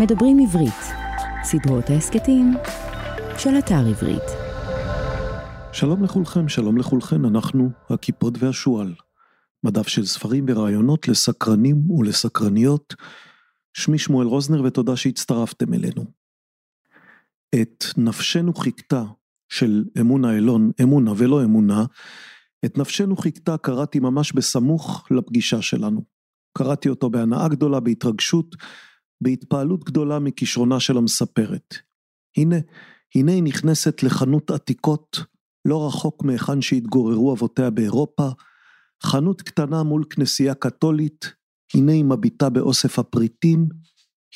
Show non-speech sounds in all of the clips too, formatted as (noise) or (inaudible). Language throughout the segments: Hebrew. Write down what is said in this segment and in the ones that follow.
מדברים עברית, סדרות ההסכתים של אתר עברית. שלום לכולכם, שלום לכולכן, אנחנו הכיפות והשועל. מדף של ספרים ורעיונות לסקרנים ולסקרניות. שמי שמואל רוזנר ותודה שהצטרפתם אלינו. את נפשנו חיכתה של אמונה אלון, אמונה ולא אמונה, את נפשנו חיכתה קראתי ממש בסמוך לפגישה שלנו. קראתי אותו בהנאה גדולה, בהתרגשות, בהתפעלות גדולה מכישרונה של המספרת. הנה, הנה היא נכנסת לחנות עתיקות, לא רחוק מהיכן שהתגוררו אבותיה באירופה, חנות קטנה מול כנסייה קתולית, הנה היא מביטה באוסף הפריטים,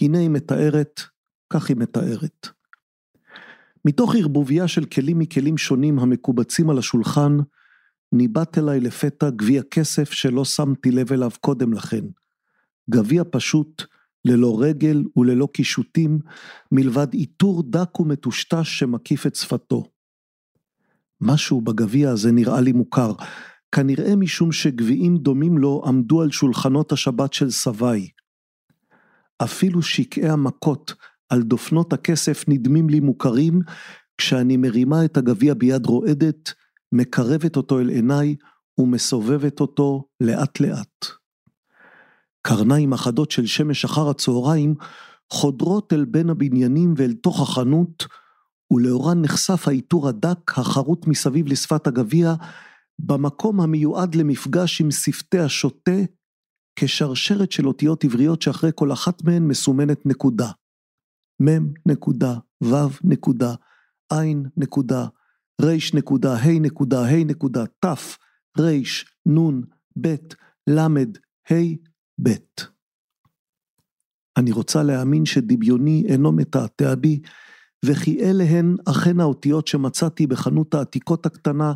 הנה היא מתארת, כך היא מתארת. מתוך ערבוביה של כלים מכלים שונים המקובצים על השולחן, ניבט אליי לפתע גביע כסף שלא שמתי לב אליו קודם לכן. גביע פשוט, ללא רגל וללא קישוטים, מלבד עיטור דק ומטושטש שמקיף את שפתו. משהו בגביע הזה נראה לי מוכר, כנראה משום שגביעים דומים לו עמדו על שולחנות השבת של סביי. אפילו שקעי המכות על דופנות הכסף נדמים לי מוכרים, כשאני מרימה את הגביע ביד רועדת, מקרבת אותו אל עיניי ומסובבת אותו לאט לאט. קרניים אחדות של שמש אחר הצהריים חודרות אל בין הבניינים ואל תוך החנות, ולאורן נחשף העיטור הדק החרוט מסביב לשפת הגביע, במקום המיועד למפגש עם שפתי השוטה, כשרשרת של אותיות עבריות שאחרי כל אחת מהן מסומנת נקודה. מ' נקודה, ו' נקודה, ע' נקודה, ר' נקודה, ה' נקודה, ה' נקודה, ת', ר', נ', ב', ל', ה', ב'. אני רוצה להאמין שדמיוני אינו מתעתע בי, וכי אלה הן אכן האותיות שמצאתי בחנות העתיקות הקטנה,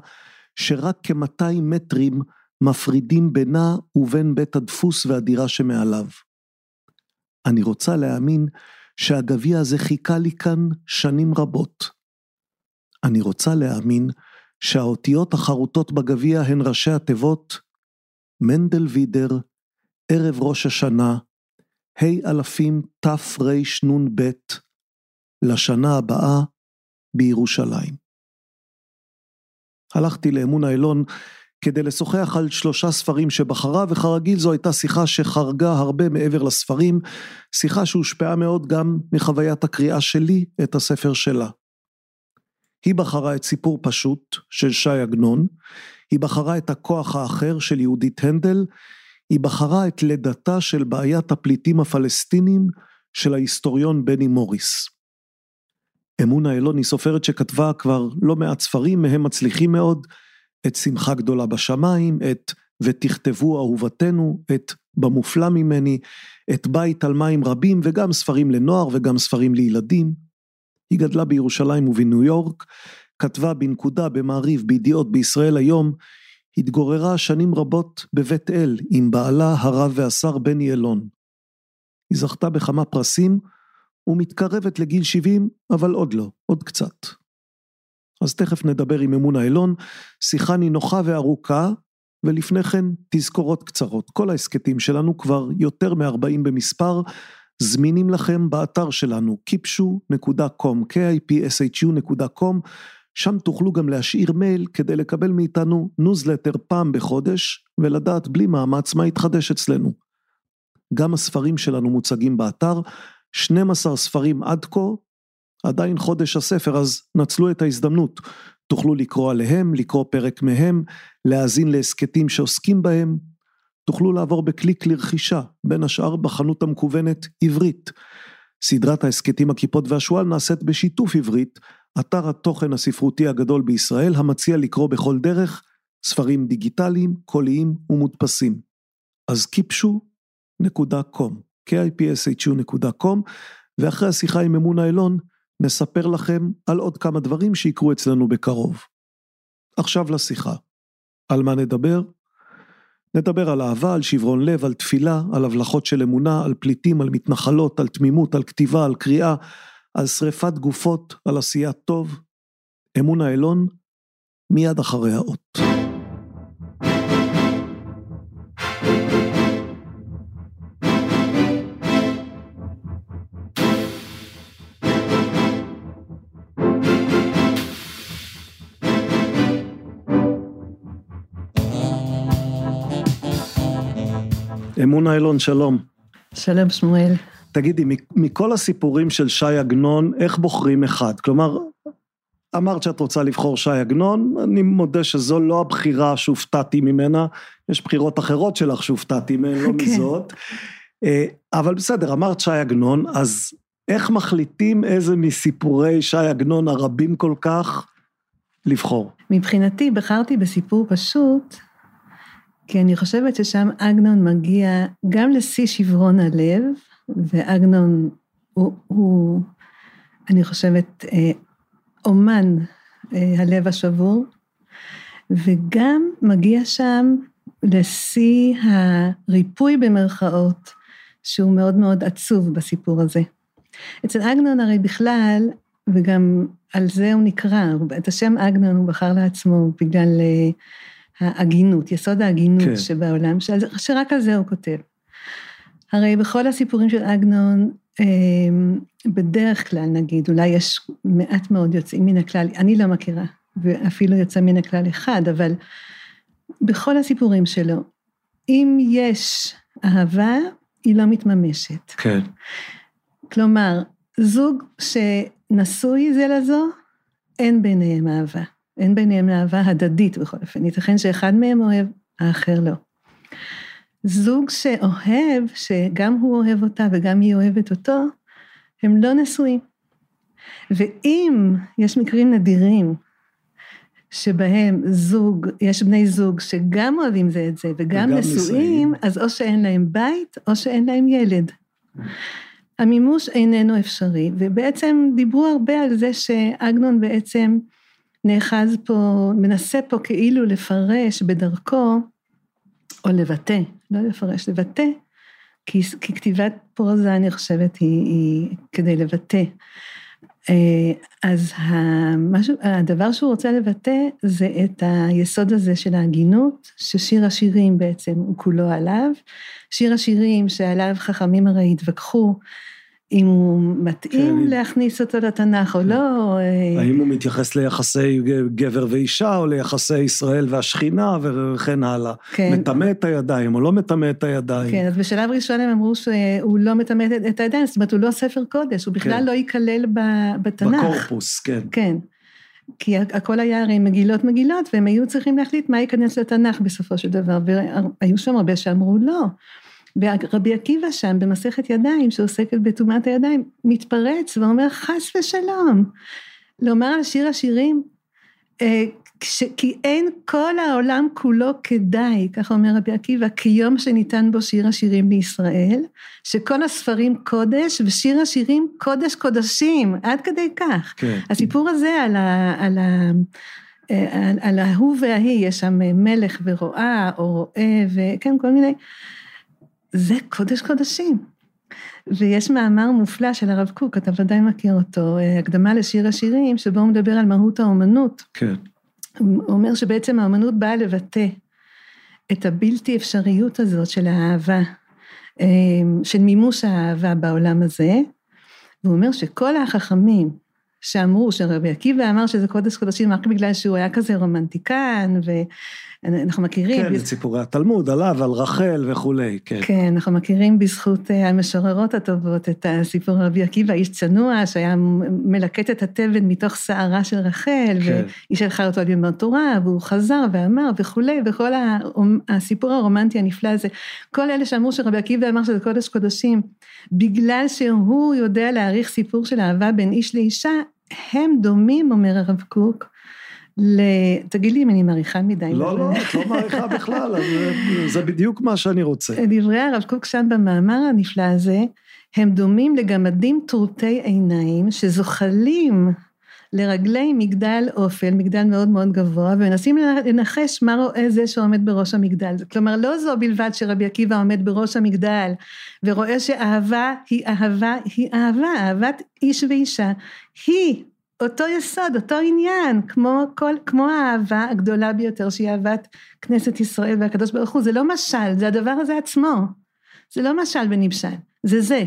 שרק כ-200 מטרים מפרידים בינה ובין בית הדפוס והדירה שמעליו. אני רוצה להאמין שהגביע הזה חיכה לי כאן שנים רבות. אני רוצה להאמין שהאותיות החרוטות בגביע הן ראשי התיבות מנדל וידר ערב ראש השנה, ה' אלפים תרנ"ב, לשנה הבאה בירושלים. הלכתי לאמון האלון כדי לשוחח על שלושה ספרים שבחרה, וכרגיל זו הייתה שיחה שחרגה הרבה מעבר לספרים, שיחה שהושפעה מאוד גם מחוויית הקריאה שלי את הספר שלה. היא בחרה את סיפור פשוט של ש"י עגנון, היא בחרה את הכוח האחר של יהודית הנדל, היא בחרה את לידתה של בעיית הפליטים הפלסטינים של ההיסטוריון בני מוריס. אמונה אלון היא סופרת שכתבה כבר לא מעט ספרים, מהם מצליחים מאוד, את שמחה גדולה בשמיים, את ותכתבו אהובתנו, את במופלא ממני, את בית על מים רבים וגם ספרים לנוער וגם ספרים לילדים. היא גדלה בירושלים ובניו יורק, כתבה בנקודה במעריב בידיעות בישראל היום, התגוררה שנים רבות בבית אל עם בעלה הרב והשר בני אלון. היא זכתה בכמה פרסים ומתקרבת לגיל 70, אבל עוד לא, עוד קצת. אז תכף נדבר עם אמונה אלון, שיחה נינוחה וארוכה, ולפני כן תזכורות קצרות. כל ההסכתים שלנו כבר יותר מ-40 במספר, זמינים לכם באתר שלנו kipshu.com, kipshu.com, שם תוכלו גם להשאיר מייל כדי לקבל מאיתנו ניוזלטר פעם בחודש ולדעת בלי מאמץ מה יתחדש אצלנו. גם הספרים שלנו מוצגים באתר, 12 ספרים עד כה, עדיין חודש הספר אז נצלו את ההזדמנות. תוכלו לקרוא עליהם, לקרוא פרק מהם, להאזין להסכתים שעוסקים בהם. תוכלו לעבור בקליק לרכישה, בין השאר בחנות המקוונת עברית. סדרת ההסכתים הכיפות והשועל נעשית בשיתוף עברית, אתר התוכן הספרותי הגדול בישראל המציע לקרוא בכל דרך ספרים דיגיטליים, קוליים ומודפסים. אז kipshu.com, kipshu.com, ואחרי השיחה עם אמונה אלון, נספר לכם על עוד כמה דברים שיקרו אצלנו בקרוב. עכשיו לשיחה. על מה נדבר? נדבר על אהבה, על שברון לב, על תפילה, על הבלחות של אמונה, על פליטים, על מתנחלות, על תמימות, על כתיבה, על קריאה, על שריפת גופות, על עשיית טוב. אמון האלון, מיד אחרי האות. אמונה אילון, שלום. שלום שמואל. תגידי, מכל הסיפורים של ש"י עגנון, איך בוחרים אחד? כלומר, אמרת שאת רוצה לבחור ש"י עגנון, אני מודה שזו לא הבחירה שהופתעתי ממנה, יש בחירות אחרות שלך שהופתעתי מהן, לא okay. (laughs) כן. מזאת. אה, אבל בסדר, אמרת ש"י עגנון, אז איך מחליטים איזה מסיפורי ש"י עגנון הרבים כל כך לבחור? מבחינתי בחרתי בסיפור פשוט, כי אני חושבת ששם עגנון מגיע גם לשיא שברון הלב, ועגנון הוא, הוא אני חושבת, אה, אומן אה, הלב השבור, וגם מגיע שם לשיא הריפוי במרכאות, שהוא מאוד מאוד עצוב בסיפור הזה. אצל עגנון הרי בכלל, וגם על זה הוא נקרא, את השם עגנון הוא בחר לעצמו בגלל אה, ההגינות, יסוד ההגינות כן. שבעולם, שרק על זה הוא כותב. הרי בכל הסיפורים של עגנון, אמ, בדרך כלל נגיד, אולי יש מעט מאוד יוצאים מן הכלל, אני לא מכירה, ואפילו יוצא מן הכלל אחד, אבל בכל הסיפורים שלו, אם יש אהבה, היא לא מתממשת. כן. כלומר, זוג שנשוי זה לזו, אין ביניהם אהבה. אין ביניהם אהבה הדדית בכל אופן. ייתכן שאחד מהם אוהב, האחר לא. זוג שאוהב, שגם הוא אוהב אותה וגם היא אוהבת אותו, הם לא נשואים. ואם יש מקרים נדירים שבהם זוג, יש בני זוג שגם אוהבים זה את זה וגם נשואים, אז או שאין להם בית או שאין להם ילד. המימוש איננו אפשרי, ובעצם דיברו הרבה על זה שעגנון בעצם נאחז פה, מנסה פה כאילו לפרש בדרכו, או לבטא, לא לפרש, לבטא, כי, כי כתיבת פרוזה, אני חושבת, היא, היא כדי לבטא. אה, אז המשהו, הדבר שהוא רוצה לבטא זה את היסוד הזה של ההגינות, ששיר השירים בעצם הוא כולו עליו. שיר השירים שעליו חכמים הרי התווכחו אם הוא מתאים כן. להכניס אותו לתנ"ך או כן. לא. אה, האם הוא מתייחס ליחסי גבר ואישה, או ליחסי ישראל והשכינה, וכן הלאה. כן. מטמא את הידיים, או לא מטמא את הידיים. כן, אז בשלב ראשון הם אמרו שהוא לא מטמא את הידיים, זאת אומרת, הוא לא ספר קודש, הוא בכלל כן. לא ייכלל בתנ"ך. בקורפוס, כן. כן. כי הכל היה הרי מגילות מגילות, והם היו צריכים להחליט מה ייכנס לתנ"ך בסופו של דבר, והיו שם הרבה שאמרו לא. ורבי עקיבא שם במסכת ידיים, שעוסקת בטומאת הידיים, מתפרץ ואומר חס ושלום. לומר על שיר השירים, אה, כי אין כל העולם כולו כדאי, כך אומר רבי עקיבא, כיום שניתן בו שיר השירים בישראל, שכל הספרים קודש ושיר השירים קודש קודשים, עד כדי כך. כן. הסיפור הזה על ה... על ה אה, על, על ההוא וההיא, יש שם מלך ורועה, או רועה, וכן, כל מיני. זה קודש קודשים. ויש מאמר מופלא של הרב קוק, אתה ודאי מכיר אותו, אה, הקדמה לשיר השירים, שבו הוא מדבר על מהות האומנות. כן. הוא אומר שבעצם האומנות באה לבטא את הבלתי אפשריות הזאת של האהבה, אה, של מימוש האהבה בעולם הזה, והוא אומר שכל החכמים שאמרו, שרבי עקיבא אמר שזה קודש קודשים רק בגלל שהוא היה כזה רומנטיקן, אנחנו מכירים... כן, את סיפורי התלמוד עליו, על רחל וכולי, כן. כן, אנחנו מכירים בזכות אה, המשוררות הטובות את הסיפור רבי עקיבא, איש צנוע, שהיה מלקט את התבן מתוך שערה של רחל, כן. והיא שלחה אותו ללמוד תורה, והוא חזר ואמר וכולי, וכל הסיפור הרומנטי הנפלא הזה. כל אלה שאמרו שרבי עקיבא אמר שזה קודש קודשים, בגלל שהוא יודע להעריך סיפור של אהבה בין איש לאישה, הם דומים, אומר הרב קוק, ל... תגיד לי אם אני מעריכה מדי. לא, לא, את לא מעריכה (laughs) בכלל, זה בדיוק מה שאני רוצה. דברי הרב קוק שם במאמר הנפלא הזה, הם דומים לגמדים טרוטי עיניים שזוחלים לרגלי מגדל אופל, מגדל מאוד מאוד גבוה, ומנסים לנחש מה רואה זה שעומד בראש המגדל. כלומר, לא זו בלבד שרבי עקיבא עומד בראש המגדל, ורואה שאהבה היא אהבה היא אהבה, אהבת איש ואישה, היא אותו יסוד, אותו עניין, כמו, כל, כמו האהבה הגדולה ביותר שהיא אהבת כנסת ישראל והקדוש ברוך הוא, זה לא משל, זה הדבר הזה עצמו. זה לא משל ונמשל, זה זה.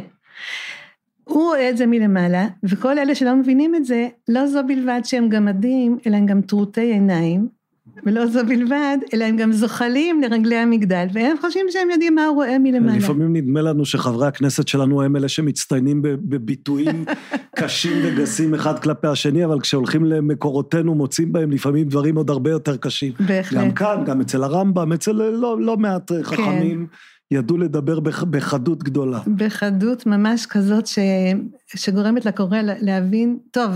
הוא רואה את זה מלמעלה, וכל אלה שלא מבינים את זה, לא זו בלבד שהם גמדים, אלא הם גם טרוטי עיניים, ולא זו בלבד, אלא הם גם זוחלים לרגלי המגדל, והם חושבים שהם יודעים מה הוא רואה מלמעלה. לפעמים נדמה לנו שחברי הכנסת שלנו הם אלה שמצטיינים בביטויים (laughs) קשים וגסים אחד כלפי השני, אבל כשהולכים למקורותינו מוצאים בהם לפעמים דברים עוד הרבה יותר קשים. בהחלט. גם כאן, גם אצל הרמב"ם, אצל לא, לא מעט חכמים. כן. ידעו לדבר בחדות גדולה. בחדות ממש כזאת ש... שגורמת לקורא להבין, טוב,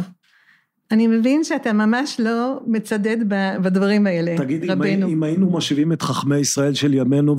אני מבין שאתה ממש לא מצדד בדברים האלה, תגידי, רבנו. תגידי, אם היינו מושיבים את חכמי ישראל של ימינו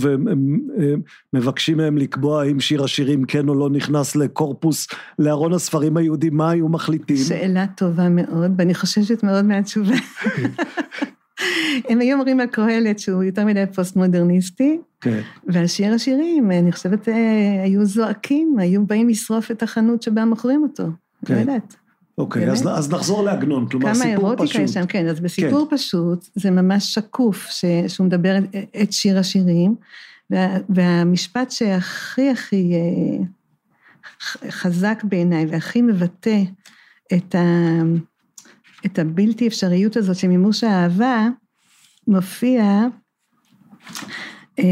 ומבקשים מהם לקבוע אם שיר השירים כן או לא נכנס לקורפוס, לארון הספרים היהודים, מה היו מחליטים? שאלה טובה מאוד, ואני חוששת מאוד מהתשובה. (laughs) הם היו אומרים על קהלת שהוא יותר מדי פוסט-מודרניסטי, כן. ועל שיר השירים, אני חושבת, אה, היו זועקים, היו באים לשרוף את החנות שבה מוכרים אותו, כן. לא יודעת. אוקיי, אז, אז נחזור לעגנון, כלומר סיפור פשוט. כמה אירוטיקה יש שם, כן, אז בסיפור כן. פשוט, זה ממש שקוף, ש, שהוא מדבר את, את שיר השירים, וה, והמשפט שהכי הכי אה, חזק בעיניי, והכי מבטא את, ה, את הבלתי אפשריות הזאת של מימוש האהבה, מופיע אה,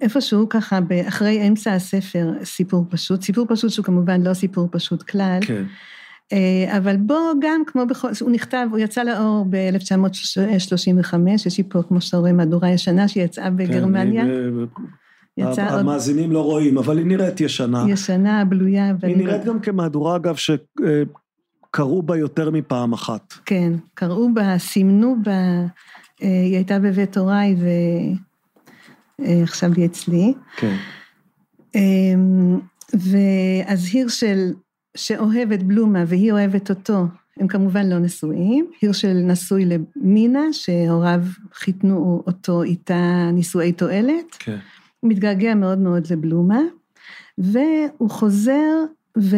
איפשהו ככה, אחרי אמצע הספר, סיפור פשוט, סיפור פשוט שהוא כמובן לא סיפור פשוט כלל. כן. אה, אבל בו גם כמו בכל, הוא נכתב, הוא יצא לאור ב-1935, יש לי פה, כמו שאתה רואה, מהדורה ישנה שיצאה כן, בגרמניה. יצא המאזינים עוד... לא רואים, אבל היא נראית ישנה. ישנה, בלויה. היא נראית גם כמהדורה, אגב, שקראו בה יותר מפעם אחת. כן, קראו בה, סימנו בה, אה, היא הייתה בבית הוריי ועכשיו אה, היא אצלי. כן. ואז הירשל שאוהב את בלומה והיא אוהבת אותו, הם כמובן לא נשואים. הירשל נשוי למינה, שהוריו חיתנו אותו איתה נישואי תועלת. כן. הוא מתגעגע מאוד מאוד לבלומה, והוא חוזר ו...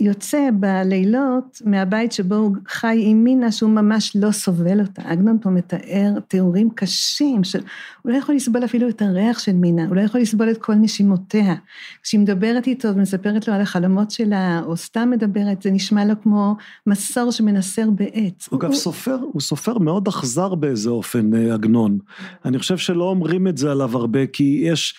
יוצא בלילות מהבית שבו הוא חי עם מינה שהוא ממש לא סובל אותה. אגנון פה מתאר תיאורים קשים של, הוא לא יכול לסבול אפילו את הריח של מינה, הוא לא יכול לסבול את כל נשימותיה. כשהיא מדברת איתו ומספרת לו על החלומות שלה, או סתם מדברת, זה נשמע לו כמו מסור שמנסר בעץ. הוא גם סופר, הוא סופר מאוד אכזר באיזה אופן, אה, עגנון. אני חושב שלא אומרים את זה עליו הרבה, כי יש,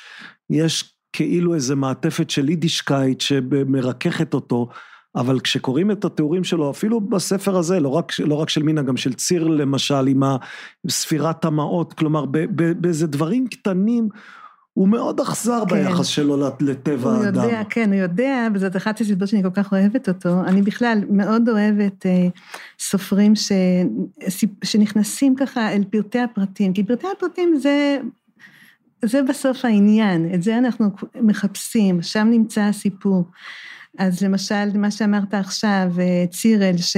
יש כאילו איזה מעטפת של יידישקייט שמרככת אותו. אבל כשקוראים את התיאורים שלו, אפילו בספר הזה, לא רק, לא רק של מינה, גם של ציר למשל, עם ספירת המעות, כלומר, באיזה דברים קטנים, הוא מאוד אכזר כן. ביחס שלו לטבע הוא האדם. הוא יודע, כן, הוא יודע, וזאת אחת הסיבות שאני כל כך אוהבת אותו. אני בכלל מאוד אוהבת אה, סופרים ש, שנכנסים ככה אל פרטי הפרטים, כי פרטי הפרטים זה... זה בסוף העניין, את זה אנחנו מחפשים, שם נמצא הסיפור. אז למשל, מה שאמרת עכשיו, אה, צירל, ש...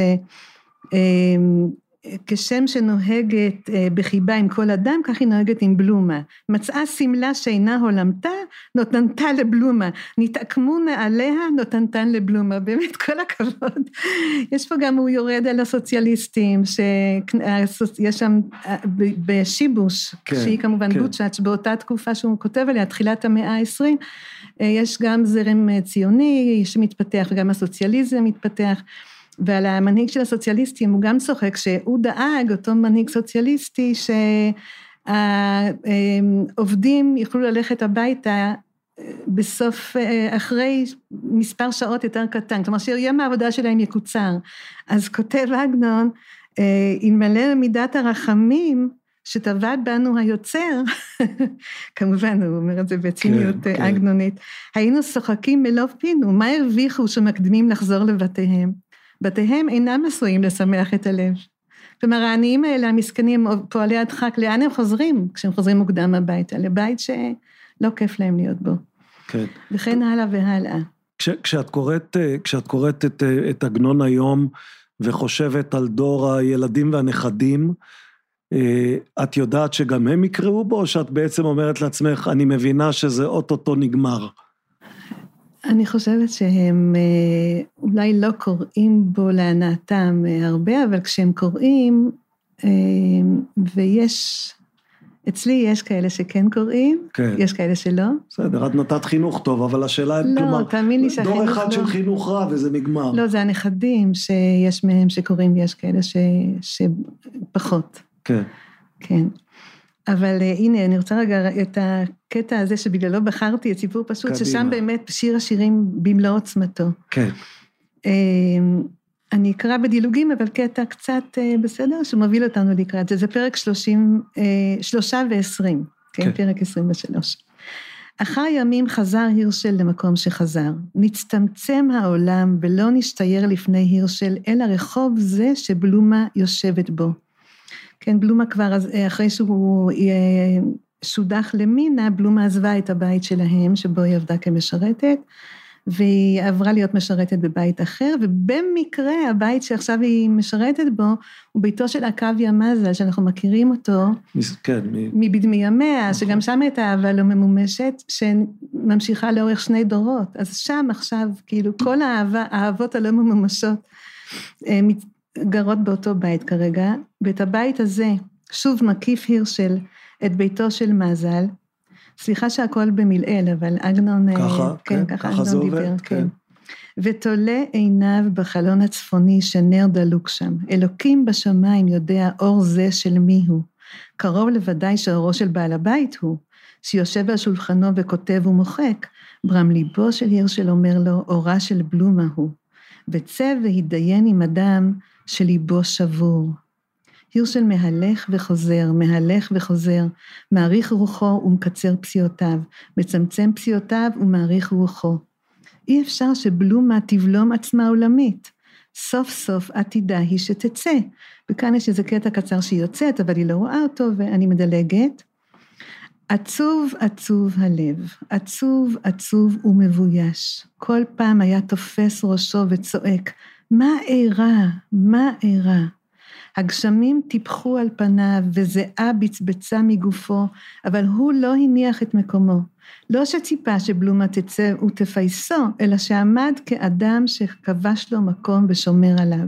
כשם שנוהגת אה, בחיבה עם כל אדם, כך היא נוהגת עם בלומה. מצאה שמלה שאינה הולמתה, נותנתה לבלומה. נתעקמו נעליה, נותנתן לבלומה. באמת, כל הכבוד. יש פה גם, הוא יורד על הסוציאליסטים, שיש שם, אה, בשיבוש, כן, שהיא כמובן כן. בוצ'אץ', באותה תקופה שהוא כותב עליה, תחילת המאה העשרים, אה, יש גם זרם ציוני שמתפתח וגם הסוציאליזם מתפתח. ועל המנהיג של הסוציאליסטים הוא גם צוחק שהוא דאג, אותו מנהיג סוציאליסטי, שהעובדים יוכלו ללכת הביתה אה, בסוף, אה, אחרי מספר שעות יותר קטן, כלומר שיום העבודה שלהם יקוצר. אז כותב עגנון, אה, אלמלא מידת הרחמים, שטבעת בנו היוצר, (laughs) כמובן, הוא אומר את זה בציניות כן, כן. היינו שוחקים מלוא פינו, מה הרוויחו שמקדימים לחזור לבתיהם? בתיהם אינם עשויים לשמח את הלב. כלומר, העניים האלה, המסכנים, פועלי הדחק, לאן הם חוזרים כשהם חוזרים מוקדם הביתה? לבית שלא כיף להם להיות בו. כן. וכן הלאה והלאה. כש, כשאת קוראת, אה, כשאת קוראת את, אה, את עגנון היום וחושבת על דור הילדים והנכדים, אה, את יודעת שגם הם יקראו בו, או שאת בעצם אומרת לעצמך, אני מבינה שזה אוטוטו נגמר? אני חושבת שהם אה, אולי לא קוראים בו להנאתם אה, הרבה, אבל כשהם קוראים, אה, ויש אצלי יש כאלה שכן קוראים, כן. יש כאלה שלא. בסדר, את נתת חינוך טוב, אבל השאלה, לא, כלומר, תאמין לי שהחינוך דור אחד לא- של חינוך רע וזה נגמר. לא, זה הנכדים שיש מהם שקוראים, ויש כאלה ש... שפחות, כן, כן. אבל uh, הנה, אני רוצה רגע את הקטע הזה שבגללו בחרתי את סיפור פשוט, קדימה. ששם באמת שיר השירים במלוא עוצמתו. כן, אמ, אני אקרא בדילוגים, אבל קטע קצת אה, בסדר, שמוביל אותנו לקראת זה. זה פרק שלושים, אה, שלושה ועשרים, כן, כן. פרק עשרים ושלוש. אחר ימים חזר הירשל למקום שחזר. נצטמצם העולם ולא נשתייר לפני הירשל, אלא רחוב זה שבלומה יושבת בו. כן, בלומה כבר, אה, אחרי שהוא אה, שודח למינה, בלומה עזבה את הבית שלהם, שבו היא עבדה כמשרתת, והיא עברה להיות משרתת בבית אחר, ובמקרה הבית שעכשיו היא משרתת בו, הוא ביתו של עקביה מזל, שאנחנו מכירים אותו כן, מ- מבדמי ימיה, נכון. שגם שם הייתה אהבה לא ממומשת, שממשיכה לאורך שני דורות. אז שם עכשיו, כאילו, כל האהבה, האהבות הלא ממומשות, אה, גרות באותו בית כרגע, ואת הבית הזה, שוב מקיף הירשל את ביתו של מזל. סליחה שהכל במלעיל, אבל עגנון... אה, ככה, כן, כן, ככה ככה זה עובד, דיבר, כן. כן. ותולה עיניו בחלון הצפוני שנר דלוק שם. אלוקים בשמיים יודע אור זה של מי הוא. קרוב לוודאי שאורו של בעל הבית הוא, שיושב על שולחנו וכותב ומוחק, ברם ליבו של הירשל אומר לו, אורה של בלומה הוא. וצא והתדיין עם אדם שליבו שבור. הירשל מהלך וחוזר, מהלך וחוזר, מעריך רוחו ומקצר פסיעותיו, מצמצם פסיעותיו ומעריך רוחו. אי אפשר שבלומה תבלום עצמה עולמית. סוף סוף עתידה היא שתצא. וכאן יש איזה קטע קצר שהיא יוצאת, אבל היא לא רואה אותו ואני מדלגת. עצוב עצוב הלב, עצוב עצוב ומבויש. כל פעם היה תופס ראשו וצועק, מה אירע? מה אירע? הגשמים טיפחו על פניו וזיעה בצבצה מגופו, אבל הוא לא הניח את מקומו. לא שציפה שבלומה תצא ותפייסו, אלא שעמד כאדם שכבש לו מקום ושומר עליו.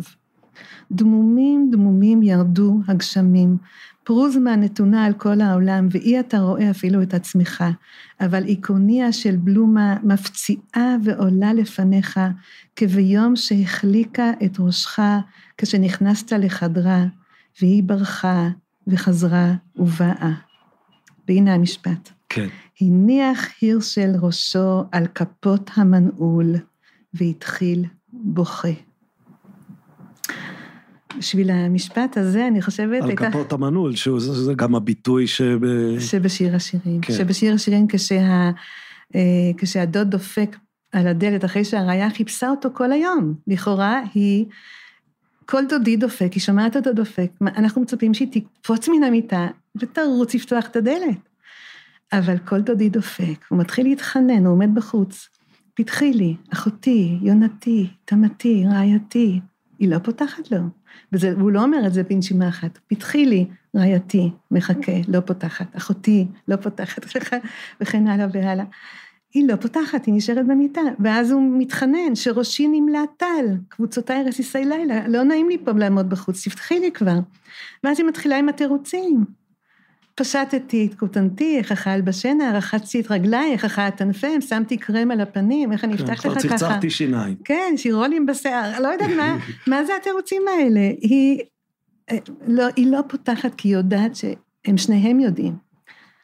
דמומים דמומים ירדו הגשמים, פרוזמה נתונה על כל העולם, ואי אתה רואה אפילו את עצמך, אבל איקוניה של בלומה מפציעה ועולה לפניך, כביום שהחליקה את ראשך כשנכנסת לחדרה, והיא ברחה וחזרה ובאה. והנה המשפט. כן. הניח הירשל ראשו על כפות המנעול, והתחיל בוכה. בשביל המשפט הזה, אני חושבת, על הייתה... כפות המנעול, שזה זה גם הביטוי שב... שבשיר השירים. כן. שבשיר השירים כשה, אה, כשהדוד דופק על הדלת אחרי שהראיה חיפשה אותו כל היום. לכאורה היא, כל דודי דופק, היא שומעת אותו דופק, אנחנו מצפים שהיא תקפוץ מן המיטה ותרוץ לפתוח את הדלת. אבל כל דודי דופק, הוא מתחיל להתחנן, הוא עומד בחוץ. פתחי לי, אחותי, יונתי, תמתי, רעייתי. היא לא פותחת לו. וזה, והוא לא אומר את זה בנשימה אחת. פתחי לי, רעייתי, מחכה, לא פותחת. אחותי, לא פותחת, וכן הלאה והלאה. היא לא פותחת, היא נשארת במיטה. ואז הוא מתחנן, שראשי נמלא טל, קבוצותיי רסיסי לילה, לא נעים לי פה לעמוד בחוץ, תפתחי לי כבר. ואז היא מתחילה עם התירוצים. פשטתי את כותנתי, איך אכל בשינה, רחצתי את רגליי, איך אכל את ענפיהם, שמתי קרם על הפנים, איך אני כן, אפתח כבר לך ככה. צחצחתי שיניים. כן, שירולים בשיער, לא יודעת מה, (laughs) מה זה התירוצים האלה. היא אה, לא, היא לא פותחת כי היא יודעת שהם שניהם יודעים,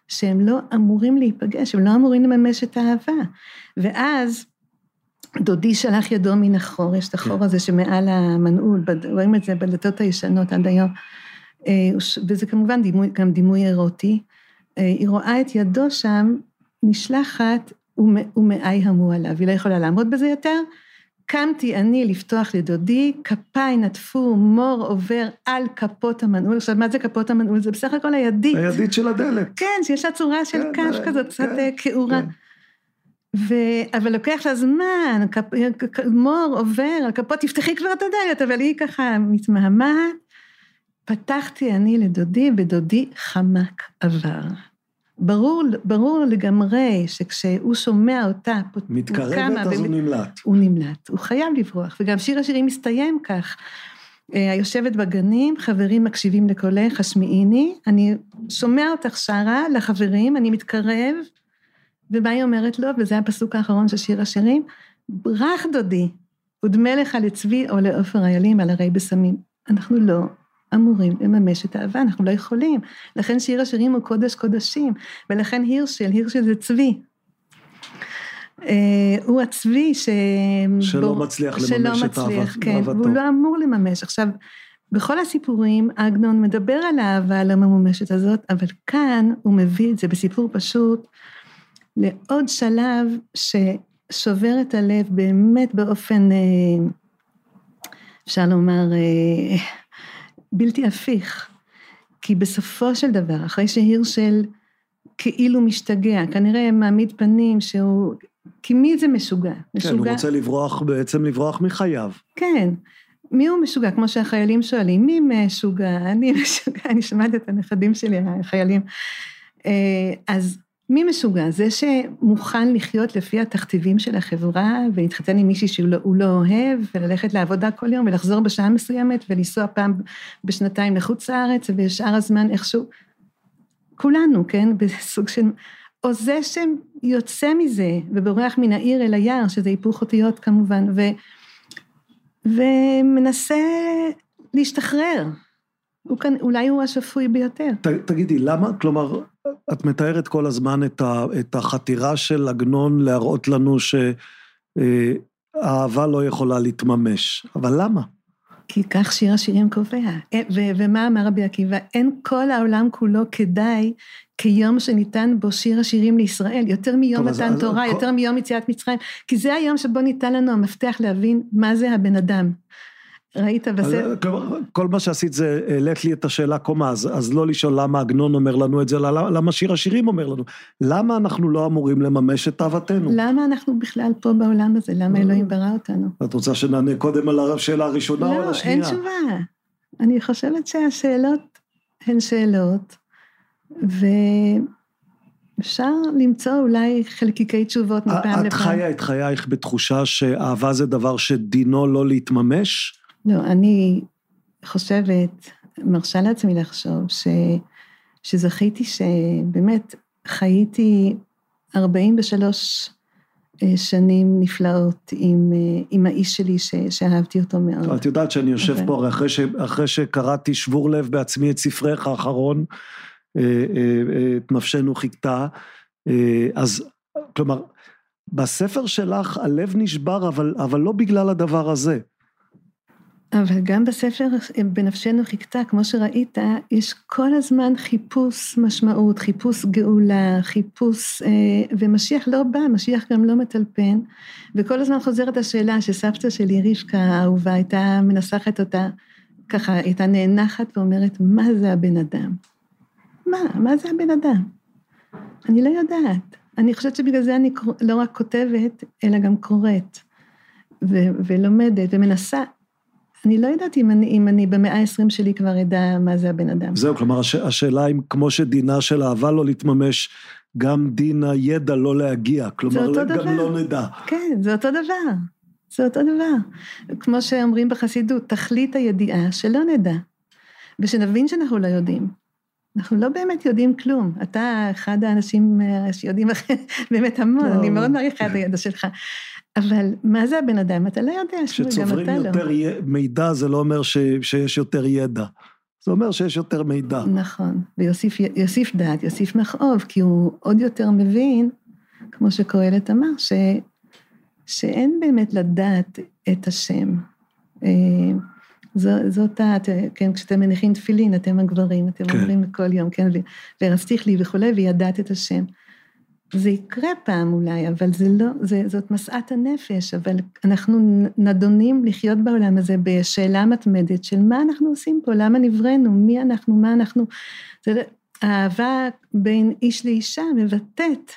שהם לא אמורים להיפגש, הם לא אמורים לממש את האהבה. ואז דודי שלח ידו מן החור, יש את החור כן. הזה שמעל המנעול, רואים את זה בדלתות הישנות עד היום. אה, וזה כמובן דימוי, גם דימוי אירוטי. אה, היא רואה את ידו שם נשלחת ומ- ומאי המו עליו, היא לא יכולה לעמוד בזה יותר. קמתי אני לפתוח לדודי, כפיי נטפו, מור עובר על כפות המנעול. עכשיו, מה זה כפות המנעול? זה בסך הכל הידית. הידית של הדלת. כן, שיש לה צורה של כן, קש אה, כזאת, קצת כן, אה, כעורה. כן. ו... אבל לוקח לה זמן, כפ... מור עובר, על כפות, תפתחי כבר את הדלת, אבל היא ככה מתמהמהת. פתחתי אני לדודי, ודודי חמק עבר. ברור, ברור לגמרי שכשהוא שומע אותה, הוא קמה מתקרבת אז הוא נמלט. הוא נמלט, הוא חייב לברוח, וגם שיר השירים מסתיים כך. אה, היושבת בגנים, חברים מקשיבים לקולך, השמיעיני, אני שומע אותך שרה לחברים, אני מתקרב, ומה היא אומרת לו, וזה הפסוק האחרון של שיר השירים, ברח דודי, ודמה לך לצבי או לעופר איילים על הרי בשמים. אנחנו לא אמורים לממש את האהבה, אנחנו לא יכולים. לכן שיר השירים הוא קודש קודשים, ולכן הירשל, הירשל זה צבי. אה, הוא הצבי ש... שלא מצליח לממש שלא את מצליח, כן, אהבתו. והוא לא אמור לממש. עכשיו, בכל הסיפורים, עגנון מדבר על האהבה הלא ממומשת הזאת, אבל כאן הוא מביא את זה בסיפור פשוט לעוד שלב ששובר את הלב באמת באופן, אה, אפשר לומר, אה, בלתי הפיך. כי בסופו של דבר, אחרי שהירשל כאילו משתגע, כנראה מעמיד פנים שהוא, כי מי זה משוגע? כן, הוא רוצה לברוח, בעצם לברוח מחייו. כן. מי הוא משוגע? כמו שהחיילים שואלים, מי משוגע? אני (laughs) משוגע, אני שומעת את הנכדים שלי, החיילים. אה, אז מי משוגע? זה שמוכן לחיות לפי התכתיבים של החברה ולהתחתן עם מישהי שהוא לא, לא אוהב, וללכת לעבודה כל יום ולחזור בשעה מסוימת ולנסוע פעם בשנתיים לחוץ לארץ ובשאר הזמן איכשהו. כולנו, כן? בסוג של... או זה שיוצא מזה ובורח מן העיר אל היער, שזה היפוך אותיות כמובן, ו... ומנסה להשתחרר. הוא כאן, אולי הוא השפוי ביותר. ת, תגידי, למה, כלומר, את מתארת כל הזמן את, ה, את החתירה של עגנון להראות לנו שהאהבה לא יכולה להתממש, אבל למה? כי כך שיר השירים קובע. אה, ו- ומה אמר רבי עקיבא? אין כל העולם כולו כדאי כיום שניתן בו שיר השירים לישראל, יותר מיום מתן תורה, כל- יותר מיום יציאת מצרים, כי זה היום שבו ניתן לנו המפתח להבין מה זה הבן אדם. ראית בסדר? כלומר, כל מה שעשית זה העלית לי את השאלה קומה, אז, אז לא לשאול למה עגנון אומר לנו את זה, אלא למה, שיר השירים אומר לנו. למה אנחנו לא אמורים לממש את אהבתנו? למה אנחנו בכלל פה בעולם הזה? למה לא. אלוהים ברא אותנו? את רוצה שנענה קודם על השאלה הראשונה או על לא, השנייה? אין תשובה. אני חושבת שהשאלות הן שאלות, ואפשר למצוא אולי חלקיקי תשובות מפעם את לפעם. חיה את חייך בתחושה שאהבה זה דבר שדינו לא להתממש? לא, אני חושבת, מרשה לעצמי לחשוב, ש, שזכיתי שבאמת חייתי 43 אה, שנים נפלאות עם, אה, עם האיש שלי ש, שאהבתי אותו מאוד. את יודעת שאני יושב אוקיי. פה אחרי, ש, אחרי שקראתי שבור לב בעצמי את ספרך האחרון, אה, את נפשנו חיכתה, אז כלומר, בספר שלך הלב נשבר, אבל, אבל לא בגלל הדבר הזה. אבל גם בספר בנפשנו חיכתה, כמו שראית, יש כל הזמן חיפוש משמעות, חיפוש גאולה, חיפוש, אה, ומשיח לא בא, משיח גם לא מטלפן, וכל הזמן חוזרת השאלה שסבתא שלי, רבקה האהובה, הייתה מנסחת אותה, ככה, הייתה נאנחת ואומרת, מה זה הבן אדם? מה, מה זה הבן אדם? אני לא יודעת. אני חושבת שבגלל זה אני לא רק כותבת, אלא גם קוראת, ו- ולומדת ומנסה. אני לא יודעת אם אני, אם אני במאה ה-20 שלי כבר אדע מה זה הבן אדם. זהו, כלומר, הש, השאלה אם כמו שדינה של אהבה לא להתממש, גם דין הידע לא להגיע. כלומר, גם דבר. לא נדע. כן, זה אותו דבר. זה אותו דבר. כמו שאומרים בחסידות, תכלית הידיעה שלא נדע. ושנבין שאנחנו לא יודעים. אנחנו לא באמת יודעים כלום. אתה אחד האנשים אה, שיודעים (laughs) באמת המון. אני מאוד מעריכה את הידע שלך. אבל מה זה הבן אדם? אתה לא יודע, שמואל, גם כשצוברים אתה לא. יותר י- מידע, זה לא אומר ש, שיש יותר ידע. זה אומר שיש יותר מידע. נכון, ויוסיף יוסיף דעת, יוסיף מכאוב, כי הוא עוד יותר מבין, כמו שקהלת אמר, ש, שאין באמת לדעת את השם. אה, זו, זאת ה... כן, כשאתם מניחים תפילין, אתם הגברים, אתם כן. אומרים כל יום, כן, ו- ורסתיך לי וכולי, וידעת את השם. זה יקרה פעם אולי, אבל זה לא, זה, זאת משאת הנפש, אבל אנחנו נדונים לחיות בעולם הזה בשאלה מתמדת של מה אנחנו עושים פה, למה נבראנו, מי אנחנו, מה אנחנו. זה, האהבה בין איש לאישה מבטאת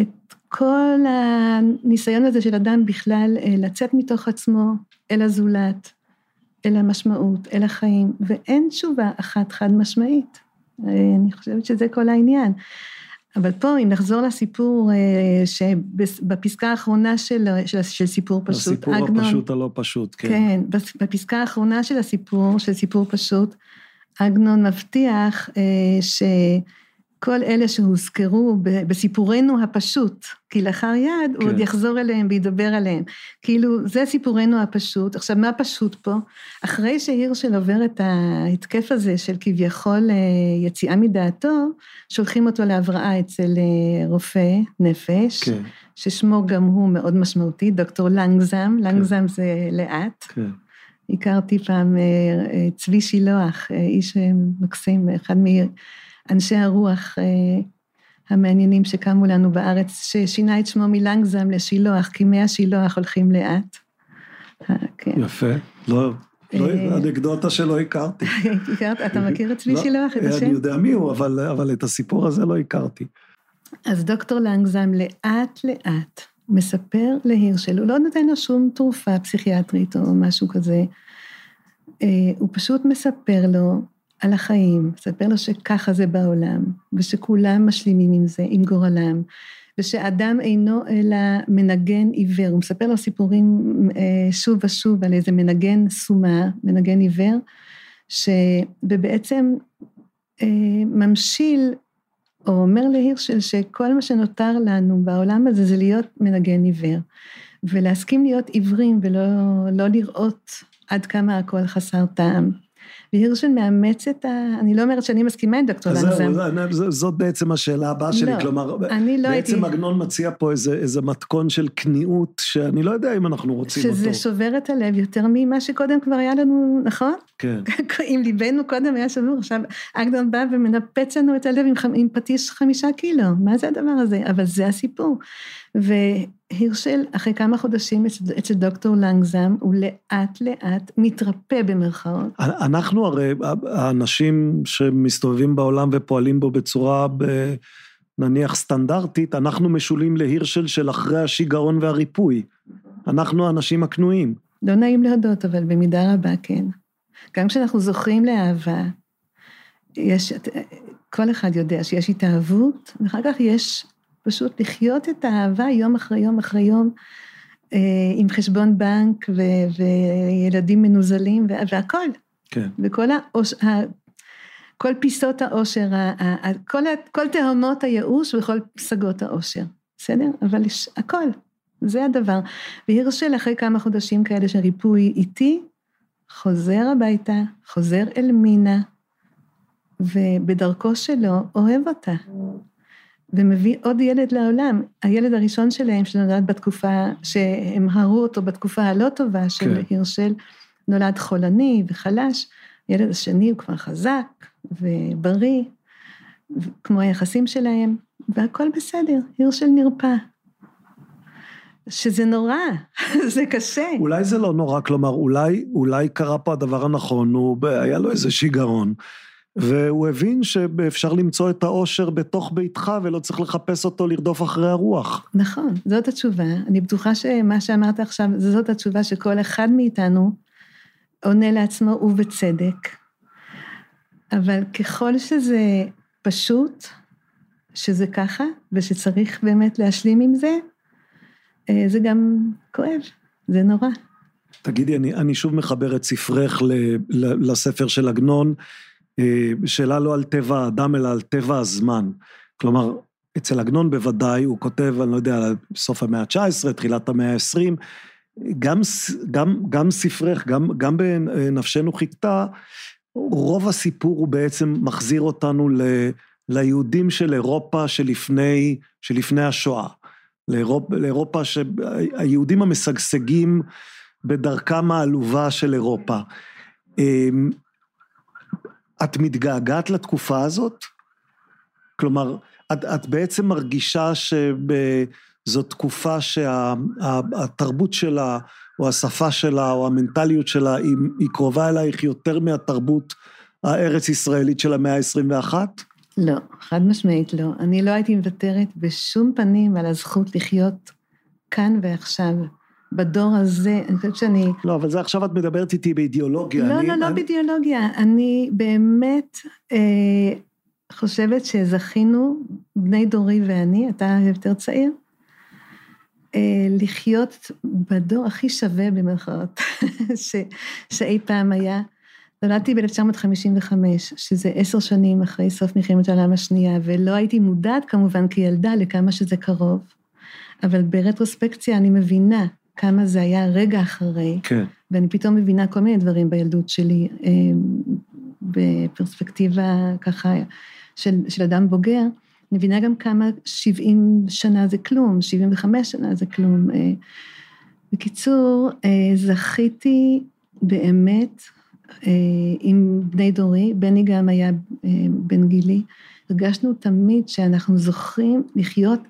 את כל הניסיון הזה של אדם בכלל אה, לצאת מתוך עצמו אל הזולת, אל המשמעות, אל החיים, ואין תשובה אחת חד משמעית. אה, אני חושבת שזה כל העניין. אבל פה, אם נחזור לסיפור אה, שבפסקה האחרונה של, של, של סיפור פשוט, הסיפור עגנון, הפשוט הלא פשוט, כן. כן, בפסקה האחרונה של הסיפור, של סיפור פשוט, עגנון מבטיח אה, ש... כל אלה שהוזכרו בסיפורנו הפשוט, כי לאחר יד כן. הוא עוד יחזור אליהם וידבר עליהם. כאילו, זה סיפורנו הפשוט. עכשיו, מה פשוט פה? אחרי שהירשל עובר את ההתקף הזה של כביכול אה, יציאה מדעתו, שולחים אותו להבראה אצל אה, רופא נפש, כן. ששמו גם הוא מאוד משמעותי, דוקטור לנגזם, כן. לנגזם כן. זה לאט. כן. הכרתי פעם אה, צבי שילוח, איש מקסים, אחד מ... אנשי הרוח אה, המעניינים שקמו לנו בארץ, ששינה את שמו מלנגזם לשילוח, כי מי השילוח הולכים לאט. אה, כן. יפה, לא, לא, אה, אנקדוטה שלא הכרתי. (laughs) הכרת? אתה מכיר את צבי לא, שילוח, את השם? אני יודע מי הוא, אבל, אבל את הסיפור הזה לא הכרתי. אז דוקטור לנגזם לאט לאט מספר להירשל, הוא לא נותן לו שום תרופה פסיכיאטרית או משהו כזה, הוא פשוט מספר לו על החיים, מספר לו שככה זה בעולם, ושכולם משלימים עם זה, עם גורלם, ושאדם אינו אלא מנגן עיוור, הוא מספר לו סיפורים אה, שוב ושוב על איזה מנגן סומה, מנגן עיוור, ש... ובעצם אה, ממשיל, או אומר להירשל שכל מה שנותר לנו בעולם הזה זה להיות מנגן עיוור, ולהסכים להיות עיוורים ולא לא לראות עד כמה הכל חסר טעם. והירשן מאמץ את ה... אני לא אומרת שאני מסכימה עם דוקטור לנזם. זהו, זאת בעצם השאלה הבאה שלי, לא, כלומר, אני לא בעצם הייתי... עגנון מציע פה איזה, איזה מתכון של כניעות, שאני לא יודע אם אנחנו רוצים שזה אותו. שזה שובר את הלב יותר ממה שקודם כבר היה לנו, נכון? כן. (laughs) אם ליבנו קודם היה שבור, עכשיו עגנון בא ומנפץ לנו את הלב עם, עם פטיש חמישה קילו, מה זה הדבר הזה? אבל זה הסיפור. והירשל, אחרי כמה חודשים אצל דוקטור לנגזם, הוא לאט לאט מתרפא במרכאות. אנחנו הרי, האנשים שמסתובבים בעולם ופועלים בו בצורה, נניח סטנדרטית, אנחנו משולים להירשל של אחרי השיגעון והריפוי. אנחנו האנשים הכנועים. לא נעים להודות, אבל במידה רבה כן. גם כשאנחנו זוכרים לאהבה, יש, כל אחד יודע שיש התאהבות, ואחר כך יש פשוט לחיות את האהבה יום אחרי יום אחרי יום, אה, עם חשבון בנק ו- וילדים מנוזלים והכל. כן. וכל האוש... ה... כל פיסות האושר, ה... כל, כל תהומות הייאוש וכל פסגות האושר, בסדר? אבל יש הכל, זה הדבר. והרשל אחרי כמה חודשים כאלה של ריפוי איטי, חוזר הביתה, חוזר אל מינה, ובדרכו שלו אוהב אותה. ומביא עוד ילד לעולם. הילד הראשון שלהם, שנולד בתקופה, שהם הרו אותו בתקופה הלא טובה של כן. הירשל, נולד חולני וחלש. הילד השני הוא כבר חזק ובריא, כמו היחסים שלהם, והכל בסדר, הירשל נרפא. שזה נורא, (laughs) זה קשה. אולי זה לא נורא, כלומר, אולי, אולי קרה פה הדבר הנכון, הוא, היה לו איזה שיגעון. והוא הבין שאפשר למצוא את האושר בתוך ביתך ולא צריך לחפש אותו לרדוף אחרי הרוח. נכון, זאת התשובה. אני בטוחה שמה שאמרת עכשיו, זאת התשובה שכל אחד מאיתנו עונה לעצמו ובצדק. אבל ככל שזה פשוט, שזה ככה, ושצריך באמת להשלים עם זה, אה, זה גם כואב, זה נורא. תגידי, אני, אני שוב מחבר את ספרך ל, ל, לספר של עגנון. אה, שאלה לא על טבע האדם, אלא על טבע הזמן. כלומר, אצל עגנון בוודאי, הוא כותב, אני לא יודע, סוף המאה ה-19, תחילת המאה ה-20, גם, גם, גם ספרך, גם, גם בנפשנו חיכתה, רוב הסיפור הוא בעצם מחזיר אותנו ל, ליהודים של אירופה שלפני, שלפני השואה. לאירופ, לאירופה, היהודים המשגשגים בדרכם העלובה של אירופה. את מתגעגעת לתקופה הזאת? כלומר, את, את בעצם מרגישה שזו תקופה שהתרבות שה, שלה, או השפה שלה, או המנטליות שלה, היא, היא קרובה אלייך יותר מהתרבות הארץ-ישראלית של המאה ה-21? לא, חד משמעית לא. אני לא הייתי מוותרת בשום פנים על הזכות לחיות כאן ועכשיו. בדור הזה, אני חושבת שאני... לא, אבל זה עכשיו את מדברת איתי באידיאולוגיה. לא, אני, לא, לא אני... באידיאולוגיה. אני באמת, אה, חושבת שזכינו, בני דורי ואני, אתה יותר צעיר, אה, לחיות בדור הכי שווה במרכאות (laughs) שאי פעם היה. נולדתי ב-1955, שזה עשר שנים אחרי סוף מלחמת העולם השנייה, ולא הייתי מודעת כמובן כילדה לכמה שזה קרוב, אבל ברטרוספקציה אני מבינה כמה זה היה רגע אחרי, כן. ואני פתאום מבינה כל מיני דברים בילדות שלי, אה, בפרספקטיבה ככה של, של אדם בוגר. אני מבינה גם כמה 70 שנה זה כלום, 75 שנה זה כלום. אה. בקיצור, אה, זכיתי באמת עם בני דורי, בני גם היה בן גילי, הרגשנו תמיד שאנחנו זוכרים לחיות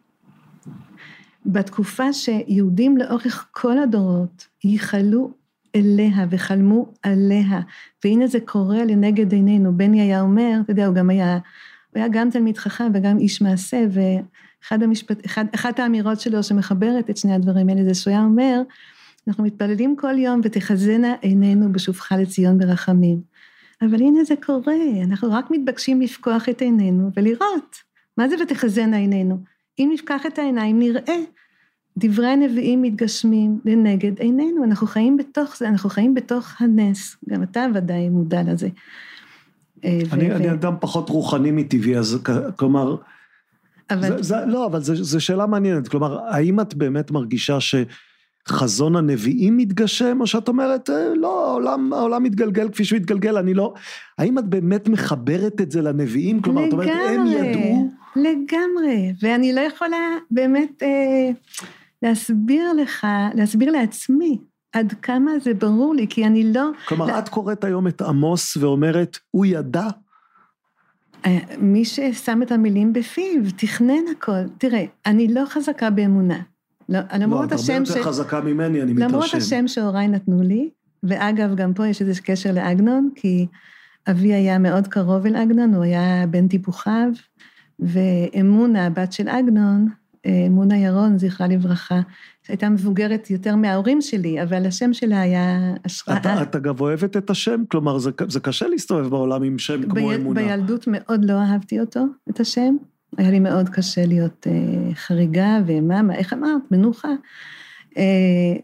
בתקופה שיהודים לאורך כל הדורות ייחלו אליה וחלמו עליה, והנה זה קורה לנגד עינינו. בני היה אומר, אתה יודע, הוא גם היה, הוא היה גם תלמיד חכם וגם איש מעשה, ואחת המשפט, האמירות שלו שמחברת את שני הדברים האלה, זה שהוא היה אומר, אנחנו מתפללים כל יום ותחזינה עינינו בשובך לציון ברחמים. אבל הנה זה קורה, אנחנו רק מתבקשים לפקוח את עינינו ולראות. מה זה ותחזינה עינינו? אם נפקח את העיניים נראה. דברי הנביאים מתגשמים לנגד עינינו, אנחנו חיים בתוך זה, אנחנו חיים בתוך הנס, גם אתה ודאי מודע לזה. אה, אני, ו... אני אדם פחות רוחני מטבעי, אז כלומר, אבל... זה, זה, לא, אבל זו שאלה מעניינת, כלומר, האם את באמת מרגישה שחזון הנביאים מתגשם, או שאת אומרת, אה, לא, העולם, העולם מתגלגל כפי שהוא מתגלגל, אני לא... האם את באמת מחברת את זה לנביאים? כלומר, לגמרי, את אומרת, הם ידעו... לגמרי, ואני לא יכולה באמת... אה, להסביר לך, להסביר לעצמי עד כמה זה ברור לי, כי אני לא... כלומר, לא... את קוראת היום את עמוס ואומרת, הוא ידע? אה, מי ששם את המילים בפיו, תכנן הכל. תראה, אני לא חזקה באמונה. לא, למרות לא, השם ש... לא, את הרבה יותר חזקה ממני, אני מתרשם. למרות השם שהוריי נתנו לי, ואגב, גם פה יש איזה קשר לעגנון, כי אבי היה מאוד קרוב אל עגנון, הוא היה בן טיפוחיו, ואמונה, הבת של עגנון, מונה ירון, זכרה לברכה, שהייתה מבוגרת יותר מההורים שלי, אבל השם שלה היה השראה. אתה, את אגב אוהבת את השם? כלומר, זה, זה קשה להסתובב בעולם עם שם ב, כמו אמונה. בילדות מאוד לא אהבתי אותו, את השם. היה לי מאוד קשה להיות אה, חריגה וממה, איך אמרת? מנוחה. אה,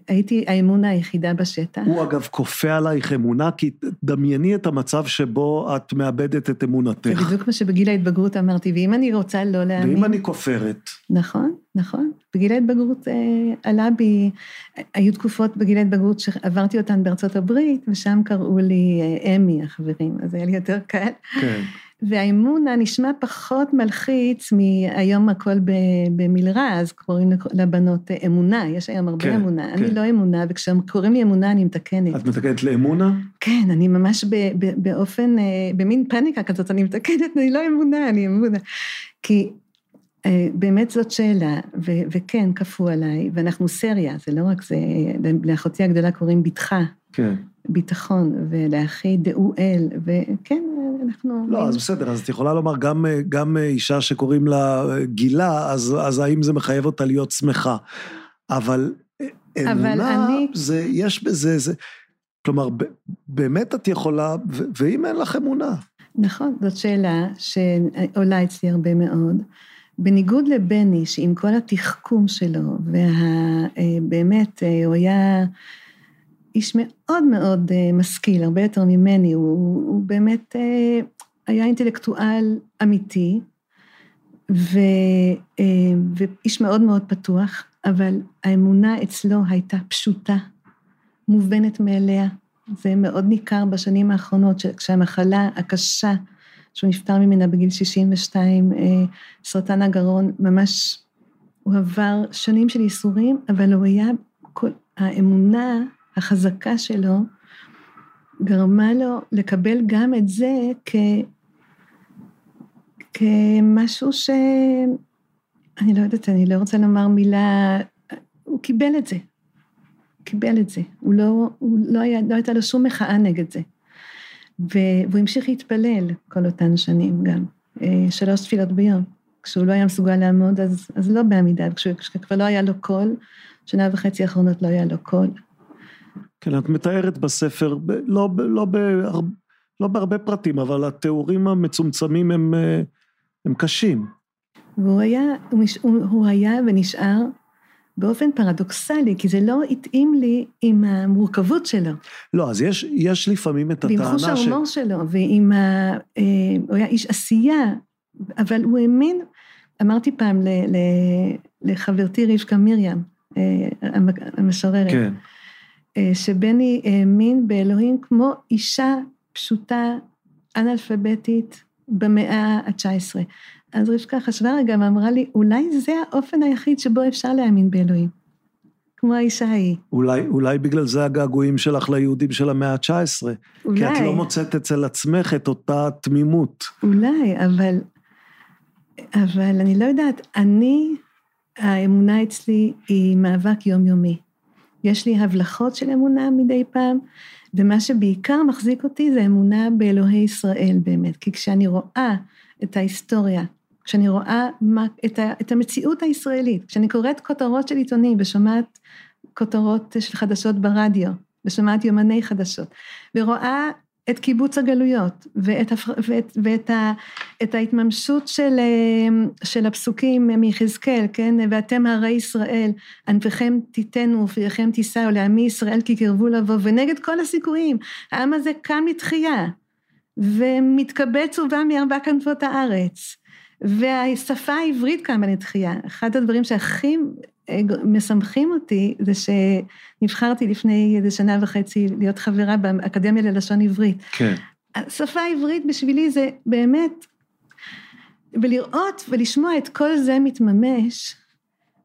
הייתי האמונה היחידה בשטח. הוא אגב כופה עלייך אמונה, כי דמייני את המצב שבו את מאבדת את אמונתך. זה בדיוק מה שבגיל ההתבגרות אמרתי, ואם אני רוצה לא להאמין... ואם אני כופרת? נכון, נכון. בגיל ההתבגרות אה, עלה בי, היו תקופות בגיל ההתבגרות שעברתי אותן בארצות הברית, ושם קראו לי אה, אמי, החברים, אז היה לי יותר קל. כן. והאמונה נשמע פחות מלחיץ מהיום הכל במלרע, אז קוראים לבנות אמונה, יש היום הרבה כן, אמונה. כן. אני לא אמונה, וכשקוראים לי אמונה אני מתקנת. את מתקנת לאמונה? כן, אני ממש ב, ב, באופן, אה, במין פאניקה כזאת, אני מתקנת, אני לא אמונה, אני אמונה. כי אה, באמת זאת שאלה, ו, וכן, כפו עליי, ואנחנו סריה, זה לא רק זה, לאחותי הגדולה קוראים בתך. כן. ביטחון, ולאחי דעו אל, וכן, אנחנו... לא, אז בסדר, אז את יכולה לומר, גם, גם אישה שקוראים לה גילה, אז, אז האם זה מחייב אותה להיות שמחה? אבל אמונה, אני... זה, יש בזה, זה... כלומר, באמת את יכולה, ואם אין לך אמונה? נכון, זאת שאלה שעולה אצלי הרבה מאוד. בניגוד לבני, שעם כל התחכום שלו, ובאמת, אה, הוא היה איש מאוד מאוד אה, משכיל, הרבה יותר ממני, הוא, הוא באמת אה, היה אינטלקטואל אמיתי, ו, אה, ואיש מאוד מאוד פתוח, אבל האמונה אצלו הייתה פשוטה, מובנת מאליה. זה מאוד ניכר בשנים האחרונות, כשהמחלה הקשה, שהוא נפטר ממנה בגיל 62, סרטן הגרון, ממש, הוא עבר שנים של ייסורים, אבל הוא היה, כל, האמונה החזקה שלו גרמה לו לקבל גם את זה כ... כמשהו ש... אני לא יודעת, אני לא רוצה לומר מילה, הוא קיבל את זה. קיבל את זה. הוא לא, הוא לא, היה, לא הייתה לו שום מחאה נגד זה. והוא המשיך להתפלל כל אותן שנים גם, אה, שלוש תפילות ביום. כשהוא לא היה מסוגל לעמוד, אז, אז לא בעמידה, כשכבר לא היה לו קול, שנה וחצי האחרונות לא היה לו קול. כן, את מתארת בספר, ב, לא, ב, לא, ב, לא בהרבה פרטים, אבל התיאורים המצומצמים הם, אה, הם קשים. והוא היה, הוא, הוא היה ונשאר באופן פרדוקסלי, כי זה לא התאים לי עם המורכבות שלו. לא, אז יש, יש לפעמים את הטענה ש... ועם חוש ההומור שלו, ועם ה... אה, הוא היה איש עשייה, אבל הוא האמין, אמרתי פעם ל, ל, לחברתי רבקה מרים, אה, המשוררת, כן. אה, שבני האמין באלוהים כמו אישה פשוטה, אנאלפביתית, במאה ה-19. אז רבקה חשבה רגע ואמרה לי, אולי זה האופן היחיד שבו אפשר להאמין באלוהים. כמו האישה ההיא. אולי, אולי בגלל זה הגעגועים שלך ליהודים של המאה ה-19. אולי. כי את לא מוצאת אצל עצמך את אותה תמימות. אולי, אבל, אבל אני לא יודעת, אני, האמונה אצלי היא מאבק יומיומי. יש לי הבלחות של אמונה מדי פעם, ומה שבעיקר מחזיק אותי זה אמונה באלוהי ישראל באמת. כי כשאני רואה את ההיסטוריה, כשאני רואה מה, את, ה, את המציאות הישראלית, כשאני קוראת כותרות של עיתונים ושומעת כותרות של חדשות ברדיו, ושומעת יומני חדשות, ורואה את קיבוץ הגלויות, ואת, ואת, ואת ה, את ההתממשות של, של הפסוקים מיחזקאל, כן? ואתם הרי ישראל, ענפיכם תיתנו ופריכם תישאו לעמי ישראל כי קרבו לבוא, ונגד כל הסיכויים, העם הזה קם לתחייה, ומתקבץ ובא מארבע כנפות הארץ, והשפה העברית קמה לתחייה. אחד הדברים שהכי אה, משמחים אותי זה שנבחרתי לפני איזה שנה וחצי להיות חברה באקדמיה ללשון עברית. כן. השפה העברית בשבילי זה באמת, ולראות ולשמוע את כל זה מתממש,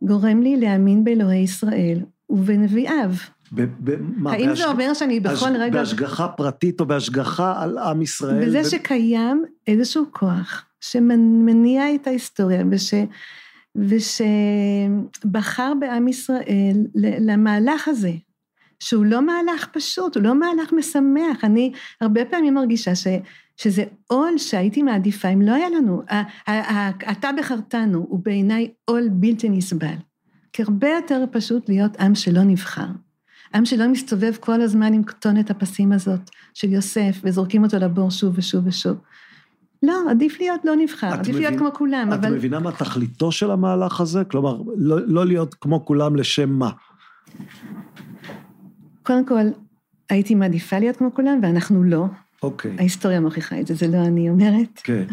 גורם לי להאמין באלוהי ישראל ובנביאיו. ב, ב, מה, האם בהשג... זה אומר שאני בכל בהש... רגע... בהשגחה פרטית או בהשגחה על עם ישראל? בזה ו... שקיים איזשהו כוח שמניע את ההיסטוריה וש... ושבחר בעם ישראל למהלך הזה, שהוא לא מהלך פשוט, הוא לא מהלך משמח. אני הרבה פעמים מרגישה ש, שזה עול שהייתי מעדיפה אם לא היה לנו. אתה בחרתנו הוא בעיניי עול בלתי נסבל. כי הרבה יותר פשוט להיות עם שלא נבחר. עם שלא מסתובב כל הזמן עם כתונת הפסים הזאת של יוסף, וזורקים אותו לבור שוב ושוב ושוב. לא, עדיף להיות לא נבחר, עדיף מבין, להיות כמו כולם, את אבל... את מבינה מה תכליתו של המהלך הזה? כלומר, לא, לא להיות כמו כולם לשם מה? קודם כל, הייתי מעדיפה להיות כמו כולם, ואנחנו לא. אוקיי. ההיסטוריה מוכיחה את זה, זה לא אני אומרת. כן.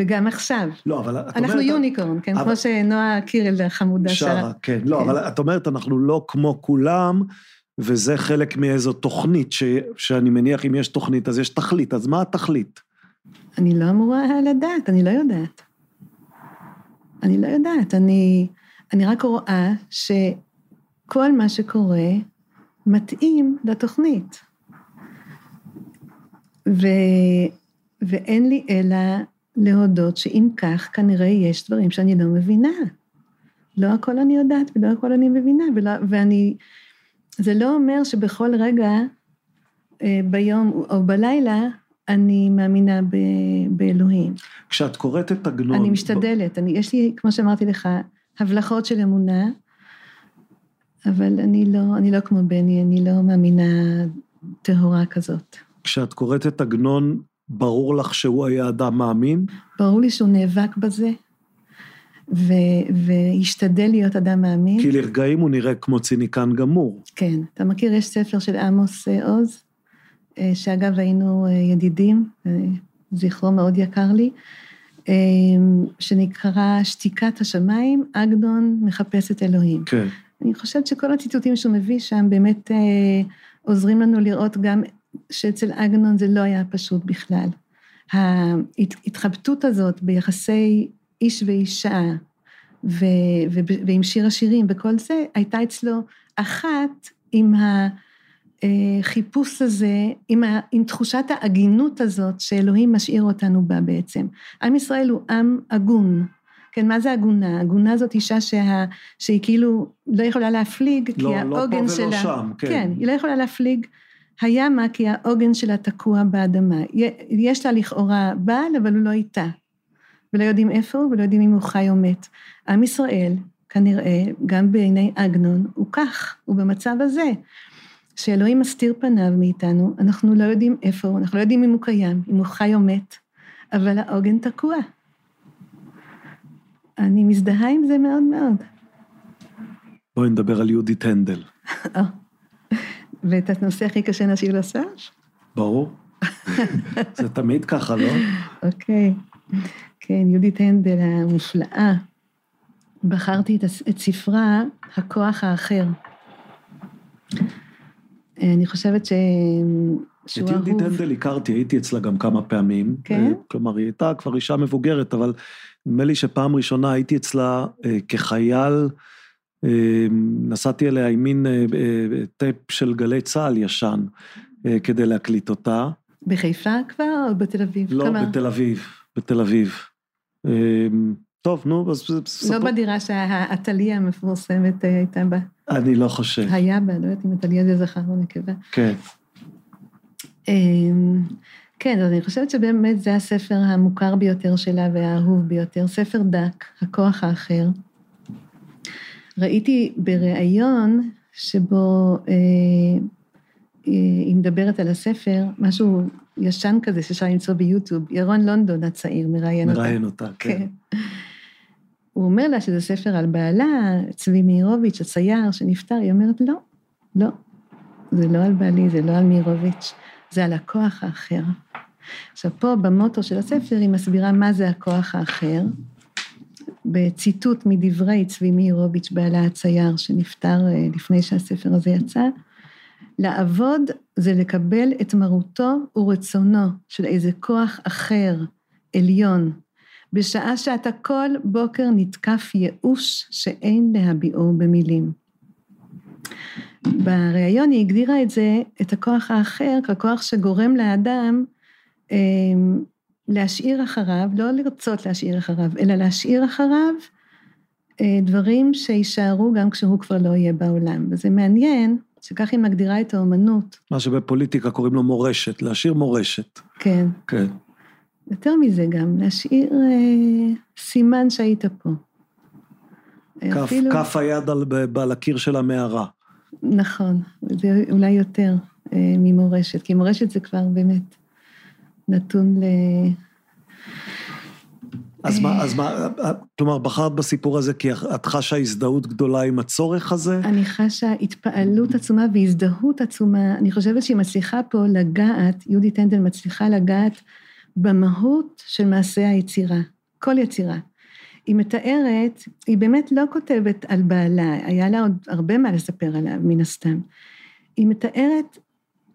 וגם עכשיו. לא, אבל את אומרת... אנחנו יוניקורן, כן, אבל... כמו שנועה קירל החמודה שרה. שרה, כן. לא, כן. אבל את אומרת, אנחנו לא כמו כולם, וזה חלק מאיזו תוכנית, ש... שאני מניח אם יש תוכנית, אז יש תכלית, אז מה התכלית? אני לא אמורה לדעת, אני לא יודעת. אני לא יודעת, אני, אני רק רואה שכל מה שקורה מתאים לתוכנית. ו, ואין לי אלא להודות שאם כך, כנראה יש דברים שאני לא מבינה. לא הכל אני יודעת ולא הכל אני מבינה, ולא, ואני... זה לא אומר שבכל רגע אה, ביום או בלילה אני מאמינה ב, באלוהים. כשאת קוראת את עגנון... אני משתדלת, אני, יש לי, כמו שאמרתי לך, הבלחות של אמונה, אבל אני לא, אני לא כמו בני, אני לא מאמינה טהורה כזאת. כשאת קוראת את עגנון, ברור לך שהוא היה אדם מאמין? ברור לי שהוא נאבק בזה, ו, והשתדל להיות אדם מאמין. כי לרגעים הוא נראה כמו ציניקן גמור. כן. אתה מכיר, יש ספר של עמוס עוז, שאגב היינו אה, ידידים, זכרו מאוד יקר לי, שנקרא שתיקת השמיים, עגנון מחפש את אלוהים. כן. אני חושבת שכל הציטוטים שהוא מביא שם באמת עוזרים לנו לראות גם שאצל עגנון זה לא היה פשוט בכלל. ההתחבטות הזאת ביחסי איש ואישה, ו, ו, ועם שיר השירים וכל זה, הייתה אצלו אחת עם החיפוש הזה, עם, ה, עם תחושת ההגינות הזאת שאלוהים משאיר אותנו בה בעצם. עם ישראל הוא עם הגון. כן, מה זה עגונה? עגונה זאת אישה שה, שהיא כאילו לא יכולה להפליג, לא, כי לא העוגן שלה... לא פה ולא שם, כן. כן, היא לא יכולה להפליג הימה כי העוגן שלה תקוע באדמה. יש לה לכאורה בעל, אבל הוא לא איתה. ולא יודעים איפה הוא, ולא יודעים אם הוא חי או מת. עם ישראל, כנראה, גם בעיני עגנון, הוא כך, הוא במצב הזה. שאלוהים מסתיר פניו מאיתנו, אנחנו לא יודעים איפה הוא, אנחנו לא יודעים אם הוא קיים, אם הוא חי או מת, אבל העוגן תקוע. אני מזדהה עם זה מאוד מאוד. בואי נדבר על יהודית הנדל. (laughs) ואת הנושא הכי קשה נשאיר לסארש? ברור. (laughs) זה תמיד ככה, לא? אוקיי. כן, יהודית הנדל המופלאה. בחרתי את, את ספרה, הכוח האחר. אני חושבת ש... את יהודית הנדל הכרתי, הייתי אצלה גם כמה פעמים. כן? כלומר, היא הייתה כבר אישה מבוגרת, אבל נדמה לי שפעם ראשונה הייתי אצלה אה, כחייל, אה, נסעתי אליה עם מין אה, טייפ של גלי צה"ל ישן, כדי להקליט אותה. בחיפה כבר או בתל אביב? לא, כמה? בתל אביב, בתל אביב. טוב, נו, אז... לא בדירה שהעתליה המפורסמת הייתה בה. אני לא חושב. היה בה, לא יודעת אם עתליה זה זכר או נקבה. כן. אמ, כן, אז אני חושבת שבאמת זה הספר המוכר ביותר שלה והאהוב ביותר, ספר דק, הכוח האחר. ראיתי בריאיון שבו אה, אה, היא מדברת על הספר, משהו ישן כזה שאפשר למצוא ביוטיוב, ירון לונדון הצעיר מראיין אותה. מראיין אותה, כן. הוא אומר לה שזה ספר על בעלה, צבי מאירוביץ', הצייר שנפטר, היא אומרת, לא, לא, זה לא על בעלי, זה לא על מאירוביץ'. זה על הכוח האחר. עכשיו, פה במוטו של הספר היא מסבירה מה זה הכוח האחר, בציטוט מדברי צבי מאירוביץ', בעלה הצייר, שנפטר אה, לפני שהספר הזה יצא, לעבוד זה לקבל את מרותו ורצונו של איזה כוח אחר, עליון, בשעה שאתה כל בוקר נתקף ייאוש שאין להביעו במילים. בריאיון היא הגדירה את זה, את הכוח האחר, ככוח שגורם לאדם אה, להשאיר אחריו, לא לרצות להשאיר אחריו, אלא להשאיר אחריו אה, דברים שיישארו גם כשהוא כבר לא יהיה בעולם. וזה מעניין שכך היא מגדירה את האומנות. מה שבפוליטיקה קוראים לו מורשת, להשאיר מורשת. כן. כן. יותר מזה גם, להשאיר אה, סימן שהיית פה. כף, אפילו... כף היד על, על הקיר של המערה. נכון, זה אולי יותר אה, ממורשת, כי מורשת זה כבר באמת נתון ל... אז מה, אז מה, כלומר, בחרת בסיפור הזה כי את חשה הזדהות גדולה עם הצורך הזה? אני חשה התפעלות עצומה והזדהות עצומה. אני חושבת שהיא מצליחה פה לגעת, יהודית טנדל מצליחה לגעת במהות של מעשה היצירה, כל יצירה. היא מתארת, היא באמת לא כותבת על בעלה, היה לה עוד הרבה מה לספר עליו, מן הסתם. היא מתארת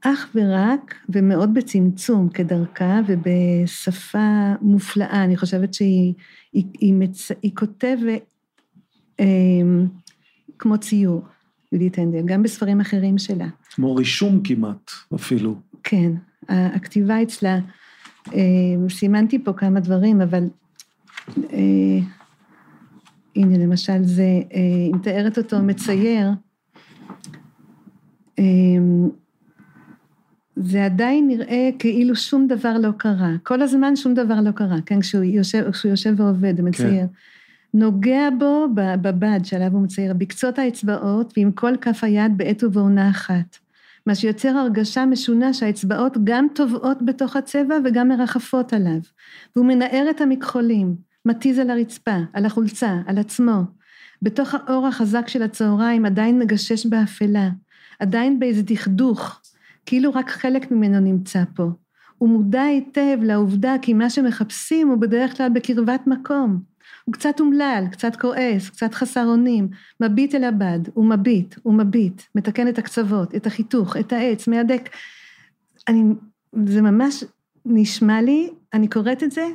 אך ורק, ומאוד בצמצום כדרכה, ובשפה מופלאה, אני חושבת שהיא היא, היא מצ... היא כותבת אה, כמו ציור, יהודית הנדל, גם בספרים אחרים שלה. כמו רישום כמעט, אפילו. כן, הכתיבה אצלה, סימנתי פה כמה דברים, אבל... אה, הנה למשל זה, אה, היא מתארת אותו מצייר, אה, זה עדיין נראה כאילו שום דבר לא קרה. כל הזמן שום דבר לא קרה, כן? כשהוא יושב, כשהוא יושב ועובד ומצייר. כן. נוגע בו בבד שעליו הוא מצייר, בקצות האצבעות ועם כל כף היד בעת ובעונה אחת. מה שיוצר הרגשה משונה שהאצבעות גם טובעות בתוך הצבע וגם מרחפות עליו. והוא מנער את המכחולים. מתיז על הרצפה, על החולצה, על עצמו. בתוך האור החזק של הצהריים עדיין מגשש באפלה, עדיין באיזה דכדוך, כאילו רק חלק ממנו נמצא פה. הוא מודע היטב לעובדה כי מה שמחפשים הוא בדרך כלל בקרבת מקום. הוא קצת אומלל, קצת כועס, קצת חסר אונים, מביט אל הבד, הוא מביט, הוא מביט, מתקן את הקצוות, את החיתוך, את העץ, מהדק. אני, זה ממש נשמע לי, אני קוראת את זה,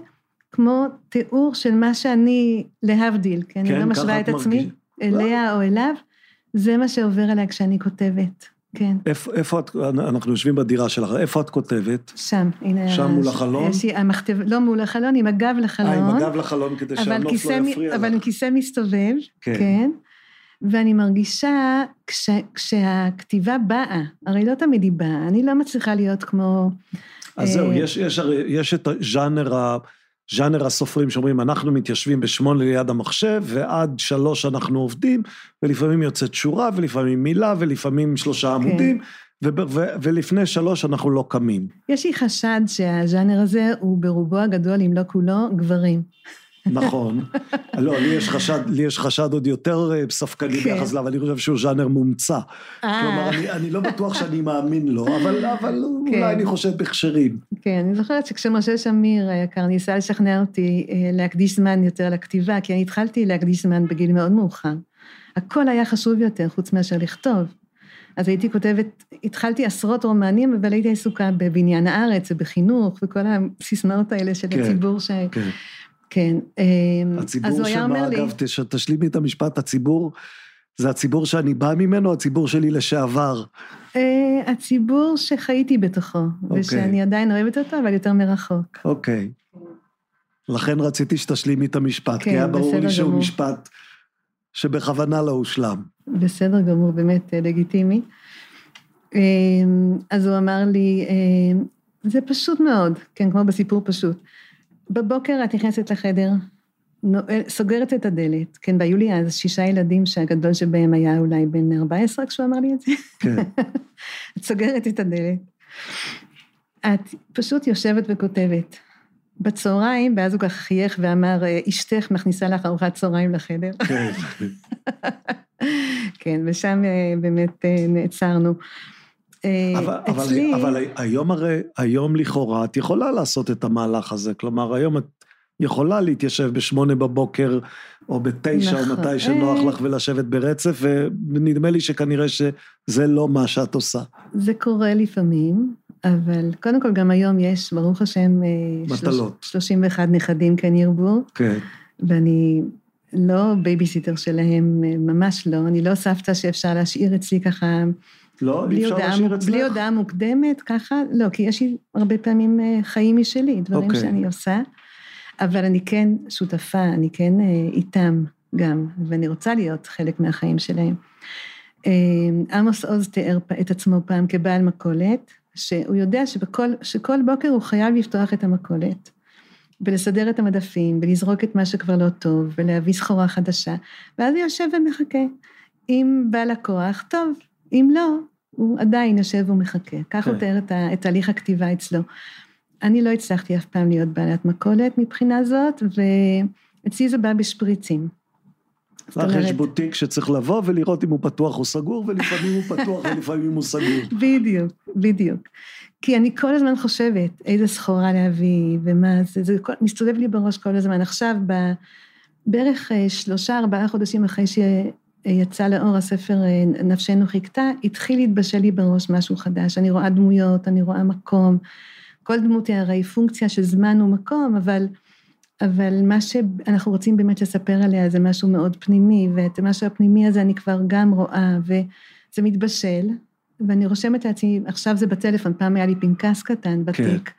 כמו תיאור של מה שאני, להבדיל, כן? כן, אני לא משווה את עצמי מרגיש... אליה לא. או אליו, זה מה שעובר עליי כשאני כותבת, כן. איפה, איפה את, אנחנו יושבים בדירה שלך, איפה את כותבת? שם, הנה. שם מול החלון? יש לי המכתב, לא מול החלון, עם הגב לחלון. אה, עם הגב לחלון כדי שהנוף לא יפריע לך. אבל עם כיסא מסתובב, כן. כן. ואני מרגישה, כש, כשהכתיבה באה, הרי לא תמיד היא באה, אני לא מצליחה להיות כמו... אז זהו, אה, יש, יש, יש את הז'אנר ה... ז'אנר הסופרים שאומרים, אנחנו מתיישבים בשמונה ליד המחשב, ועד שלוש אנחנו עובדים, ולפעמים יוצאת שורה, ולפעמים מילה, ולפעמים שלושה כן. עמודים, ו- ו- ולפני שלוש אנחנו לא קמים. יש לי חשד שהז'אנר הזה הוא ברובו הגדול, אם לא כולו, גברים. נכון. (laughs) לא, לי יש חשד, לי יש חשד עוד יותר אה, ספקני כן. ביחס אליו, אני חושב שהוא ז'אנר מומצא. אה. כלומר, אני, אני לא בטוח שאני מאמין לו, אבל, (laughs) אבל כן. אולי אני חושד בכשרים. כן, אני זוכרת שכשמשה שמיר היקר ניסה לשכנע אותי אה, להקדיש זמן יותר לכתיבה, כי אני התחלתי להקדיש זמן בגיל מאוד מאוחר. הכל היה חשוב יותר חוץ מאשר לכתוב. אז הייתי כותבת, התחלתי עשרות רומנים, אבל הייתי עסוקה בבניין הארץ ובחינוך וכל הסיסמאות האלה של כן, הציבור ש... כן. כן. אז הציבור לי, אגב, תש- תשלימי את המשפט, הציבור, זה הציבור שאני בא ממנו, הציבור שלי לשעבר. אה, הציבור שחייתי בתוכו, אוקיי. ושאני עדיין אוהבת אותו, אבל יותר מרחוק. אוקיי. לכן רציתי שתשלימי את המשפט, כי כן, היה ברור לי שהוא גמור. משפט שבכוונה לא הושלם. בסדר גמור, באמת אה, לגיטימי. אה, אז הוא אמר לי, אה, זה פשוט מאוד, כן, כמו בסיפור פשוט. בבוקר את נכנסת לחדר, נועל, סוגרת את הדלת, כן, והיו לי אז שישה ילדים שהגדול שבהם היה אולי בן 14 כשהוא אמר לי את זה. כן, (laughs) את סוגרת את הדלת. את פשוט יושבת וכותבת. בצהריים, ואז הוא ככה חייך ואמר, אה, אשתך מכניסה לך ארוחת צהריים לחדר. כן. (laughs) כן, ושם אה, באמת אה, נעצרנו. אה, אבל, אצלי, אבל היום הרי, היום לכאורה את יכולה לעשות את המהלך הזה, כלומר היום את יכולה להתיישב בשמונה בבוקר או בתשע או נכון. מתי שנוח. לך ולשבת ברצף, ונדמה לי שכנראה שזה לא מה שאת עושה. זה קורה לפעמים, אבל קודם כל גם היום יש, ברוך השם, אה, מטלות. 31 נכדים כן ירבו, כן, ואני לא בייביסיטר שלהם, אה, ממש לא, אני לא סבתא שאפשר להשאיר אצלי ככה, לא, אי אפשר להשאיר אצלך? בלי הודעה מוקדמת, ככה, לא, כי יש לי הרבה פעמים אה, חיים משלי, דברים אוקיי. שאני עושה, אבל אני כן שותפה, אני כן אה, איתם גם, ואני רוצה להיות חלק מהחיים שלהם. אה, עמוס עוז תיאר את עצמו פעם כבעל מכולת, שהוא יודע שבכל, שכל בוקר הוא חייב לפתוח את המכולת, ולסדר את המדפים, ולזרוק את מה שכבר לא טוב, ולהביא סחורה חדשה, ואז הוא יושב ומחכה. אם בא לקוח, טוב, אם לא, הוא עדיין יושב ומחכה. כך הוא כן. תיאר את, ה- את תהליך הכתיבה אצלו. אני לא הצלחתי אף פעם להיות בעלת מכולת מבחינה זאת, ואצלי זה בא בשפריצים. לך יש בוטיק שצריך לבוא ולראות אם הוא פתוח או סגור, ולפעמים הוא פתוח ולפעמים הוא סגור. (laughs) בדיוק, בדיוק. כי אני כל הזמן חושבת איזה סחורה להביא ומה זה, זה כל, מסתובב לי בראש כל הזמן. עכשיו, ב, בערך אה, שלושה, ארבעה חודשים אחרי שיצא לאור הספר אה, נפשנו חיכתה, התחיל להתבשל לי בראש משהו חדש. אני רואה דמויות, אני רואה מקום. כל דמות היא הרי פונקציה של זמן ומקום, אבל, אבל מה שאנחנו רוצים באמת לספר עליה זה משהו מאוד פנימי, ואת המשהו הפנימי הזה אני כבר גם רואה, וזה מתבשל, ואני רושמת לעצמי, עכשיו זה בטלפון, פעם היה לי פנקס קטן בתיק,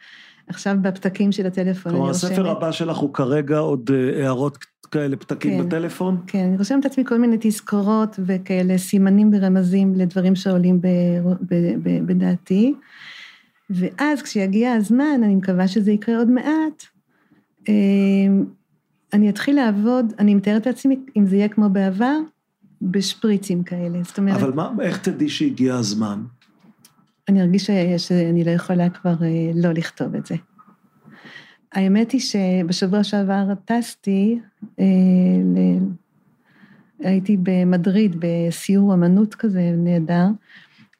עכשיו בפתקים של הטלפון כלומר, רושמת. הספר הבא שלך הוא כרגע עוד אה, הערות כאלה, פתקים כן. בטלפון? כן, אני רושמת לעצמי כל מיני תזכורות וכאלה סימנים ורמזים לדברים שעולים ב, ב, ב, בדעתי. ואז כשיגיע הזמן, אני מקווה שזה יקרה עוד מעט, אה, אני אתחיל לעבוד, אני מתארת לעצמי, אם זה יהיה כמו בעבר, בשפריצים כאלה. זאת אומרת, אבל מה, איך תדעי שהגיע הזמן? אני ארגיש שאני לא יכולה כבר אה, לא לכתוב את זה. האמת היא שבשבוע שעבר טסתי, אה, ל... הייתי במדריד בסיור אמנות כזה נהדר,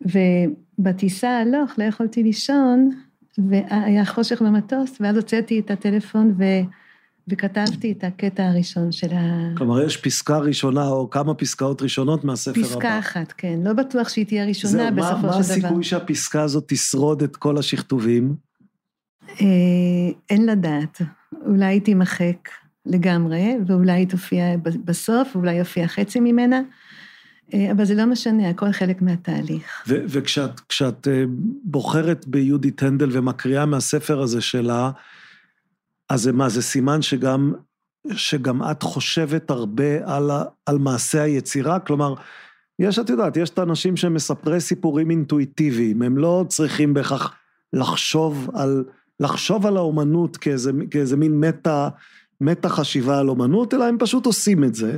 ובטיסה הלוך לא יכולתי לישון, והיה חושך במטוס, ואז הוצאתי את הטלפון ו... וכתבתי את הקטע הראשון של ה... כלומר, יש פסקה ראשונה או כמה פסקאות ראשונות מהספר הבא. פסקה אחת, כן. לא בטוח שהיא תהיה ראשונה זהו, מה, בסופו מה של דבר. הסיכוי שהפסקה הזאת תשרוד את כל השכתובים? אה, אין לדעת. אולי היא תימחק לגמרי, ואולי היא תופיע בסוף, ואולי יופיע חצי ממנה, אה, אבל זה לא משנה, הכל חלק מהתהליך. ו- וכשאת כשאת, אה, בוחרת ביהודית הנדל ומקריאה מהספר הזה שלה, אז זה מה, זה סימן שגם, שגם את חושבת הרבה על, ה- על מעשה היצירה? כלומר, יש, את יודעת, יש את האנשים שמספרי סיפורים אינטואיטיביים, הם לא צריכים בהכרח לחשוב על, לחשוב על האומנות כאיזה, כאיזה מין מטה, מטה חשיבה על אומנות, אלא הם פשוט עושים את זה.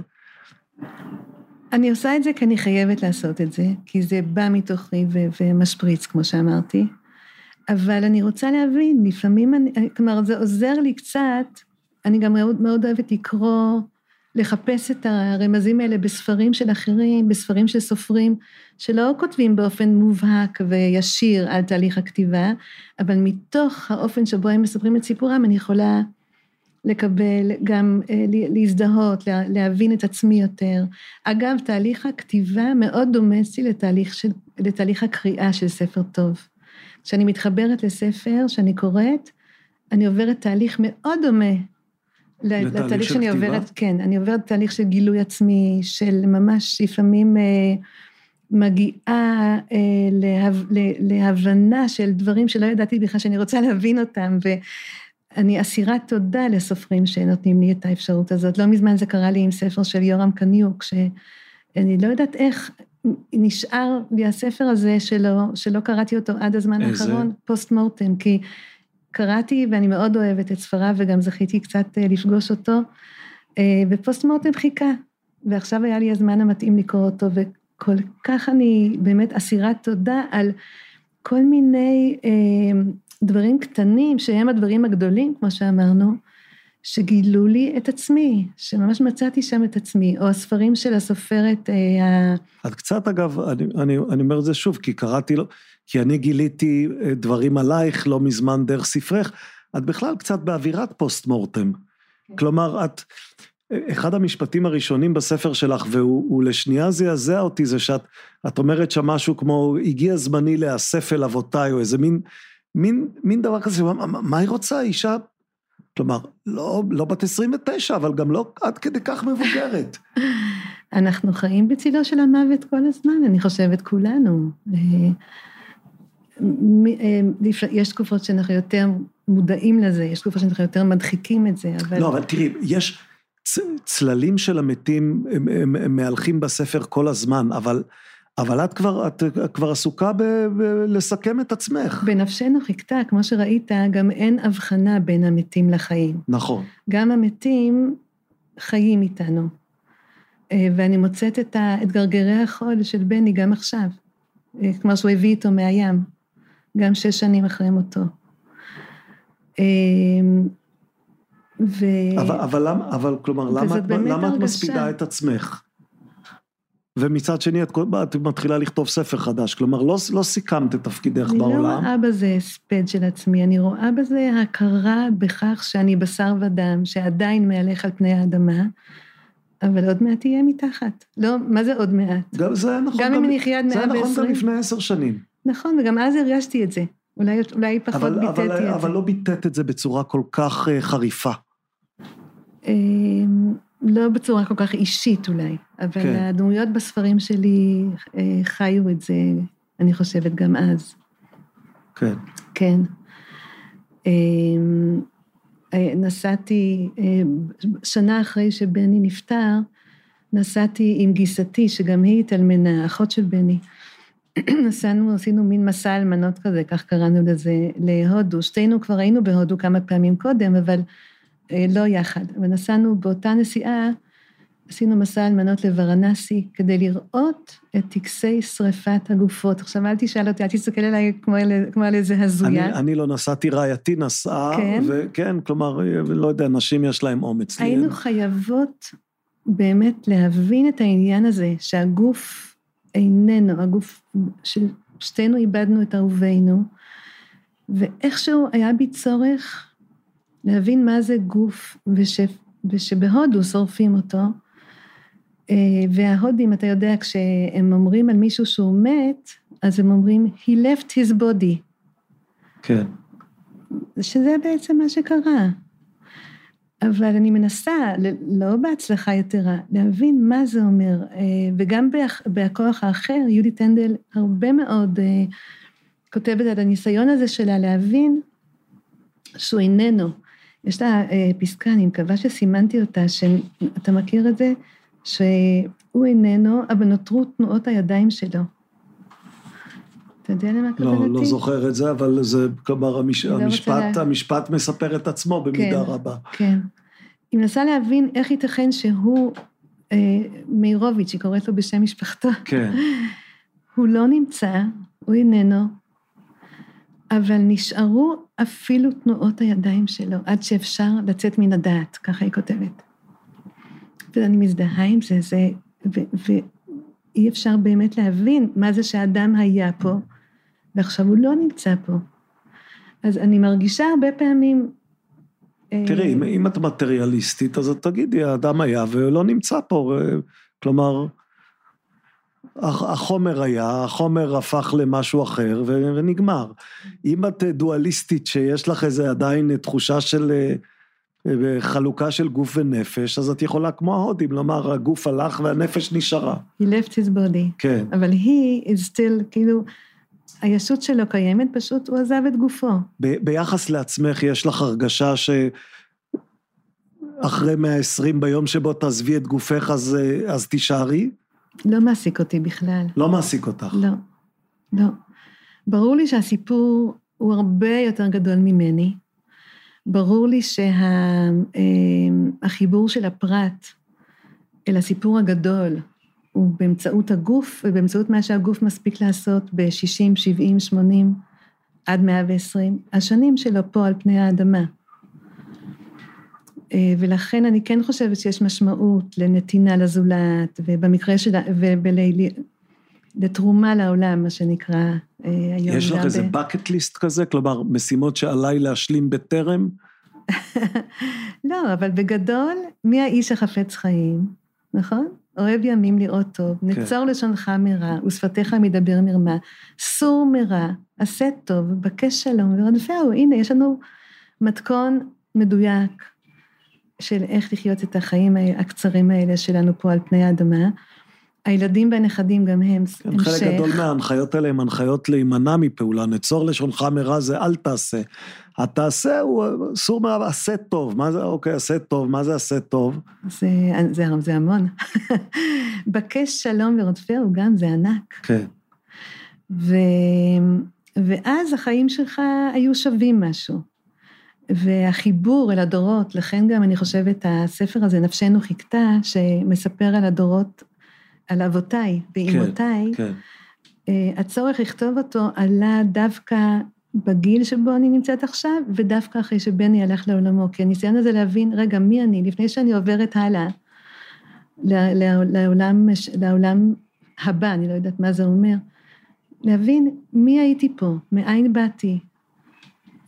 אני עושה את זה כי אני חייבת לעשות את זה, כי זה בא מתוכי ו- ומשפריץ, כמו שאמרתי. אבל אני רוצה להבין, לפעמים אני, כלומר, זה עוזר לי קצת אני גם מאוד, מאוד אוהבת לקרוא, לחפש את הרמזים האלה בספרים של אחרים, בספרים של סופרים, שלא כותבים באופן מובהק וישיר על תהליך הכתיבה, אבל מתוך האופן שבו הם מספרים את סיפורם, אני יכולה לקבל, גם אה, להזדהות, להבין את עצמי יותר. אגב, תהליך הכתיבה מאוד דומה אצלי לתהליך, של, לתהליך הקריאה של ספר טוב. כשאני מתחברת לספר שאני קוראת, אני עוברת תהליך מאוד דומה לתהליך שאני כתיבה? עוברת, כן, אני עוברת תהליך של גילוי עצמי, של ממש לפעמים אה, מגיעה אה, להב, להבנה של דברים שלא ידעתי בכלל שאני רוצה להבין אותם, ואני אסירת תודה לסופרים שנותנים לי את האפשרות הזאת. לא מזמן זה קרה לי עם ספר של יורם קניוק, שאני לא יודעת איך נשאר לי הספר הזה שלא, שלא קראתי אותו עד הזמן האחרון, פוסט מורטם, כי קראתי ואני מאוד אוהבת את ספריו וגם זכיתי קצת אה, לפגוש אותו, אה, ופוסט מורטם חיכה, ועכשיו היה לי הזמן המתאים לקרוא אותו, וכל כך אני באמת אסירת תודה על כל מיני אה, דברים קטנים שהם הדברים הגדולים, כמו שאמרנו, שגילו לי את עצמי, שממש מצאתי שם את עצמי, או הספרים של הסופרת ה... את קצת אגב, אני, אני, אני אומר את זה שוב, כי קראתי לו, כי אני גיליתי אה, דברים עלייך לא מזמן דרך ספרך, את בכלל קצת באווירת פוסט מורטם. כן. כלומר, את, אחד המשפטים הראשונים בספר שלך, והוא לשנייה זעזע אותי, זה שאת את אומרת שם משהו כמו, הגיע זמני להיאסף אל אבותיי, או איזה מין, מין, מין דבר כזה, מה, מה היא רוצה, אישה, כלומר, לא, לא בת 29, אבל גם לא עד כדי כך מבוגרת. (laughs) אנחנו חיים בצילו של המוות כל הזמן, אני חושבת, כולנו. אה, יש תקופות שאנחנו יותר מודעים לזה, יש תקופות שאנחנו יותר מדחיקים את זה, אבל... לא, אבל תראי, יש צללים של המתים, הם, הם, הם מהלכים בספר כל הזמן, אבל... אבל את כבר, את כבר עסוקה בלסכם את עצמך. בנפשנו חיכתה, כמו שראית, גם אין הבחנה בין המתים לחיים. נכון. גם המתים חיים איתנו. אה, ואני מוצאת את, גרגרי החול של בני גם עכשיו, אה, כמו שהוא הביא איתו מהים. גם שש שנים אחרי מותו. אמ, ו... אבל, אבל, למה, אבל כלומר, למה, את, למה את מספידה את עצמך? ומצד שני את, את מתחילה לכתוב ספר חדש, כלומר לא, לא סיכמת את תפקידך אני בעולם. אני לא רואה בזה הספד של עצמי, אני רואה בזה הכרה בכך שאני בשר ודם, שעדיין מהלך על פני האדמה, אבל עוד מעט תהיה מתחת. לא, מה זה עוד מעט? גם זה נכון. גם אם אני אחיה עד 120. זה נכון גם לפני עשר שנים. נכון, וגם אז הרגשתי את זה. אולי, אולי פחות אבל, ביטאתי אבל, את זה. אבל לא ביטאת את זה בצורה כל כך uh, חריפה. אמ, לא בצורה כל כך אישית אולי, אבל כן. הדמויות בספרים שלי uh, חיו את זה, אני חושבת, גם אז. כן. כן. אמ, אה, נסעתי, שנה אחרי שבני נפטר, נסעתי עם גיסתי, שגם היא התאלמנה, אחות של בני. (clears throat) נסענו, עשינו מין מסע אלמנות כזה, כך קראנו לזה, להודו. שתינו כבר היינו בהודו כמה פעמים קודם, אבל אה, לא יחד. ונסענו באותה נסיעה, עשינו מסע אלמנות לוורנסי, כדי לראות את טקסי שריפת הגופות. עכשיו, אל תשאל אותי, אל תסתכל עליי כמו, כמו על איזה הזויה. אני, אני לא נסעתי, רעייתי נסעה, כן? וכן, כלומר, אה, לא יודע, נשים יש להם אומץ. היינו ליהן. חייבות באמת להבין את העניין הזה, שהגוף איננו, הגוף, ששתינו איבדנו את אהובינו, ואיכשהו היה בי צורך להבין מה זה גוף, וש, ושבהודו שורפים אותו, אה, וההודים, אתה יודע, כשהם אומרים על מישהו שהוא מת, אז הם אומרים, he left his body. כן. שזה בעצם מה שקרה. אבל אני מנסה, לא בהצלחה יתרה, להבין מה זה אומר. אה, וגם בכוח האחר, יהודית טנדל הרבה מאוד אה, כותבת על הניסיון הזה שלה להבין שהוא איננו. יש לה אה, פסקה, אני מקווה שסימנתי אותה, שאתה מכיר את זה? שהוא איננו, אבל נותרו תנועות הידיים שלו. אתה יודע למה כוונתי? לא, לא זוכר את זה, אבל זה, כלומר, המש... לא המשפט, לה... המשפט מספר את עצמו במידה כן, רבה. כן. היא מנסה להבין איך ייתכן שהוא, אה, מאירוביץ', היא קוראת לו בשם משפחתו. כן. (laughs) הוא לא נמצא, הוא איננו, אבל נשארו אפילו תנועות הידיים שלו, עד שאפשר לצאת מן הדעת, ככה היא כותבת. ואני מזדהה עם זה, זה, ואי אפשר באמת להבין מה זה שאדם היה פה, ועכשיו הוא לא נמצא פה. אז אני מרגישה הרבה פעמים... אה, תראי, אם, אם את מטריאליסטית, אז את תגידי, האדם היה ולא נמצא פה. אה, כלומר, החומר היה, החומר הפך למשהו אחר ונגמר. אם את דואליסטית שיש לך איזה עדיין תחושה של אה, חלוקה של גוף ונפש, אז את יכולה כמו ההודים לומר, הגוף הלך והנפש נשארה. He left his body. כן. אבל he is still, כאילו, הישות שלו קיימת, פשוט הוא עזב את גופו. ב- ביחס לעצמך, יש לך הרגשה ש... אחרי 120 ביום שבו תעזבי את גופך, אז, אז תישארי? לא מעסיק אותי בכלל. לא מעסיק אותך. לא, לא. ברור לי שהסיפור הוא הרבה יותר גדול ממני. ברור לי שהחיבור שה, אה, של הפרט אל הסיפור הגדול הוא באמצעות הגוף ובאמצעות מה שהגוף מספיק לעשות ב-60, 70, 80 עד 120 השנים שלו פה על פני האדמה. אה, ולכן אני כן חושבת שיש משמעות לנתינה לזולת, ובמקרה של... ולתרומה לעולם, מה שנקרא אה, היום. יש לך איזה bucket list כזה? כלומר, משימות שעליי להשלים בטרם? (laughs) לא, אבל בגדול, מי האיש החפץ חיים, נכון? אוהב ימים לראות טוב, כן. נצור לשונך מרע, ושפתיך מדבר מרמה, סור מרע, עשה טוב, בקש שלום ורדפהו. הנה, יש לנו מתכון מדויק של איך לחיות את החיים הקצרים האלה שלנו פה על פני האדמה. הילדים והנכדים גם הם כן, המשך. חלק גדול מההנחיות האלה הם הנחיות להימנע מפעולה, נצור לשונך מרע זה אל תעשה. התעשה הוא אסור מה, עשה טוב, מה זה, אוקיי, עשה טוב, מה זה עשה טוב? זה, זה, זה המון. (laughs) בקש שלום ורודפהו גם, זה ענק. כן. ו, ואז החיים שלך היו שווים משהו. והחיבור אל הדורות, לכן גם אני חושבת הספר הזה, נפשנו חיכתה, שמספר על הדורות, על אבותיי ואימותיי, כן, כן. הצורך לכתוב אותו עלה דווקא בגיל שבו אני נמצאת עכשיו, ודווקא אחרי שבני הלך לעולמו, כי הניסיון הזה להבין, רגע, מי אני, לפני שאני עוברת הלאה, לעולם, לעולם הבא, אני לא יודעת מה זה אומר, להבין מי הייתי פה, מאין באתי,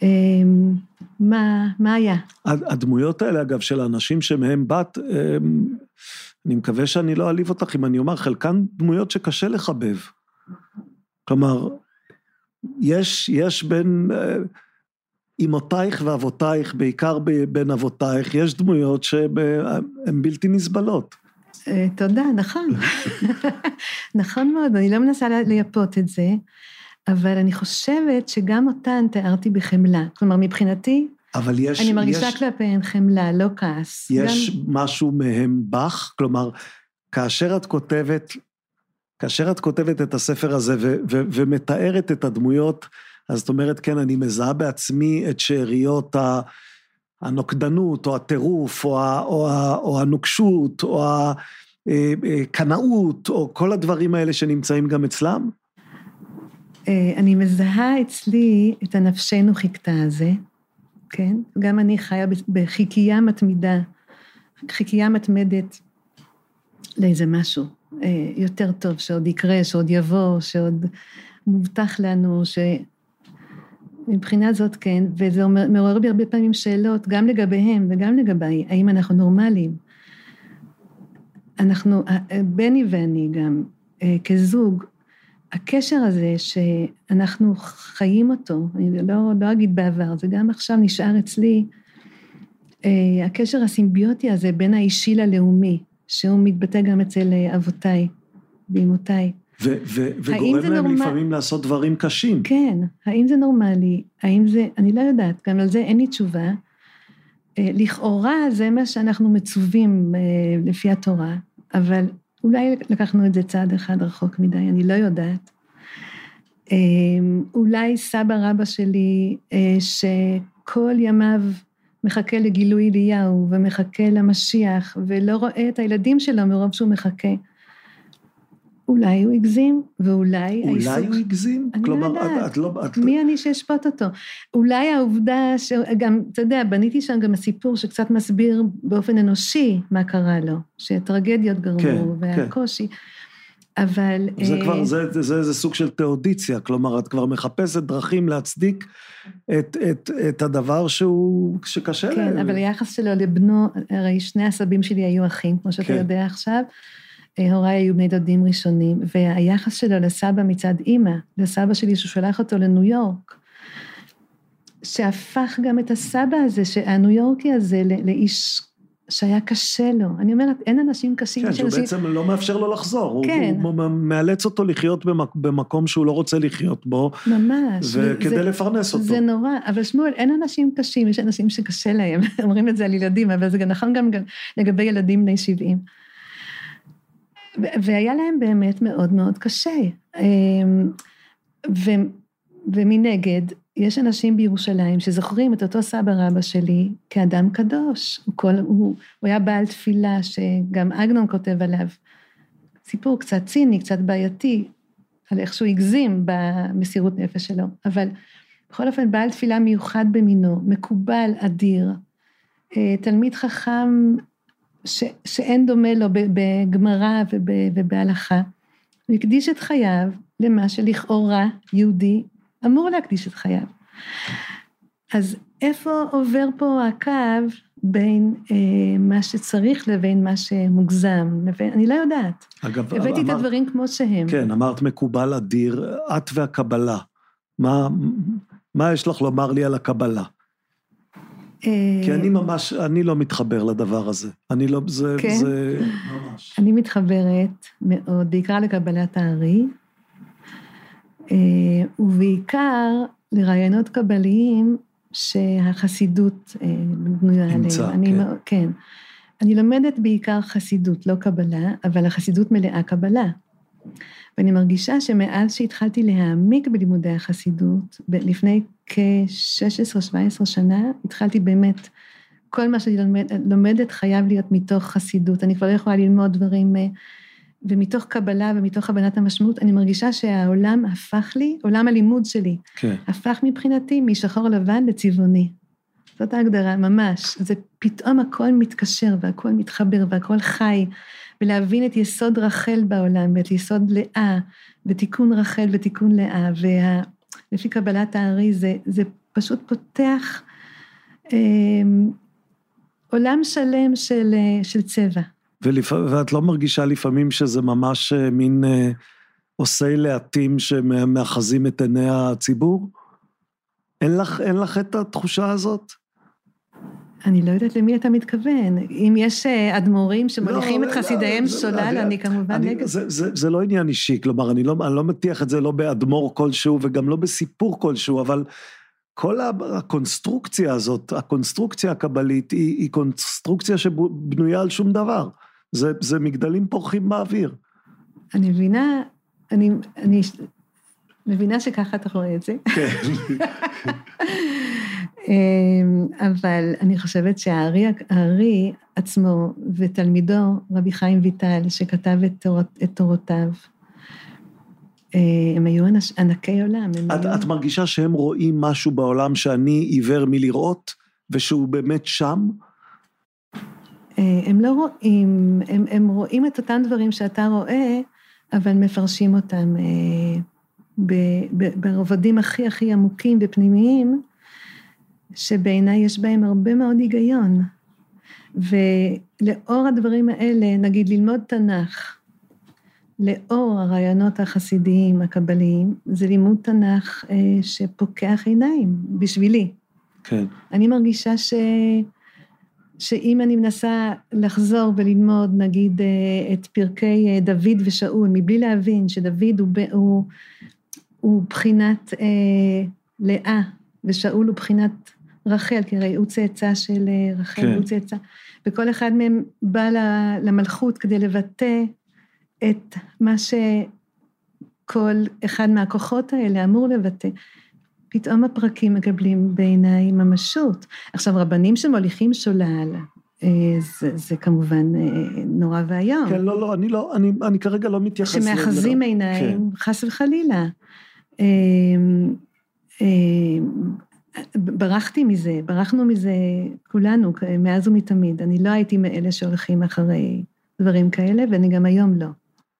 אמ, מה, מה היה? הדמויות האלה, אגב, של האנשים שמהם באת, אני מקווה שאני לא אעליב אותך אם אני אומר, חלקן דמויות שקשה לחבב. כלומר, יש, יש בין אמותייך ואבותייך, בעיקר בין אבותייך, יש דמויות שהן בלתי נסבלות. אה, תודה, נכון. (laughs) נכון מאוד, אני לא מנסה לייפות את זה. אבל אני חושבת שגם אותן תיארתי בחמלה. כלומר, מבחינתי, אבל יש... אני מרגישה יש, כלפיהן חמלה, לא כעס. יש גם... משהו מהם בך? כלומר, כאשר את כותבת, כאשר את כותבת את הספר הזה ו, ו, ומתארת את הדמויות, אז את אומרת, כן, אני מזהה בעצמי את שאריות הנוקדנות, או הטירוף, או, או, או הנוקשות, או הקנאות, אה, אה, או כל הדברים האלה שנמצאים גם אצלם? אה, אני מזהה אצלי את הנפשנו חיכתה הזה, כן? גם אני חיה בחיקייה מתמידה, חיקייה מתמדת לאיזה משהו אה, יותר טוב שעוד יקרה, שעוד יבוא, שעוד מובטח לנו, ש... מבחינה זאת כן, וזה מעורר בי הרבה פעמים שאלות, גם לגביהם וגם לגביי, האם אנחנו נורמליים. אנחנו, אה, בני ואני גם, כזוג, הקשר הזה שאנחנו חיים אותו, אני לא, לא אגיד בעבר, זה גם עכשיו נשאר אצלי, אה, הקשר הסימביוטי הזה בין האישי ללאומי, שהוא מתבטא גם אצל אה, אבותיי ואימותיי. וגורם להם נורמל... לפעמים לעשות דברים קשים. כן, האם זה נורמלי? האם זה, אני לא יודעת, גם על זה אין לי תשובה. אה, לכאורה זה מה שאנחנו מצווים לפי התורה, אבל אולי לקחנו את זה צעד אחד רחוק מדי, אני לא יודעת. אמ, אולי סבא רבא שלי, אה, שכל ימיו מחכה לגילוי אליהו ומחכה למשיח, ולא רואה את הילדים שלו מרוב שהוא מחכה. אולי הוא הגזים, ואולי... אולי העיסוק- הוא הגזים? אני לא כלומר, יודעת. את, לא... את, מי אני שאשפוט אותו? אולי העובדה שגם, אתה יודע, בניתי שם גם סיפור שקצת מסביר באופן אנושי מה קרה לו, שטרגדיות גרמו, כן, והקושי, אבל... זה אה, כבר, זה, זה, זה, זה סוג של תאודיציה, כלומר, את כבר מחפשת דרכים להצדיק את, את, את הדבר שהוא, שקשה כן, ל- אבל היחס שלו לבנו, הרי שני הסבים שלי היו אחים, כמו שאתה כן. יודע עכשיו. אה, הוריי היו בני דודים ראשונים, והיחס שלו לסבא מצד אימא, לסבא שלי שהוא שלח אותו לניו יורק, שהפך גם את הסבא הזה, הניו יורקי הזה, לאיש שהיה קשה לו. אני אומרת, אין אנשים קשים, כן, שהוא. בעצם לא מאפשר לו לחזור, כן. הוא, הוא מאלץ אותו לחיות במק, במקום שהוא לא רוצה לחיות בו, ממש. וכדי זה- לפרנס אותו. זה נורא, אבל שמואל, אין אנשים קשים, יש אנשים שקשה להם, (laughs) אומרים את זה על ילדים, אבל זה נכון גם גם לגבי ילדים בני 70. והיה להם באמת מאוד מאוד קשה. אמ, ו- ומנגד, יש אנשים בירושלים שזוכרים את אותו סבא רבא שלי כאדם קדוש. הוא, כל, הוא, הוא היה בעל תפילה שגם עגנון כותב עליו. סיפור קצת ציני, קצת בעייתי, על איך שהוא הגזים במסירות נפש שלו, אבל בכל אופן בעל תפילה מיוחד במינו, מקובל, אדיר, אה, תלמיד חכם ש, שאין דומה לו בגמרא וב, ובהלכה. הוא הקדיש את חייו למה שלכאורה יהודי אמור להקדיש את חייו. אז איפה עובר פה הקו בין אה, מה שצריך לבין מה שמוגזם, לבין, אני לא יודעת. אגב, הבאתי את אמרת- הדברים כמו שהם. כן, אמרת מקובל אדיר, את והקבלה. מה, מה יש לך לומר לי על הקבלה? אה, כי אני ממש, אני לא מתחבר לדבר הזה. אני לא, זה, כן? זה ממש. אני מתחברת מאוד, בעיקר לקבלת הארי, אה, ובעיקר לרעיונות קבליים שהחסידות אה, בנויה עליהם. אני כן. מאוד- כן. אני לומדת בעיקר חסידות, לא קבלה, אבל החסידות מלאה קבלה. ואני מרגישה שמאז שהתחלתי להעמיק בלימודי החסידות, ב- לפני כ-16-17 שנה, התחלתי באמת, כל מה שאני לומד, לומדת חייב להיות מתוך חסידות. אני כבר לא יכולה ללמוד דברים, אה, ומתוך קבלה ומתוך הבנת המשמעות, אני מרגישה שהעולם הפך לי, עולם הלימוד שלי, כן. הפך מבחינתי משחור לבן לצבעוני. זאת ההגדרה, ממש. זה פתאום הכל מתקשר והכל מתחבר והכל חי, ולהבין את יסוד רחל בעולם ואת יסוד לאה, ותיקון רחל ותיקון לאה, ולפי קבלת הארי זה, זה פשוט פותח אה, עולם שלם של, אה, של צבע. ולפ... ואת לא מרגישה לפעמים שזה ממש אה, מין אה, עושי להטים שמאחזים את עיני הציבור? אין לך, אין לך את התחושה הזאת? אני לא יודעת למי אתה מתכוון. אם יש אה, אדמו"רים שמוליכים לא, את לא, חסידיהם זה- שולל, אני- אני כמובן אני, נגד. זה, זה, זה לא עניין אישי, כלומר, אני לא, אני לא מטיח את זה לא באדמו"ר כלשהו וגם לא בסיפור כלשהו, אבל כל הקונסטרוקציה הזאת, הקונסטרוקציה הקבלית, היא, היא קונסטרוקציה שבנויה על שום דבר. זה, זה מגדלים פורחים באוויר. אני מבינה, אני, אני מבינה שככה אתה רואה את זה, כן. (laughs) אמ, אבל אני חושבת שהארי הארי עצמו ותלמידו, רבי חיים ויטל, שכתב את, תורות, את תורותיו, אה, הם היו אנש, ענקי עולם. את, היו... את מרגישה שהם רואים משהו בעולם שאני עיוור מלראות, ושהוא באמת שם? אה, הם לא רואים, הם, הם רואים את אותם דברים שאתה רואה, אבל מפרשים אותם אה, ב- ב- ברובדים הכי הכי עמוקים ופנימיים, שבעיניי יש בהם הרבה מאוד היגיון. ולאור הדברים האלה, נגיד ללמוד תנ"ך, לאור הרעיונות החסידיים, הקבליים, זה לימוד תנ"ך אה, שפוקח עיניים, בשבילי. כן. אני מרגישה ש... שאם אני מנסה לחזור וללמוד, נגיד, אה, את פרקי אה, דוד ושאול, מבלי להבין שדוד הוא, ב- הוא, הוא בחינת אה, לאה, ושאול הוא בחינת רחל, כי הרי הוא צאצא של אה, רחל, כן. הוא צאצא, וכל אחד מהם בא למלכות כדי לבטא את מה שכל אחד מהכוחות האלה אמור לבטא. פתאום הפרקים מקבלים בעיניי ממשות. עכשיו, רבנים שמוליכים שולל, זה, זה כמובן נורא ואיום. כן, לא, לא, אני לא, אני, אני כרגע לא מתייחס... שמאחזים עיניים, כן. חס וחלילה. ברחתי מזה, ברחנו מזה כולנו, מאז ומתמיד. אני לא הייתי מאלה שהולכים אחרי דברים כאלה, ואני גם היום לא.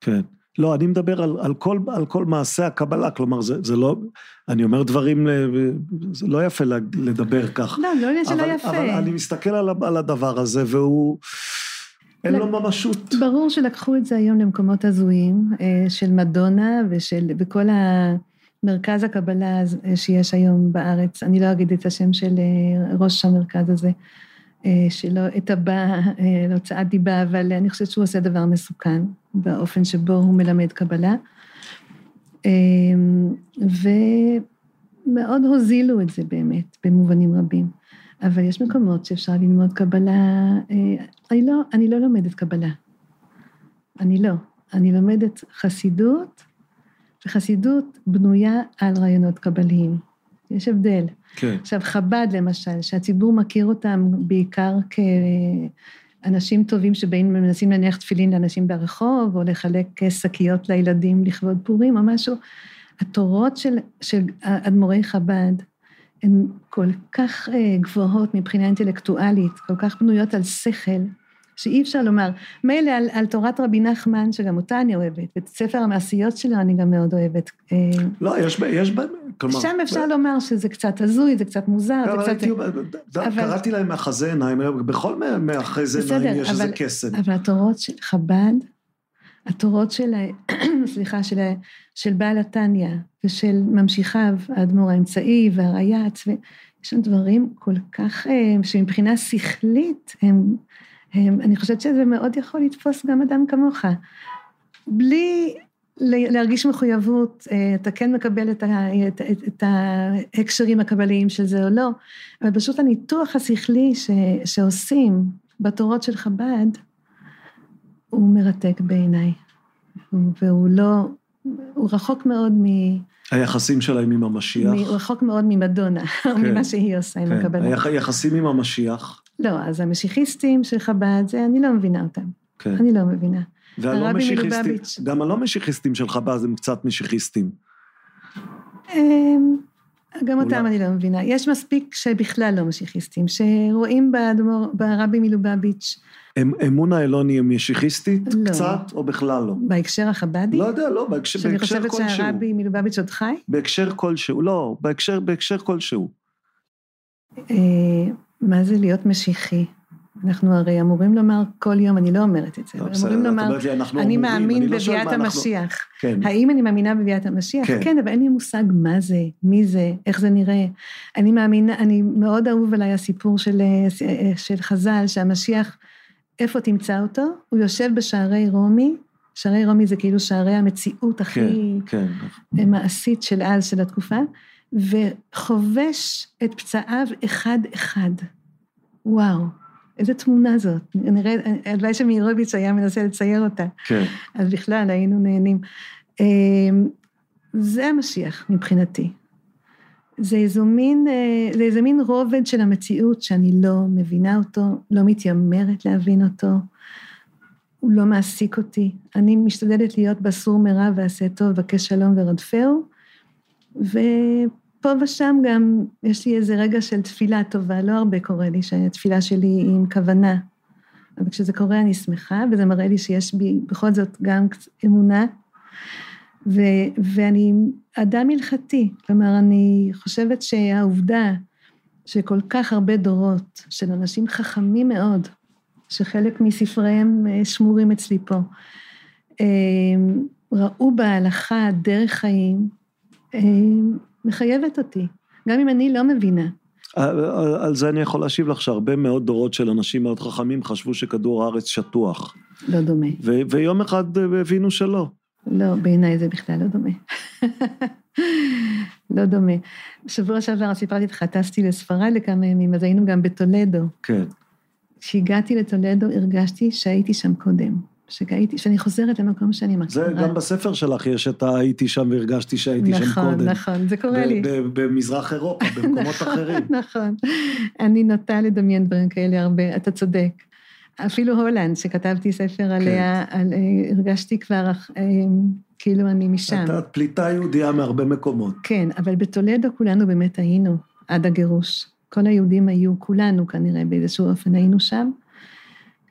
כן. לא, אני מדבר על, על, כל, על כל מעשה הקבלה, כלומר, זה, זה לא, אני אומר דברים, זה לא יפה לדבר כך. לא, לא עניין שלא יפה. אבל אני מסתכל על, על הדבר הזה, והוא, אין לו ממשות. ברור שלקחו את זה היום למקומות הזויים, אה, של מדונה ושל, וכל המרכז הקבלה שיש היום בארץ, אני לא אגיד את השם של אה, ראש המרכז הזה. אה, שלא אתבע להוצאת דיבה, אבל אני חושבת שהוא עושה דבר מסוכן באופן שבו הוא מלמד קבלה. אה, ומאוד הוזילו את זה באמת, במובנים רבים. אבל יש מקומות שאפשר ללמוד קבלה, אה, אני לא, אני לא לומדת קבלה. אני לא. אני לומדת חסידות, וחסידות בנויה על רעיונות קבליים. יש הבדל. כן. עכשיו, חב"ד למשל, שהציבור מכיר אותם בעיקר כאנשים טובים שבאים ומנסים להניח תפילין לאנשים ברחוב, או לחלק שקיות לילדים לכבוד פורים או משהו, התורות של, של אדמו"רי חב"ד הן כל כך אה, גבוהות מבחינה אינטלקטואלית, כל כך בנויות על שכל, שאי אפשר לומר, מילא על, על תורת רבי נחמן, שגם אותה אני אוהבת, ואת ספר המעשיות שלו אני גם מאוד אוהבת. אה, לא, יש, יש, כלומר... שם אפשר ב... לומר שזה קצת הזוי, זה קצת מוזר, זה קצת... אבל... קראתי להם מאחזי עיניים, בכל מאחזי עיניים יש איזה קסם. אבל התורות של חב"ד, התורות של, (clears throat) סליחה, של, של בעל התניא ושל ממשיכיו, האדמו"ר האמצעי והרייץ, יש שם דברים כל כך, אה, שמבחינה שכלית הם... אני חושבת שזה מאוד יכול לתפוס גם אדם כמוך. בלי להרגיש מחויבות, אה, אתה כן מקבל את, ה, את, את, את ההקשרים הקבליים של זה או לא, אבל פשוט הניתוח השכלי ש, שעושים בתורות של חב"ד, הוא מרתק בעיניי. והוא לא, הוא רחוק מאוד מ... היחסים שלהם עם המשיח. הוא רחוק מאוד ממדונה, (laughs) כן, ממה שהיא עושה כן. עם הקבלה. היחסים עם המשיח. לא, אז המשיחיסטים של חב"ד, זה, אני לא מבינה אותם. כן. אני לא מבינה. והלא משיחיסטים, גם הלא משיחיסטים של חב"ד הם קצת משיחיסטים. אמ, גם אותם אני לא מבינה. יש מספיק שבכלל לא משיחיסטים, שרואים באדמו"ר, ברבי מלובביץ'. אמון האלוני היא משיחיסטית לא. קצת, או בכלל לא? בהקשר החב"די? לא יודע, לא, בהקשר, בהקשר כלשהו. שאני חושבת שהרבי מלובביץ' עוד חי? בהקשר כלשהו, לא, בהקשר, בהקשר כלשהו. אה, מה זה להיות משיחי? אנחנו הרי אמורים לומר כל יום, אני לא אומרת את זה, לא, אבל אמורים לומר, אני מאמין לא בביאת המשיח. כן. האם אני מאמינה בביאת המשיח? כן. כן, אבל אין לי מושג מה זה, מי זה, איך זה נראה. אני מאמינה, אני מאוד אהוב עליי הסיפור של, חז"ל, שהמשיח, איפה תמצא אותו? הוא יושב בשערי רומי, שערי רומי זה כאילו שערי המציאות הכי כן, כן. מעשית של אז, של התקופה, וחובש את פצעיו אחד-אחד. וואו. איזה תמונה זאת. נראה, הלוואי שמאירוביץ' היה מנסה לצייר אותה. כן. אז בכלל היינו נהנים. אמ, זה המשיח מבחינתי. זה איזה מין, אה, זה איזה מין רובד של המציאות שאני לא מבינה אותו, לא מתיימרת להבין אותו, הוא לא מעסיק אותי. אני משתדלת להיות בסור מרע ועשה טוב, בקש שלום ורדפהו, ו... פה ושם גם יש לי איזה רגע של תפילה טובה, לא הרבה קורה לי שהתפילה שלי היא עם כוונה, אבל כשזה קורה אני שמחה, וזה מראה לי שיש בי בכל זאת גם אמונה, ו, ואני אדם הלכתי, כלומר, אני חושבת שהעובדה שכל כך הרבה דורות של אנשים חכמים מאוד, שחלק מספריהם אה, שמורים אצלי פה, אה, ראו בהלכה דרך חיים, אה, מחייבת אותי, גם אם אני לא מבינה. על זה אני יכול להשיב לך שהרבה מאוד דורות של אנשים מאוד חכמים חשבו שכדור הארץ שטוח. לא דומה. ו- ויום אחד הבינו שלא. לא, בעיניי זה בכלל לא דומה. לא דומה. בשבוע שעבר סיפרתי לך, טסתי לספרד לכמה ימים, אז היינו גם בטולדו. כן. כשהגעתי לטולדו הרגשתי שהייתי שם קודם. שהייתי, שאני חוזרת למקום שאני מכירה. זה גם בספר שלך יש את הייתי שם והרגשתי שהייתי נכון, שם קודם. נכון, נכון, זה קורה לי. במזרח אירופה, (laughs) במקומות נכון, אחרים. נכון, אני נוטה לדמיין דברים כאלה הרבה, אתה צודק. אפילו הולנד, שכתבתי ספר עליה, כן. על, אה, הרגשתי כבר אה, כאילו אני משם. את פליטה יהודייה מהרבה מקומות. כן, אבל בטולדו כולנו באמת היינו עד הגירוש. כל היהודים היו, כולנו כנראה באיזשהו אופן היינו שם,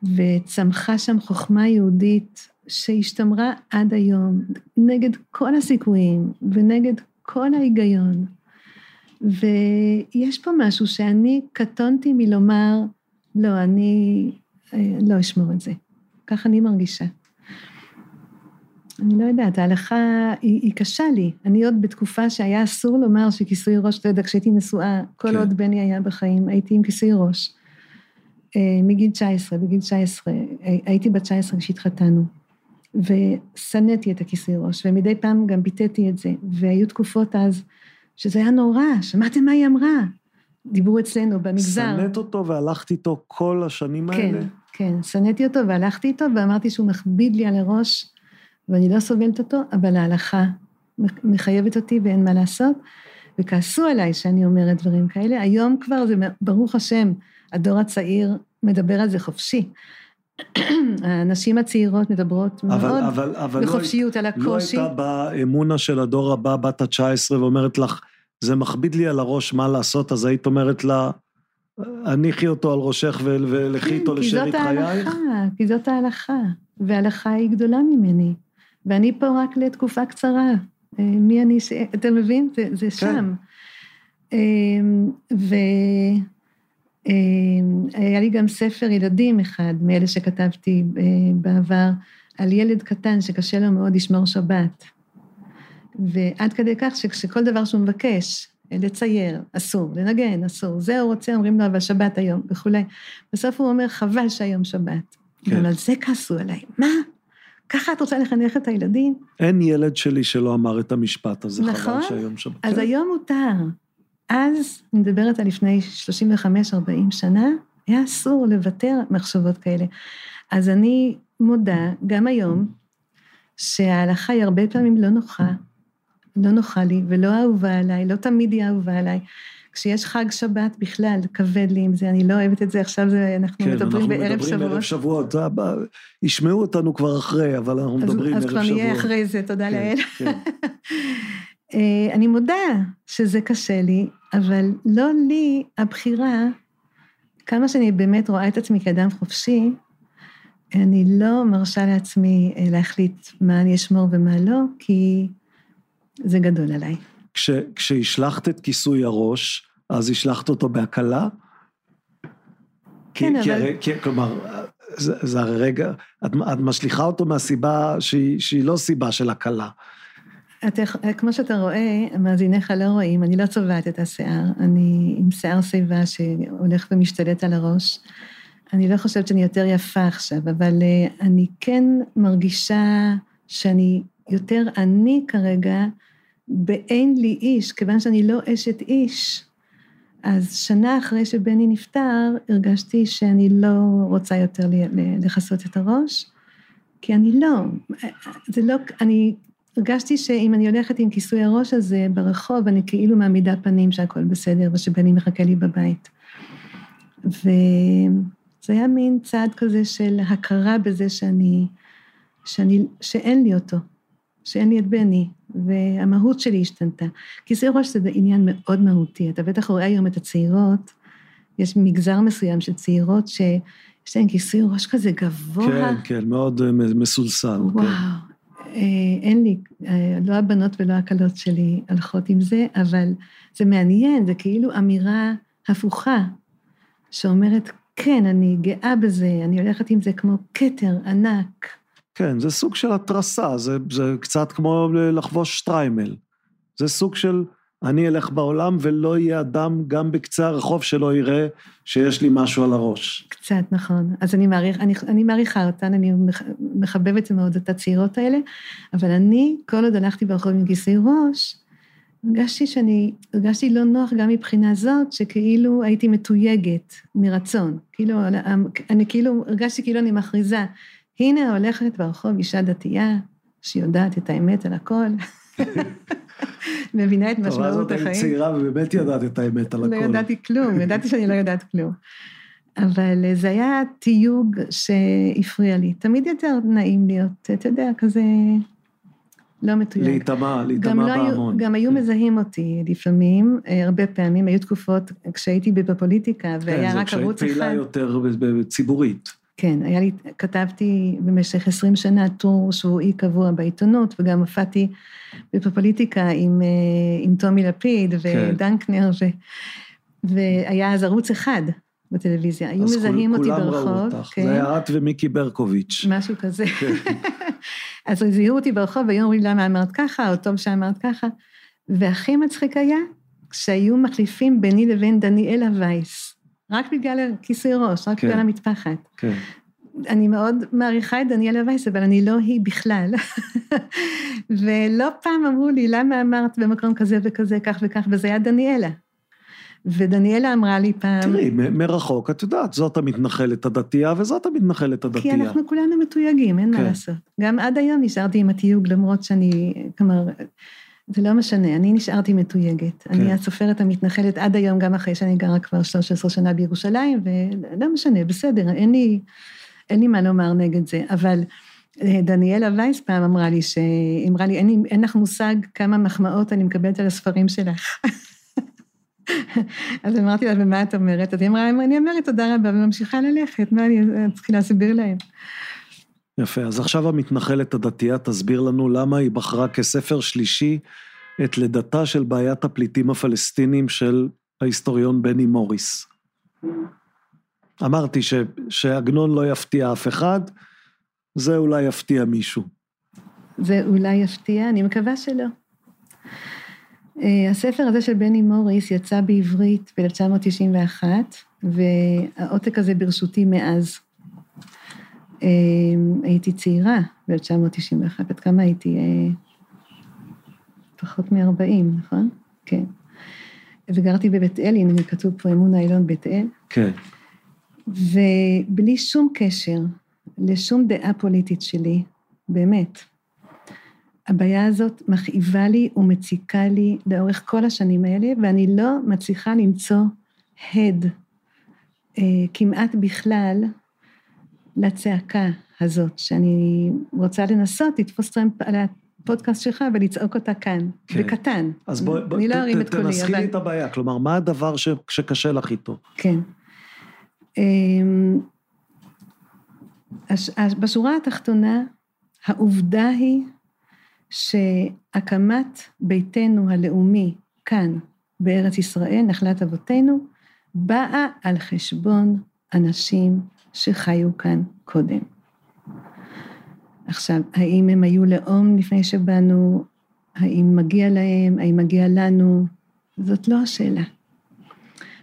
וצמחה שם חוכמה יהודית שהשתמרה עד היום, נגד כל הסיכויים ונגד כל ההיגיון. ויש פה משהו שאני קטונתי מלומר, לא, אני אה, לא אשמור את זה. כך אני מרגישה. אני לא יודעת, ההלכה היא, היא קשה לי. אני עוד בתקופה שהיה אסור לומר שכיסוי ראש, אתה יודע, כשהייתי נשואה, כל כן. עוד בני היה בחיים, הייתי עם כיסוי ראש. אה, מגיל 19, בגיל 19, אה, הייתי בת 19 כשהתחתנו, ושנאתי את הכיסוי ראש, ומדי פעם גם ביטאתי את זה, והיו תקופות אז שזה היה נורא, שמעתם מה היא אמרה? דיברו אצלנו במגזר. שנאת אותו והלכת איתו כל השנים כן, האלה? כן, שנאתי אותו והלכתי איתו ואמרתי שהוא מכביד לי על הראש ואני לא סובלת אותו, אבל ההלכה מחייבת אותי ואין מה לעשות. וכעסו עליי שאני אומרת דברים כאלה. היום כבר זה, ברוך השם, הדור הצעיר מדבר על זה חופשי. הנשים הצעירות מדברות אבל, מאוד אבל, אבל בחופשיות על לא, לא הקושי. הייתה באמונה של הדור הבא, בת ה-19, ואומרת לך, זה מכביד לי על הראש מה לעשות, אז היית אומרת לה, הניחי אותו על ראשך ו- ולכי איתו כן, כי לשארית זאת חייך? ההלכה, כי זאת ההלכה, וההלכה היא גדולה ממני, ואני פה רק לתקופה קצרה. אה, מי אני ש... אתה מבין? זה, זה כן. שם. אמ, והיה לי גם ספר ילדים אחד, מאלה שכתבתי אה, בעבר, על ילד קטן שקשה לו מאוד לשמור שבת. ועד כדי כך שכל דבר שהוא מבקש, לצייר, אסור, לנגן, אסור, זה הוא רוצה, אומרים לו, אבל שבת היום, וכולי. בסוף הוא אומר, חבל שהיום שבת. כן. גם על זה כעסו עליי. מה? ככה את רוצה לחנך את הילדים? אין ילד שלי שלא אמר את המשפט הזה, נכון? חבל שהיום שבת. אז כן. היום מותר. אז, אני מדברת על לפני 35-40 שנה, היה אסור לוותר מחשבות כאלה. אז אני מודה, גם היום, שההלכה היא הרבה פעמים לא נוחה, לא נוחה לי ולא אהובה עליי, לא תמיד היא אהובה עליי. כשיש חג שבת בכלל, כבד לי עם זה, אני לא אוהבת את זה, עכשיו זה, אנחנו כן, מדברים אנחנו בערב מדברים שבועות. ערב שבועות. זה הבא- ישמעו אותנו כבר אחרי, אבל אנחנו אז, מדברים אז ערב כבר שבועות. נהיה אחרי זה, תודה כן, לאל. כן. (laughs) אה, אני מודה שזה קשה לי, אבל לא לי הבחירה, כמה שאני באמת רואה את עצמי כאדם חופשי, אני לא מרשה לעצמי אה, להחליט מה אני אשמור ומה לא, כי זה גדול עליי. כש, כשהשלכת את כיסוי הראש, אז השלכת אותו בהקלה? כן, כי, אבל- כי, כלומר, זה, זה הרי רגע, את, את משליכה אותו מהסיבה שהיא, שהיא לא סיבה של הקלה. יכול- כמו שאתה רואה, מאזיניך לא רואים, אני לא צובעת את השיער, אני עם שיער שיבה שהולך ומשתלט על הראש. אני לא חושבת שאני יותר יפה עכשיו, אבל אה, אני כן מרגישה שאני יותר אני כרגע באין לי איש, כיוון שאני לא אשת איש. אז שנה אחרי שבני נפטר, הרגשתי שאני לא רוצה יותר לכסות את הראש, כי אני לא, זה לא, אני הרגשתי שאם אני הולכת עם כיסוי הראש הזה ברחוב, אני כאילו מעמידה פנים שהכל בסדר ושבני מחכה לי בבית. וזה היה מין צעד כזה של הכרה בזה שאני, שאני, שאין לי אותו, שאין לי את בני, והמהות שלי השתנתה. כיסוי ראש זה עניין מאוד מהותי, אתה בטח רואה היום את הצעירות, יש מגזר מסוים של צעירות שיש להן כיסוי ראש כזה גבוה. כן, כן, מאוד אה, מסולסל. וואו, כן. אה, אין לי, אה, לא הבנות ולא הכלות שלי הולכות עם זה, אבל זה מעניין, זה כאילו אמירה הפוכה, שאומרת, כן, אני גאה בזה, אני הולכת עם זה כמו כתר ענק. כן, זה סוג של התרסה, זה, זה קצת כמו לחבוש שטריימל. זה סוג של, אני אלך בעולם ולא יהיה אדם גם בקצה הרחוב שלא יראה שיש לי משהו על הראש. קצת, נכון. אז אני, מעריך, אני, אני מעריכה אותן, אני מח- מחבבת מאוד את הצעירות האלה, אבל אני, כל עוד הלכתי ברחוב עם כיסוי ראש, הרגשתי שאני, הרגשתי לא נוח גם מבחינה זאת, שכאילו הייתי מתויגת מרצון. כאילו, אני כאילו, הרגשתי כאילו אני מכריזה, הנה הולכת ברחוב אישה דתייה, שיודעת את האמת על הכל, (laughs) מבינה את טוב, אז משמעות את החיים. צעירה ובאמת ידעת את האמת על לא הכל. ידעתי כלום, (laughs) ידעתי שאני לא יודעת כלום. אבל זה היה תיוג שהפריע לי. תמיד יותר נעים להיות, אתה יודע, כזה לא מתויג. להיטמע, להיטמע לא בהמון. גם היו כן. מזהים אותי לפעמים, אה, הרבה פעמים, היו תקופות כשהייתי בפוליטיקה והיה כן, רק ערוץ זה כשהיית אחד. פעילה יותר ציבורית. כן, היה לי, כתבתי במשך 20 שנה טור שהוא אי קבוע בעיתונות, וגם הופעתי בפוליטיקה עם, אה, עם טומי לפיד כן. ודנקנר, ו, והיה אז ערוץ אחד בטלוויזיה, היו אז מזהים אותי כולם ראו ברחוב, אותך. כן, זה היה את ומיקי ברקוביץ'. משהו כזה. כן. (laughs) אז זיהו אותי ברחוב, והיו אומרים למה אמרת ככה, או טוב שאמרת ככה, והכי מצחיק היה כשהיו מחליפים ביני לבין דניאלה וייס, רק בגלל כיסוי ראש, רק כן. בגלל המטפחת. כן. אני מאוד מעריכה את דניאלה וייס, אבל אני לא היא בכלל. (laughs) ולא פעם אמרו לי, למה אמרת במקום כזה וכזה, כך וכך, וזה היה דניאלה. ודניאלה אמרה לי פעם, תראי, מ- מרחוק, את יודעת, זאת המתנחלת הדתייה וזאת המתנחלת כי הדתייה. אנחנו כולנו מתויגים, אין כן. מה לעשות. גם עד היום נשארתי עם התיוג, למרות שאני, כלומר, זה לא משנה, אני נשארתי מתויגת. כן. אני הסופרת המתנחלת עד היום, גם אחרי שאני גרה כבר 13 שנה בירושלים, ולא משנה, בסדר, אין לי, אין לי מה לומר נגד זה. אבל אה, דניאלה וייס פעם אמרה לי, שהיא אמרה לי, אין, לי- אין לך מושג כמה מחמאות אני מקבלת על הספרים שלך. (laughs) אז אמרתי לה, ומה את אומרת? אז היא אמרה, אני אומרת תודה רבה, וממשיכה ללכת, מה אני צריכה להסביר להם? יפה, אז עכשיו המתנחלת הדתייה תסביר לנו למה היא בחרה כספר שלישי את לידתה של בעיית הפליטים הפלסטינים של ההיסטוריון בני מוריס. אמרתי ש, שעגנון לא יפתיע אף אחד, זה אולי יפתיע מישהו. זה אולי יפתיע, אני מקווה שלא. אה, הספר הזה של בני מוריס יצא בעברית ב-1991, והעותק הזה ברשותי מאז. אה, הייתי צעירה ב-1991, עד כמה הייתי? אה, פחות מ-40, נכון? כן. וגרתי בבית אל, הנה כתוב פה אמון האילון בית אל. כן. ובלי שום קשר לשום דעה פוליטית שלי, באמת, הבעיה הזאת מכאיבה לי ומציקה לי לאורך כל השנים האלה, ואני לא מצליחה למצוא הד אה, כמעט בכלל לצעקה הזאת, שאני רוצה לנסות לתפוס טרמפ על הפודקאסט שלך ולצעוק אותה כאן, כן. בקטן. אז בואי, בוא, אני לא ת- ארים את קולי, תנסחי לי אבל... את הבעיה, כלומר, מה הדבר ש, שקשה לך איתו? כן. אמ, הש- הש- בשורה התחתונה, העובדה היא שהקמת ביתנו הלאומי כאן, בארץ ישראל, נחלת אבותינו, באה על חשבון אנשים שחיו כאן קודם. עכשיו, האם הם היו לאום לפני שבאנו? האם מגיע להם? האם מגיע לנו? זאת לא השאלה.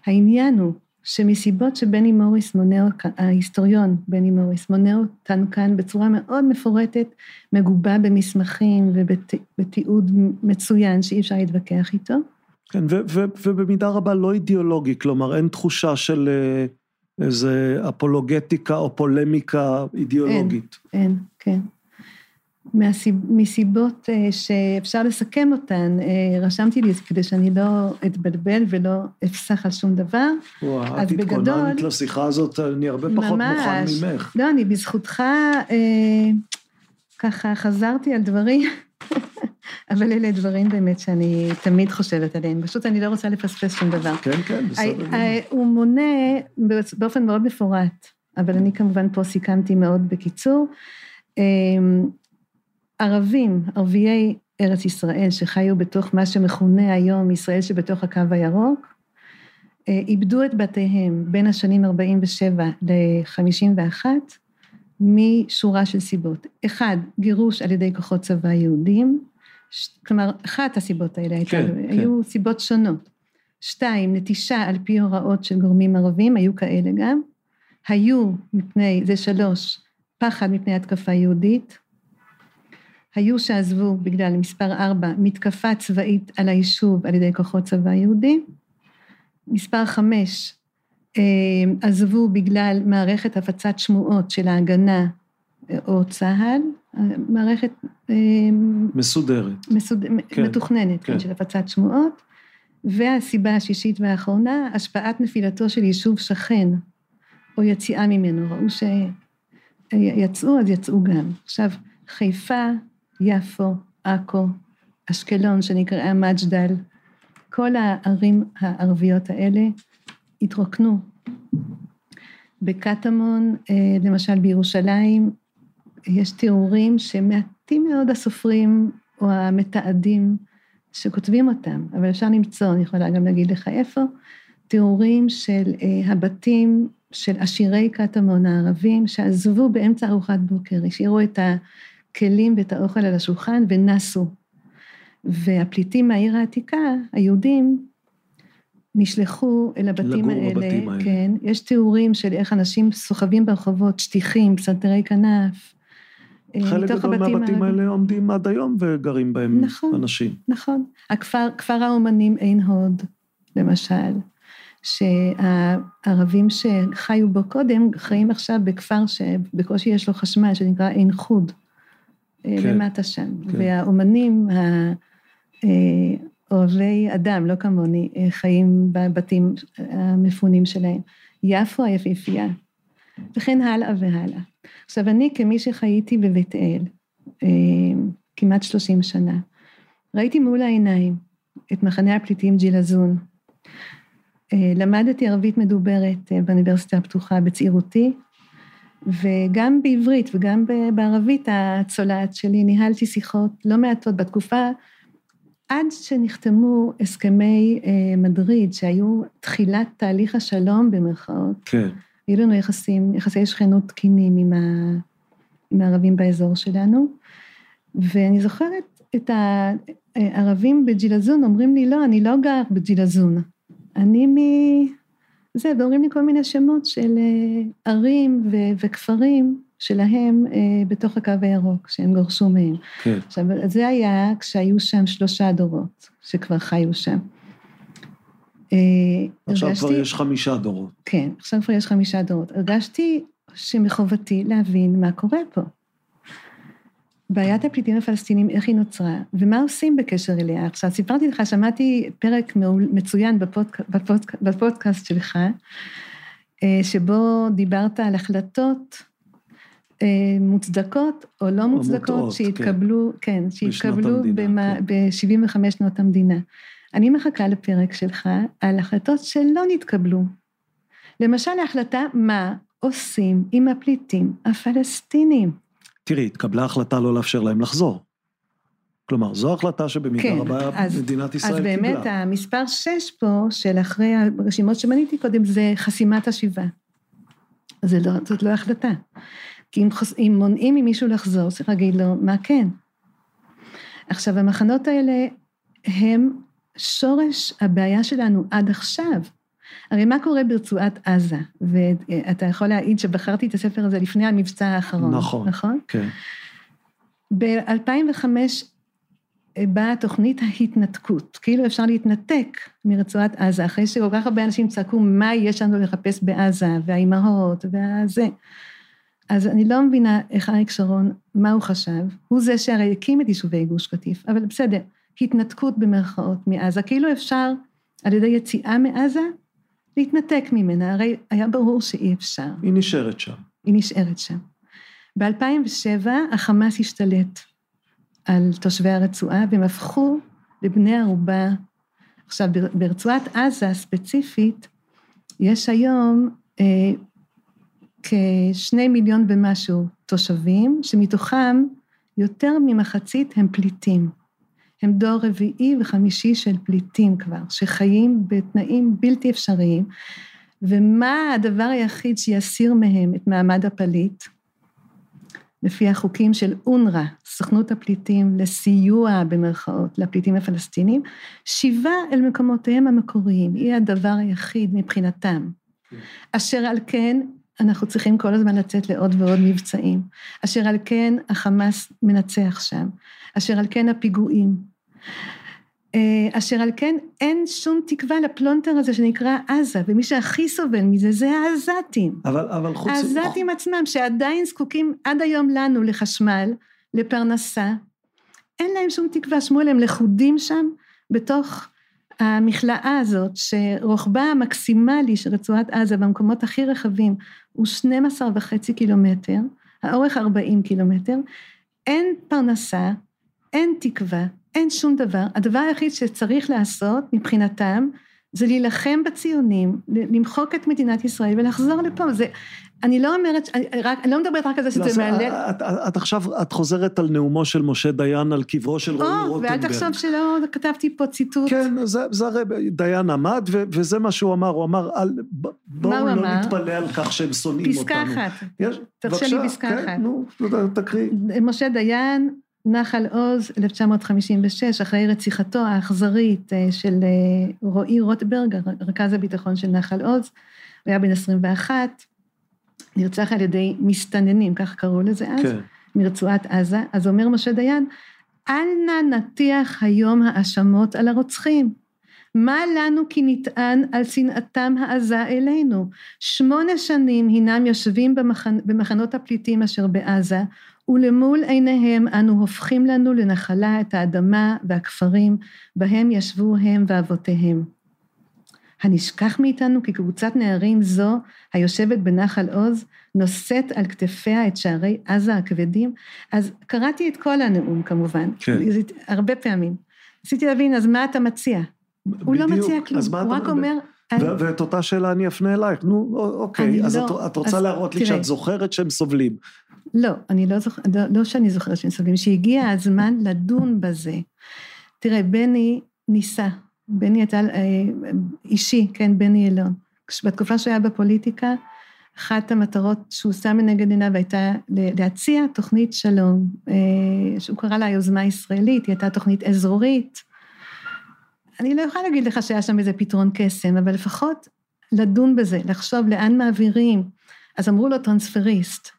העניין הוא שמסיבות שבני מוריס מונה, ההיסטוריון בני מוריס מונה אותנו כאן בצורה מאוד מפורטת, מגובה במסמכים ובתיעוד מצוין שאי אפשר להתווכח איתו. כן, ובמידה רבה לא אידיאולוגי, כלומר, אין תחושה של אה, איזה אפולוגטיקה או פולמיקה אידיאולוגית. אין, כן. מהסיב, מסיבות אה, שאפשר לסכם אותן, אה, רשמתי לי כדי שאני לא אתבלבל ולא אפסח על שום דבר. וואו, אז את התכוננת לשיחה הזאת, אני הרבה פחות ממש. מוכן ממך. לא, אני בזכותך אה, ככה חזרתי על דברים, אבל אלה דברים באמת שאני תמיד חושבת עליהם, פשוט אני לא רוצה לפספס שום דבר. כן, כן, בסדר. הי- גמור. הי- הוא מונה באופן מאוד מפורט, אבל אני כמובן פה סיכמתי מאוד בקיצור. אמ, ערבים, ערביי ארץ ישראל שחיו בתוך מה שמכונה היום ישראל שבתוך הקו הירוק, אה, איבדו את בתיהם בין השנים 47 ל-51 משורה של סיבות. אחד, גירוש על ידי כוחות צבא יהודים, כלומר, אחת הסיבות האלה הייתה, כן, היו סיבות שונות. שתיים, נטישה על פי הוראות של גורמים ערבים, היו כאלה גם. היו מפני, זה שלוש, פחד מפני התקפה יהודית. היו שעזבו בגלל מספר ארבע, מתקפה צבאית על היישוב על ידי כוחות צבא יהודי. מספר חמש, אה, עזבו בגלל מערכת הפצת שמועות של ההגנה או צה"ל, מערכת אה, מסודרת. מסוד... כן, מתוכננת, כן. כן. של הפצת שמועות. והסיבה השישית והאחרונה, השפעת נפילתו של יישוב שכן או יציאה ממנו, ראו שיצאו אז יצאו גם. עכשיו, חיפה, יפו, עכו, אשקלון שנקראה מג'דל, כל הערים הערביות האלה התרוקנו. בקטמון, אה, למשל בירושלים, יש תיאורים שמעטים מאוד הסופרים או המתעדים שכותבים אותם, אבל אפשר למצוא, אני יכולה גם להגיד לך איפה, תיאורים של אה, הבתים של עשירי קטמון הערבים, שעזבו באמצע ארוחת בוקר, השאירו את הכלים ואת האוכל על השולחן ונסו. והפליטים מהעיר העתיקה, היהודים, נשלחו אל הבתים האלה, בבתים האלה, כן, יש תיאורים של איך אנשים סוחבים ברחובות, שטיחים, פסנתרי כנף, חלק מתוך גדול הבתים מהבתים. האלה עומדים עד היום וגרים בהם נכון. אנשים. נכון. הכפר, כפר האומנים עין הוד, למשל, שהערבים שחיו בו קודם, חיים עכשיו בכפר שבקושי יש לו חשמל, שנקרא עין חוד, אה, כן. למטה שם. כן. והאומנים, אה, אוהבי אדם, לא כמוני, אה, חיים בבתים המפונים שלהם. יפו היפהפייה, וכן הלאה והלאה. עכשיו, אני כמי שחייתי בבית אל, אה, כמעט 30 שנה, ראיתי מול העיניים את מחנה הפליטים ג'ילזון. אה, למדתי ערבית מדוברת אה, באוניברסיטה הפתוחה בצעירותי, וגם בעברית וגם בערבית הצולעת שלי ניהלתי שיחות לא מעטות בתקופה עד שנחתמו הסכמי מדריד, שהיו תחילת תהליך השלום במרכאות, כן. היו לנו יחסים, יחסי שכנות תקינים עם, ה, עם הערבים באזור שלנו, ואני זוכרת את הערבים בג'ילזון אומרים לי, לא, אני לא גר בג'ילזון, אני מ... זה, ואומרים לי כל מיני שמות של אה, ערים ו- וכפרים שלהם אה, בתוך הקו הירוק, שהם גורשו מהם. כן. עכשיו, זה היה כשהיו שם שלושה דורות שכבר חיו שם. אה, עכשיו הרגשתי- כבר יש חמישה דורות. כן, עכשיו כבר יש חמישה דורות. הרגשתי שמחובתי להבין מה קורה פה. בעיית הפליטים הפלסטינים, איך היא נוצרה, ומה עושים בקשר אליה. עכשיו, סיפרתי לך, שמעתי פרק מצוין בפודק, בפודק, בפודקאסט שלך, אה, שבו דיברת על החלטות אה, מוצדקות או לא מוצדקות מוטעות, שהתקבלו, כן, שהתקבלו המדינה, כן. ב-75 שנות המדינה. אני מחכה לפרק שלך על החלטות שלא נתקבלו. למשל, ההחלטה מה עושים עם הפליטים הפלסטינים. תראי, התקבלה החלטה לא לאפשר להם לחזור. כלומר, זו החלטה שבמידה כן, רבה אז- מדינת ישראל אז קיבלה. באמת, המספר 6 פה, של אחרי הרשימות שמניתי קודם, זה חסימת השיבה. זה לא, זאת לא החלטה. כי אם, חוס, אם מונעים ממישהו לחזור, צריך להגיד לו, מה כן? עכשיו, המחנות האלה הם שורש הבעיה שלנו עד עכשיו. הרי מה קורה ברצועת עזה? ואתה יכול להעיד שבחרתי את הספר הזה לפני המבצע האחרון. נכון. נכון? כן, ב-2005 באה תוכנית ההתנתקות, כאילו אפשר להתנתק מרצועת עזה, אחרי שכל כך הרבה אנשים צעקו מה יש לנו לחפש בעזה, והאימהות, והזה. אז אני לא מבינה איך אריק שרון, מה הוא חשב, הוא זה שהרי הקים את יישובי גוש קטיף, אבל בסדר, התנתקות במרכאות מעזה, כאילו אפשר על ידי יציאה מעזה להתנתק ממנה, הרי היה ברור שאי אפשר. היא נשארת שם. היא נשארת שם. ב-2007 החמאס השתלט על תושבי הרצועה והם הפכו לבני ערובה. עכשיו, בר- ברצועת עזה ספציפית, יש היום אה, כשני מיליון ומשהו תושבים, שמתוכם יותר ממחצית הם פליטים. הם דור רביעי וחמישי של פליטים כבר, שחיים בתנאים בלתי אפשריים, ומה הדבר היחיד שיסיר מהם את מעמד הפליט? לפי החוקים של אונר"א, סוכנות הפליטים לסיוע במרכאות לפליטים הפלסטינים, שיבה אל מקומותיהם המקוריים, היא הדבר היחיד מבחינתם. אשר על כן, אנחנו צריכים כל הזמן לצאת לעוד ועוד מבצעים. אשר על כן, החמאס מנצח שם. אשר על כן, הפיגועים. אה, אשר על כן, אין שום תקווה לפלונטר הזה שנקרא עזה, ומי שהכי סובל מזה זה העזתים. אבל, אבל חוץ... העזתים עצמם, שעדיין זקוקים עד היום לנו לחשמל, לפרנסה, אין להם שום תקווה, שמואל, הם לכודים שם בתוך המכלאה הזאת, שרוחבה המקסימלי של רצועת עזה במקומות הכי רחבים הוא 12 וחצי קילומטר, האורך 40 קילומטר, אין פרנסה, אין תקווה, אין שום דבר. הדבר היחיד שצריך לעשות מבחינתם זה להילחם בציונים, למחוק את מדינת ישראל ולחזור לפה. זה, אני לא אומרת, אני, רק, אני לא מדברת רק על זה שזה לא, מהלל. את, את, את עכשיו, את חוזרת על נאומו של משה דיין על קברו של רועי או, רוטנברג. ואל תחשוב שלא כתבתי פה ציטוט. כן, זה, זה הרי דיין עמד, ו, וזה מה שהוא אמר, הוא אמר, אל, בואו לא אמר? נתפלא על כך שהם שונאים פסקה אותנו. אחת. יש, תרשה לי פסקה כן, אחת. נו, תקריא. משה דיין, נחל עוז, 1956, אחרי רציחתו האכזרית אה, של אה, רועי רוטברג, רכז הביטחון של נחל עוז, הוא היה בן 21, נרצח על ידי מסתננים, כך קראו לזה אז, כן. מרצועת עזה, אז אומר משה דיין, אל נא נטיח היום האשמות על הרוצחים. מה לנו כי נטען על שנאתם העזה אלינו? שמונה שנים הנם יושבים במחנ... במחנות הפליטים אשר בעזה, ולמול עיניהם אנו הופכים לנו לנחלה את האדמה והכפרים, בהם ישבו הם ואבותיהם. הנשכח מאיתנו כי קבוצת נערים זו, היושבת בנחל עוז, נושאת על כתפיה את שערי עזה הכבדים. אז קראתי את כל הנאום כמובן, כן. הרבה פעמים. ניסיתי להבין, אז מה אתה מציע? הוא לא בדיוק. מציע כלום, הוא רק אומר... ו- ואת אותה שאלה אני אפנה אלייך, נו, אוקיי, אני אז לא- את, את רוצה אז להראות לי תראה. שאת זוכרת שהם סובלים. לא, אני לא זוכרת, לא, לא שאני זוכרת שהם סובלים, שהגיע הזמן לדון בזה. תראה, בני ניסה, בני הייתה אה, אישי, כן, בני אלון. בתקופה שהוא היה בפוליטיקה, אחת המטרות שהוא שם לנגד עיניו הייתה להציע תוכנית שלום, אה, שהוא קרא לה יוזמה ישראלית, היא הייתה תוכנית אזורית. אני לא יכולה להגיד לך שהיה שם איזה פתרון קסם, אבל לפחות לדון בזה, לחשוב לאן מעבירים. אז אמרו לו טרנספריסט.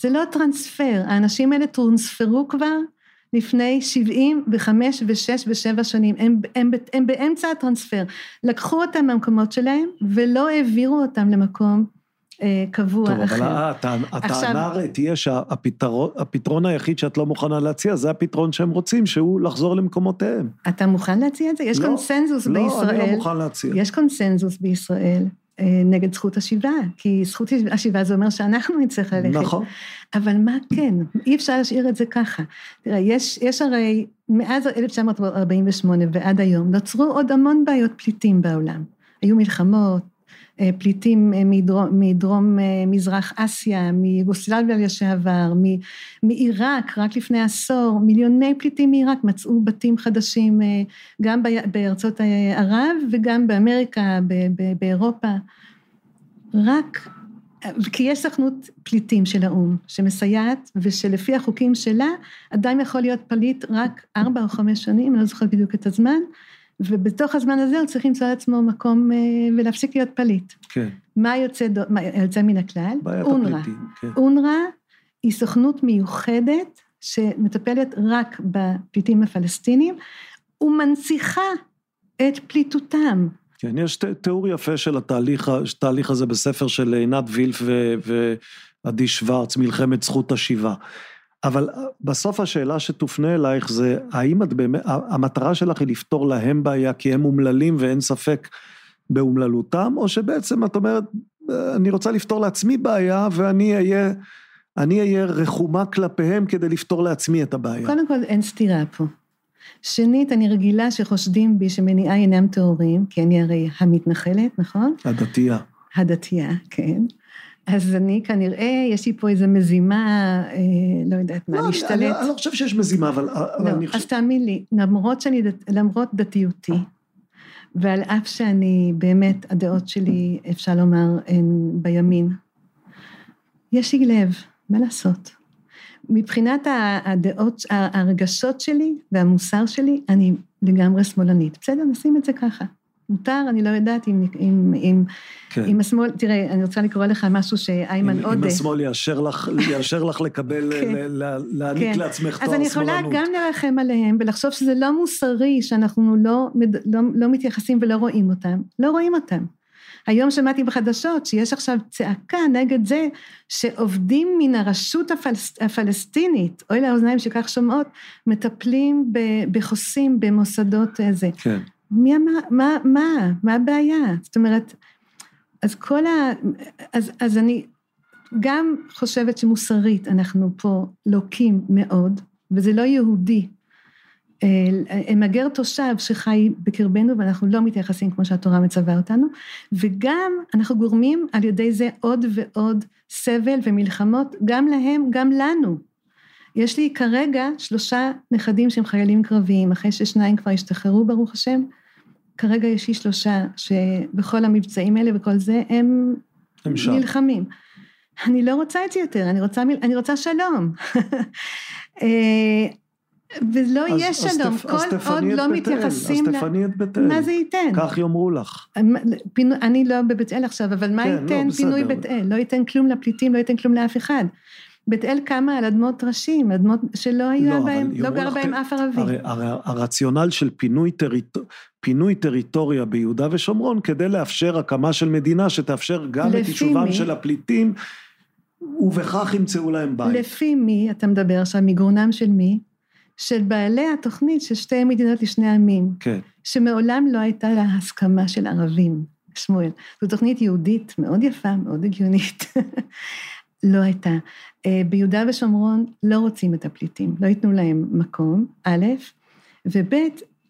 זה לא טרנספר, האנשים האלה טרנספרו כבר לפני 75 ו-6 ו-7 שנים, הם, הם, הם באמצע הטרנספר. לקחו אותם מהמקומות שלהם ולא העבירו אותם למקום אה, קבוע טוב, אחר. אבל הטענה עכשיו- הטענה הרי תהיה שהפתרון הפתרון היחיד שאת לא מוכנה להציע, זה הפתרון שהם רוצים, שהוא לחזור למקומותיהם. אתה מוכן להציע את זה? יש לא, קונסנזוס לא, בישראל. אני לא מוכן להציע. יש קונצנזוס בישראל אה, נגד זכות השיבה, כי זכות השיבה זה אומר שאנחנו נצטרך ללכת. נכון. אבל מה כן? אי אפשר להשאיר את זה ככה. תראה, יש, יש הרי, מאז 1948 ועד היום, נוצרו עוד המון בעיות פליטים בעולם. היו מלחמות, אה, פליטים אה, מדרום, מדרום אה, מזרח אסיה, מיוגוסלביה לשעבר, מעיראק, רק לפני עשור, מיליוני פליטים מעיראק מצאו בתים חדשים גם בארצות ערב וגם באמריקה, באירופה. רק כי יש סוכנות פליטים של האו"ם שמסייעת ושלפי החוקים שלה אדם יכול להיות פליט רק ארבע או חמש שנים, אני לא זוכרת בדיוק את הזמן, ובתוך הזמן הזה הוא צריך למצוא לעצמו מקום אה, ולהפסיק להיות פליט. כן, מה יוצא, מה יוצא מן הכלל? בעיית אונר"א. הפליטים. כן. אונר"א היא סוכנות מיוחדת שמטפלת רק בפליטים הפלסטינים ומנציחה את פליטותם. כן, יש ת- תיאור יפה של התהליך, התהליך הזה בספר של עינת וילף ועדי שוורץ, מלחמת זכות השיבה. אבל בסוף השאלה שתופנה אלייך זה, האם את באמת, המטרה שלך היא לפתור להם בעיה כי הם אומללים ואין ספק באומללותם, או שבעצם את אומרת, אני רוצה לפתור לעצמי בעיה ואני אהיה, אני אהיה רחומה כלפיהם כדי לפתור לעצמי את הבעיה. קודם כל אין סתירה פה. שנית, אני רגילה שחושדים בי שמניעיי אינם טהורים, כי אני הרי המתנחלת, נכון? הדתייה. הדתייה, כן. אז אני כנראה, יש לי פה איזו מזימה, אה, לא יודעת מה, לא, אני- להשתלט. אני, אני לא חושב שיש מזימה, אבל, אבל לא, אני אז חושב... תאמין לי, למרות שאני, דת- למרות דתיותי, ועל אף שאני, באמת, הדעות שלי, אפשר לומר, הן בימין, יש לי לב, מה לעשות? מבחינת הדעות, הרגשות שלי והמוסר שלי, אני לגמרי שמאלנית. בסדר, נשים את זה ככה. מותר, אני לא יודעת אם, אם, אם, כן. אם השמאל, תראה, אני רוצה לקרוא לך משהו שאיימן עודה... אם השמאל יאשר לך, יאשר לך לקבל, (laughs) כן. ל- להעניק כן. לעצמך אז תואר אני יכולה שמאלנות. גם לרחם עליהם ולחשוב שזה לא מוסרי שאנחנו לא, לא, לא מתייחסים ולא רואים אותם. לא רואים אותם. היום שמעתי בחדשות שיש עכשיו צעקה נגד זה שעובדים מן הרשות הפלס, הפלסטינית, אוי לאוזניים שכך שומעות, מטפלים ב- בחוסים במוסדות אה, זה. כן. מי אמר, מה, מה, מה הבעיה? זאת אומרת, אז כל ה... אז, אז אני גם חושבת שמוסרית אנחנו פה לוקים מאוד, וזה לא יהודי. אה, מגר תושב שחי בקרבנו ואנחנו לא מתייחסים כמו שהתורה מצווה אותנו, וגם אנחנו גורמים על ידי זה עוד ועוד סבל ומלחמות, גם להם, גם לנו. יש לי כרגע שלושה נכדים שהם חיילים קרביים, אחרי ששניים כבר השתחררו ברוך השם, כרגע יש לי שלושה שבכל המבצעים האלה וכל זה הם, הם נלחמים. אני לא רוצה את זה יותר, אני רוצה, אני רוצה שלום. (laughs) אה, ולא אז, יהיה שלום, אז כל אז עוד לא מתייחסים... אז תפני את בית אל. מה זה ייתן? כך יאמרו לך. פינו, אני לא בבית אל עכשיו, אבל מה כן, לא, ייתן לא, פינוי בית אל? לא ייתן כלום לפליטים, לא ייתן כלום לאף אחד. בית אל קמה על אדמות טרשים, אדמות שלא היה לא, בהם, לא גר בהם אף ערבי. הרי, הרי הרציונל של פינוי, טריט... פינוי טריטוריה ביהודה ושומרון, כדי לאפשר הקמה של מדינה שתאפשר גם את יישובם מי? של הפליטים, ובכך ימצאו להם בית. לפי מי אתה מדבר עכשיו, מגרונם של מי? של בעלי התוכנית של שתי מדינות לשני עמים. כן. שמעולם לא הייתה לה הסכמה של ערבים, שמואל. זו תוכנית יהודית מאוד יפה, מאוד הגיונית. (laughs) לא הייתה. אה, ביהודה ושומרון לא רוצים את הפליטים, לא ייתנו להם מקום, א', וב',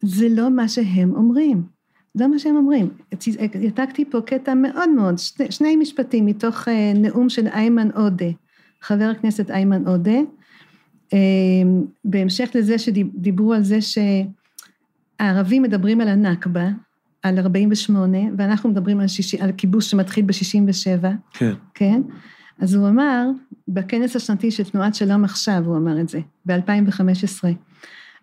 זה לא מה שהם אומרים. זה מה שהם אומרים. העתקתי פה קטע מאוד מאוד, שני, שני משפטים מתוך אה, נאום של איימן עודה, חבר הכנסת איימן עודה, אה, בהמשך לזה שדיברו על זה שהערבים מדברים על הנכבה, על 48, ואנחנו מדברים על, שיש, על כיבוש שמתחיל ב-67. כן. כן? אז הוא אמר, בכנס השנתי של תנועת שלום עכשיו, הוא אמר את זה, ב-2015,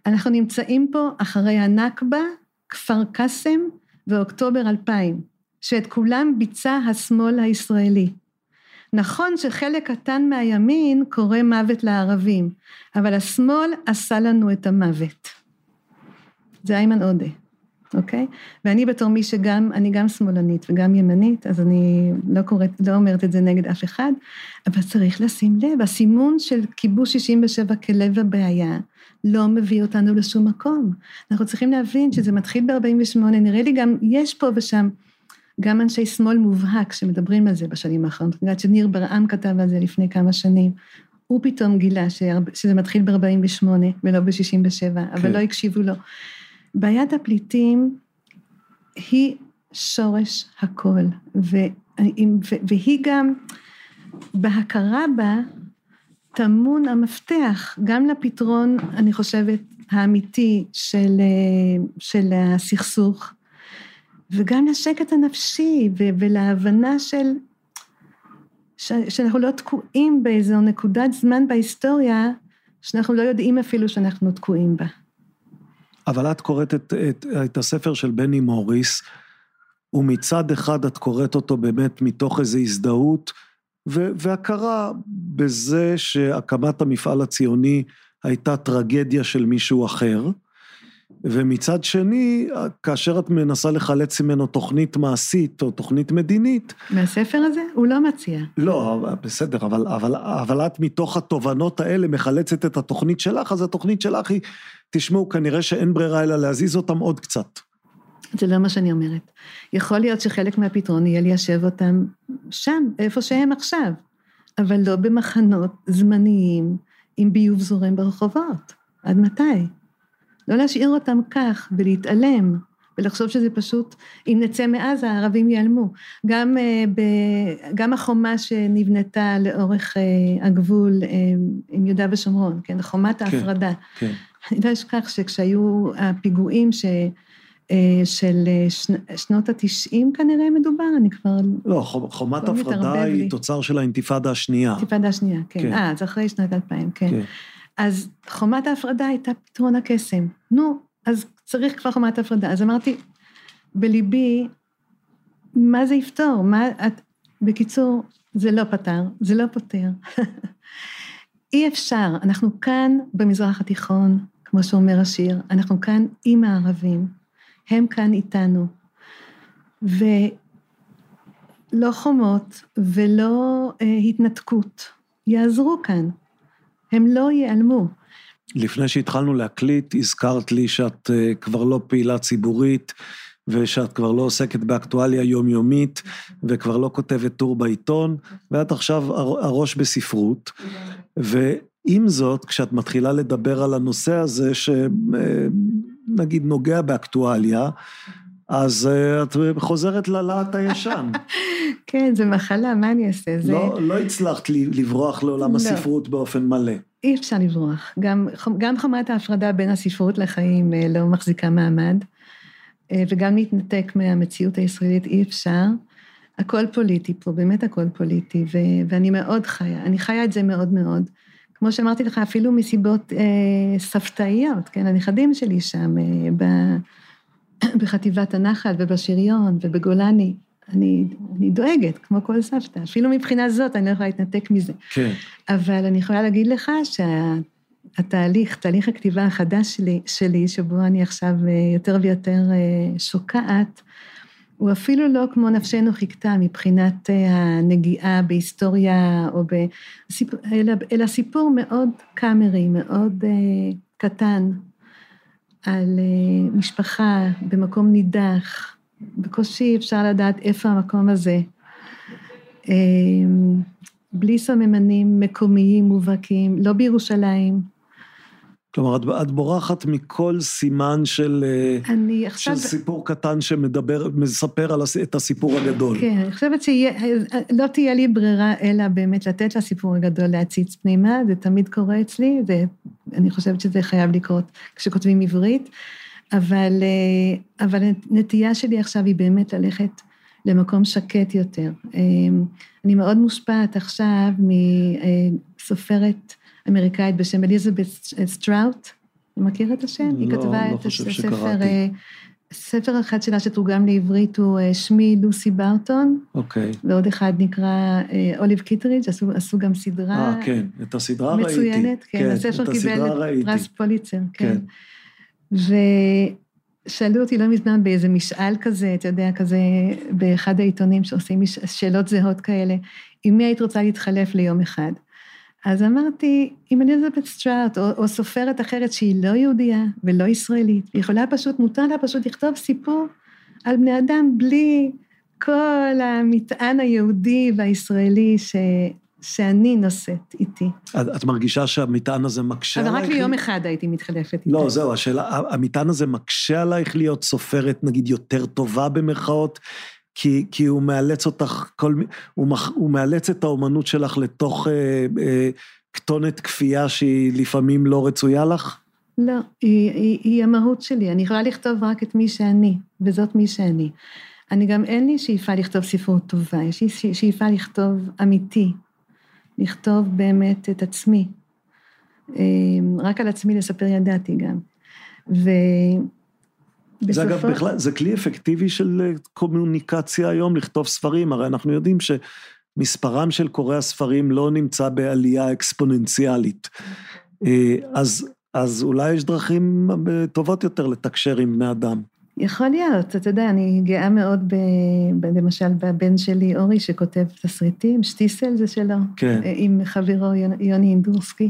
אנחנו נמצאים פה אחרי הנכבה, כפר קאסם ואוקטובר 2000, שאת כולם ביצע השמאל הישראלי. נכון שחלק קטן מהימין קורא מוות לערבים, אבל השמאל עשה לנו את המוות. זה איימן עודה. אוקיי? ואני בתור מי שגם, אני גם שמאלנית וגם ימנית, אז אני לא קוראת, לא אומרת את זה נגד אף אחד, אבל צריך לשים לב, הסימון של כיבוש 67 כלב הבעיה, לא מביא אותנו לשום מקום. אנחנו צריכים להבין שזה מתחיל ב-48, נראה לי גם, יש פה ושם גם אנשי שמאל מובהק שמדברים על זה בשנים האחרונות. אני יודעת שניר ברעם כתב על זה לפני כמה שנים. הוא פתאום גילה שזה מתחיל ב-48 ולא ב-67, כן. אבל לא הקשיבו לו. בעיית הפליטים היא שורש הכל, והיא גם, בהכרה בה, טמון המפתח גם לפתרון, אני חושבת, האמיתי של, של הסכסוך, וגם לשקט הנפשי ולהבנה של, שאנחנו לא תקועים באיזו נקודת זמן בהיסטוריה, שאנחנו לא יודעים אפילו שאנחנו תקועים בה. אבל את קוראת את, את, את הספר של בני מוריס, ומצד אחד את קוראת אותו באמת מתוך איזו הזדהות ו, והכרה בזה שהקמת המפעל הציוני הייתה טרגדיה של מישהו אחר, ומצד שני, כאשר את מנסה לחלץ ממנו תוכנית מעשית או תוכנית מדינית... מהספר הזה? הוא לא מציע. לא, בסדר, אבל, אבל, אבל את מתוך התובנות האלה מחלצת את התוכנית שלך, אז התוכנית שלך היא, תשמעו, כנראה שאין ברירה אלא להזיז אותם עוד קצת. זה לא מה שאני אומרת. יכול להיות שחלק מהפתרון יהיה ליישב אותם שם, איפה שהם עכשיו, אבל לא במחנות זמניים עם ביוב זורם ברחובות. עד מתי? לא להשאיר אותם כך ולהתעלם ולחשוב שזה פשוט, אם נצא מעזה הערבים ייעלמו. גם, אה, ב, גם החומה שנבנתה לאורך אה, הגבול אה, עם יהודה ושומרון, כן, חומת כן, ההפרדה. כן. אני לא אשכח שכשהיו הפיגועים ש... של שנות התשעים כנראה מדובר, אני כבר... לא, חומת לא הפרדה היא תוצר של האינתיפאדה השנייה. האינתיפאדה השנייה, כן. כן. אה, זה אחרי שנת 2000, כן. כן. אז חומת ההפרדה הייתה פתרון הקסם. נו, אז צריך כבר חומת הפרדה. אז אמרתי, בליבי, מה זה יפתור? מה את... בקיצור, זה לא פתר, זה לא פותר. (laughs) אי אפשר, אנחנו כאן במזרח התיכון, כמו שאומר השיר, אנחנו כאן עם הערבים, הם כאן איתנו. ולא חומות ולא אה, התנתקות יעזרו כאן. הם לא ייעלמו. לפני שהתחלנו להקליט, הזכרת לי שאת אה, כבר לא פעילה ציבורית, ושאת כבר לא עוסקת באקטואליה יומיומית, וכבר לא כותבת טור בעיתון, ואת עכשיו הראש בספרות. ועם זאת, כשאת מתחילה לדבר על הנושא הזה, שנגיד אה, נוגע באקטואליה, אז uh, את חוזרת ללהט הישן. (laughs) כן, זה מחלה, מה אני אעשה? זה... לא, לא הצלחת לברוח לעולם לא. הספרות באופן מלא. אי אפשר לברוח. גם, גם חומת ההפרדה בין הספרות לחיים אה, לא מחזיקה מעמד, אה, וגם להתנתק מהמציאות הישראלית אי אפשר. הכל פוליטי פה, באמת הכל פוליטי, ו, ואני מאוד חיה, אני חיה את זה מאוד מאוד. כמו שאמרתי לך, אפילו מסיבות אה, סבתאיות, כן, הנכדים שלי שם, אה, ב, (coughs) בחטיבת הנחל ובשריון ובגולני, אני, אני דואגת, כמו כל סבתא. אפילו מבחינה זאת, אני לא יכולה להתנתק מזה. כן. אבל אני יכולה להגיד לך שהתהליך, שה, תהליך הכתיבה החדש שלי, שלי, שבו אני עכשיו אה, יותר ויותר אה, שוקעת, הוא אפילו לא כמו נפשנו חיכתה מבחינת אה, הנגיעה בהיסטוריה או בסיפור, אלא, אלא סיפור מאוד קאמרי, מאוד קטן, על משפחה במקום נידח, בקושי אפשר לדעת איפה המקום הזה. אמ, בלי סממנים מקומיים מובהקים, לא בירושלים. כלומר, את, את בורחת מכל סימן של, אה, אני עכשיו... של סיפור קטן שמדבר, מספר על הס, את הסיפור הגדול. כן, אני חושבת שלא תהיה לי ברירה אלא באמת לתת לסיפור הגדול להציץ פנימה, זה תמיד קורה אצלי, זה, אני חושבת שזה חייב לקרות כשכותבים עברית. אבל, אה, אבל הנטייה שלי עכשיו היא באמת ללכת למקום שקט יותר. אה, אני מאוד מושפעת עכשיו מסופרת אמריקאית בשם אליזבת סטראוט, אתה מכיר את השם? לא, היא כתבה לא את הספר. אה, ספר אחד שלה שתורגם לעברית הוא שמי לוסי ברטון. אוקיי. ועוד אחד נקרא אוליב קיטרידג', עשו, עשו גם סדרה. אה, כן, את הסדרה מצוינת, ראיתי. מצוינת, כן, כן, הספר קיבל את פרס פוליצר, כן. כן. ושאלו אותי לא מזמן באיזה משאל כזה, אתה יודע, כזה, באחד העיתונים שעושים שאלות זהות כאלה, עם מי היית רוצה להתחלף ליום אחד? אז אמרתי, עם אליזבת סטראוט, או, או סופרת אחרת שהיא לא יהודייה ולא ישראלית, היא יכולה פשוט, מותר לה פשוט לכתוב סיפור על בני אדם בלי כל המטען היהודי והישראלי ש, שאני נושאת איתי. את, את מרגישה שהמטען הזה מקשה עלייך? אבל רק ליום אחד הייתי מתחלפת איתה. לא, זהו, השאלה, המטען הזה מקשה עלייך להיות סופרת, נגיד, יותר טובה במרכאות? כי, כי הוא מאלץ אותך, כל, הוא, מח, הוא מאלץ את האומנות שלך לתוך אה, אה, כתונת כפייה שהיא לפעמים לא רצויה לך? לא, היא, היא, היא המהות שלי, אני יכולה לכתוב רק את מי שאני, וזאת מי שאני. אני גם, אין לי שאיפה לכתוב ספרות טובה, יש לי שאיפה לכתוב אמיתי, לכתוב באמת את עצמי. אמ, רק על עצמי לספר ידעתי גם. ו... זה אגב בכלל, זה כלי אפקטיבי של אה, קומוניקציה היום, לכתוב ספרים, הרי אנחנו יודעים שמספרם של קוראי הספרים לא נמצא בעלייה אקספוננציאלית. אה, אז, אז אולי יש דרכים אה, טובות יותר לתקשר עם בני אדם. יכול להיות, אתה יודע, אני גאה מאוד, ב, ב, למשל, בבן שלי אורי, שכותב תסריטים, שטיסל זה שלו, כן. עם חברו יוני אינדורסקי.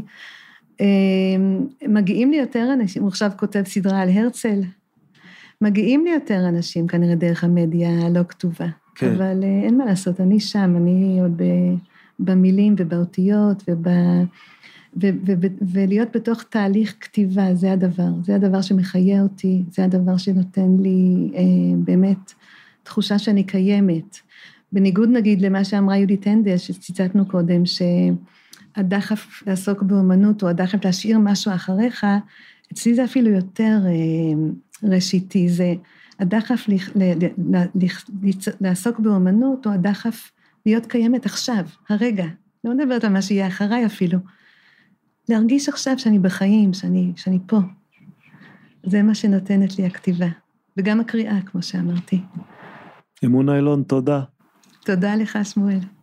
מגיעים לי יותר אנשים, הוא עכשיו כותב סדרה על הרצל, מגיעים לי יותר אנשים כנראה דרך המדיה הלא כתובה. כן. אבל אין מה לעשות, אני שם, אני עוד במילים ובאותיות וב... ו- ו- ו- ולהיות בתוך תהליך כתיבה, זה הדבר, זה הדבר שמחיה אותי, זה הדבר שנותן לי אה, באמת תחושה שאני קיימת. בניגוד נגיד למה שאמרה יהודית הנדל, שציטטנו קודם, שהדחף לעסוק באומנות או הדחף להשאיר משהו אחריך, אצלי זה אפילו יותר אה, ראשיתי, זה הדחף לעסוק באומנות, או הדחף להיות קיימת עכשיו, הרגע. לא מדברת על מה שיהיה אחריי אפילו. להרגיש עכשיו שאני בחיים, שאני, שאני פה. זה מה שנותנת לי הכתיבה, וגם הקריאה, כמו שאמרתי. אמונה אילון, תודה. תודה לך, שמואל.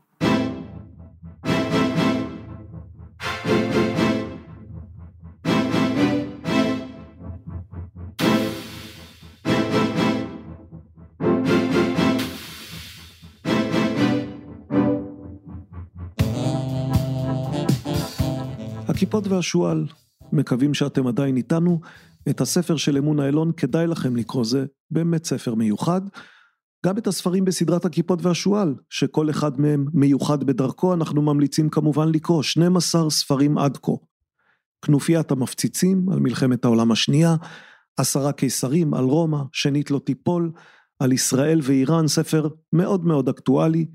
הכיפות והשועל, מקווים שאתם עדיין איתנו. את הספר של אמון האלון כדאי לכם לקרוא, זה באמת ספר מיוחד. גם את הספרים בסדרת הכיפות והשועל, שכל אחד מהם מיוחד בדרכו, אנחנו ממליצים כמובן לקרוא 12 ספרים עד כה. כנופיית המפציצים על מלחמת העולם השנייה, עשרה קיסרים על רומא, שנית לא תיפול, על ישראל ואיראן, ספר מאוד מאוד אקטואלי.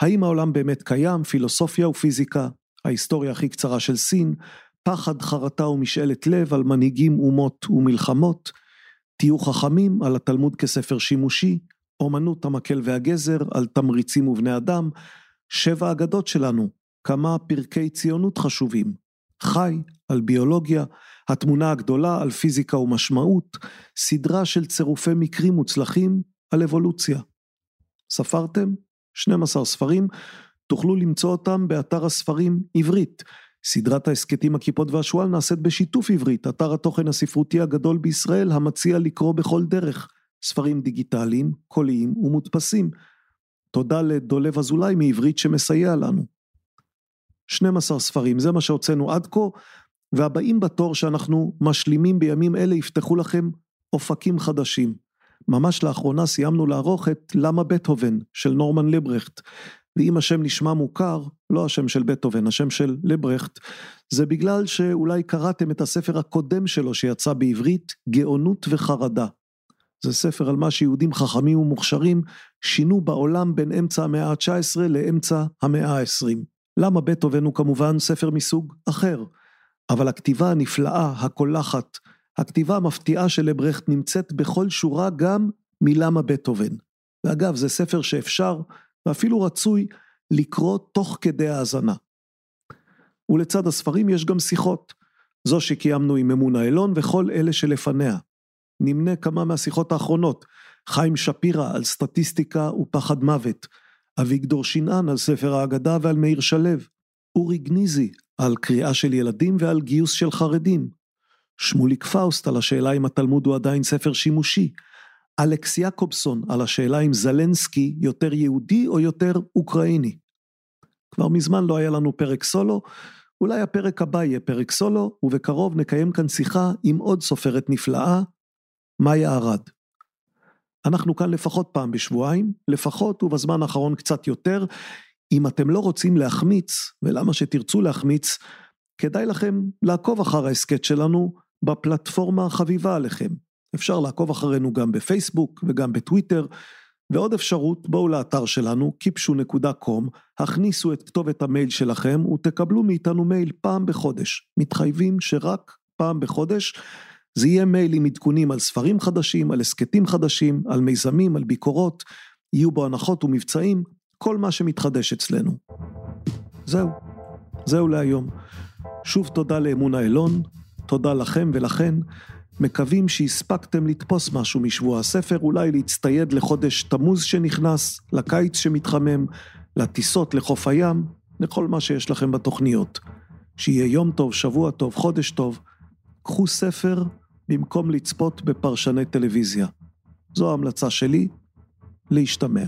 האם העולם באמת קיים, פילוסופיה ופיזיקה, ההיסטוריה הכי קצרה של סין, פחד, חרטה ומשאלת לב על מנהיגים, אומות ומלחמות, תהיו חכמים על התלמוד כספר שימושי, אומנות המקל והגזר על תמריצים ובני אדם, שבע אגדות שלנו, כמה פרקי ציונות חשובים, חי על ביולוגיה, התמונה הגדולה על פיזיקה ומשמעות, סדרה של צירופי מקרים מוצלחים על אבולוציה. ספרתם? 12 ספרים, תוכלו למצוא אותם באתר הספרים עברית. סדרת ההסכתים הכיפות והשועל נעשית בשיתוף עברית, אתר התוכן הספרותי הגדול בישראל המציע לקרוא בכל דרך. ספרים דיגיטליים, קוליים ומודפסים. תודה לדולב אזולאי מעברית שמסייע לנו. 12 ספרים, זה מה שהוצאנו עד כה, והבאים בתור שאנחנו משלימים בימים אלה יפתחו לכם אופקים חדשים. ממש לאחרונה סיימנו לערוך את למה בטהובן של נורמן לברכט, ואם השם נשמע מוכר, לא השם של בטהובן, השם של לברכט, זה בגלל שאולי קראתם את הספר הקודם שלו שיצא בעברית, גאונות וחרדה. זה ספר על מה שיהודים חכמים ומוכשרים שינו בעולם בין אמצע המאה ה-19 לאמצע המאה ה-20. למה בטהובן הוא כמובן ספר מסוג אחר, אבל הכתיבה הנפלאה, הקולחת, הכתיבה המפתיעה של לברכט נמצאת בכל שורה גם מלמה בטהובן. ואגב, זה ספר שאפשר ואפילו רצוי לקרוא תוך כדי האזנה. ולצד הספרים יש גם שיחות, זו שקיימנו עם אמונה אילון וכל אלה שלפניה. נמנה כמה מהשיחות האחרונות, חיים שפירא על סטטיסטיקה ופחד מוות, אביגדור שנען על ספר האגדה ועל מאיר שלו, אורי גניזי על קריאה של ילדים ועל גיוס של חרדים, שמוליק פאוסט על השאלה אם התלמוד הוא עדיין ספר שימושי, אלכס יעקובסון על השאלה אם זלנסקי יותר יהודי או יותר אוקראיני. כבר מזמן לא היה לנו פרק סולו, אולי הפרק הבא יהיה פרק סולו, ובקרוב נקיים כאן שיחה עם עוד סופרת נפלאה, מאיה ארד. אנחנו כאן לפחות פעם בשבועיים, לפחות ובזמן האחרון קצת יותר. אם אתם לא רוצים להחמיץ, ולמה שתרצו להחמיץ, כדאי לכם לעקוב אחר ההסכת שלנו בפלטפורמה החביבה עליכם. אפשר לעקוב אחרינו גם בפייסבוק וגם בטוויטר, ועוד אפשרות, בואו לאתר שלנו, kipshu.com, הכניסו את כתובת המייל שלכם ותקבלו מאיתנו מייל פעם בחודש. מתחייבים שרק פעם בחודש. זה יהיה מייל עם עדכונים על ספרים חדשים, על הסכתים חדשים, על מיזמים, על ביקורות, יהיו בו הנחות ומבצעים, כל מה שמתחדש אצלנו. זהו, זהו להיום. שוב תודה לאמונה אילון, תודה לכם ולכן. מקווים שהספקתם לתפוס משהו משבוע הספר, אולי להצטייד לחודש תמוז שנכנס, לקיץ שמתחמם, לטיסות לחוף הים, לכל מה שיש לכם בתוכניות. שיהיה יום טוב, שבוע טוב, חודש טוב. קחו ספר במקום לצפות בפרשני טלוויזיה. זו ההמלצה שלי, להשתמע.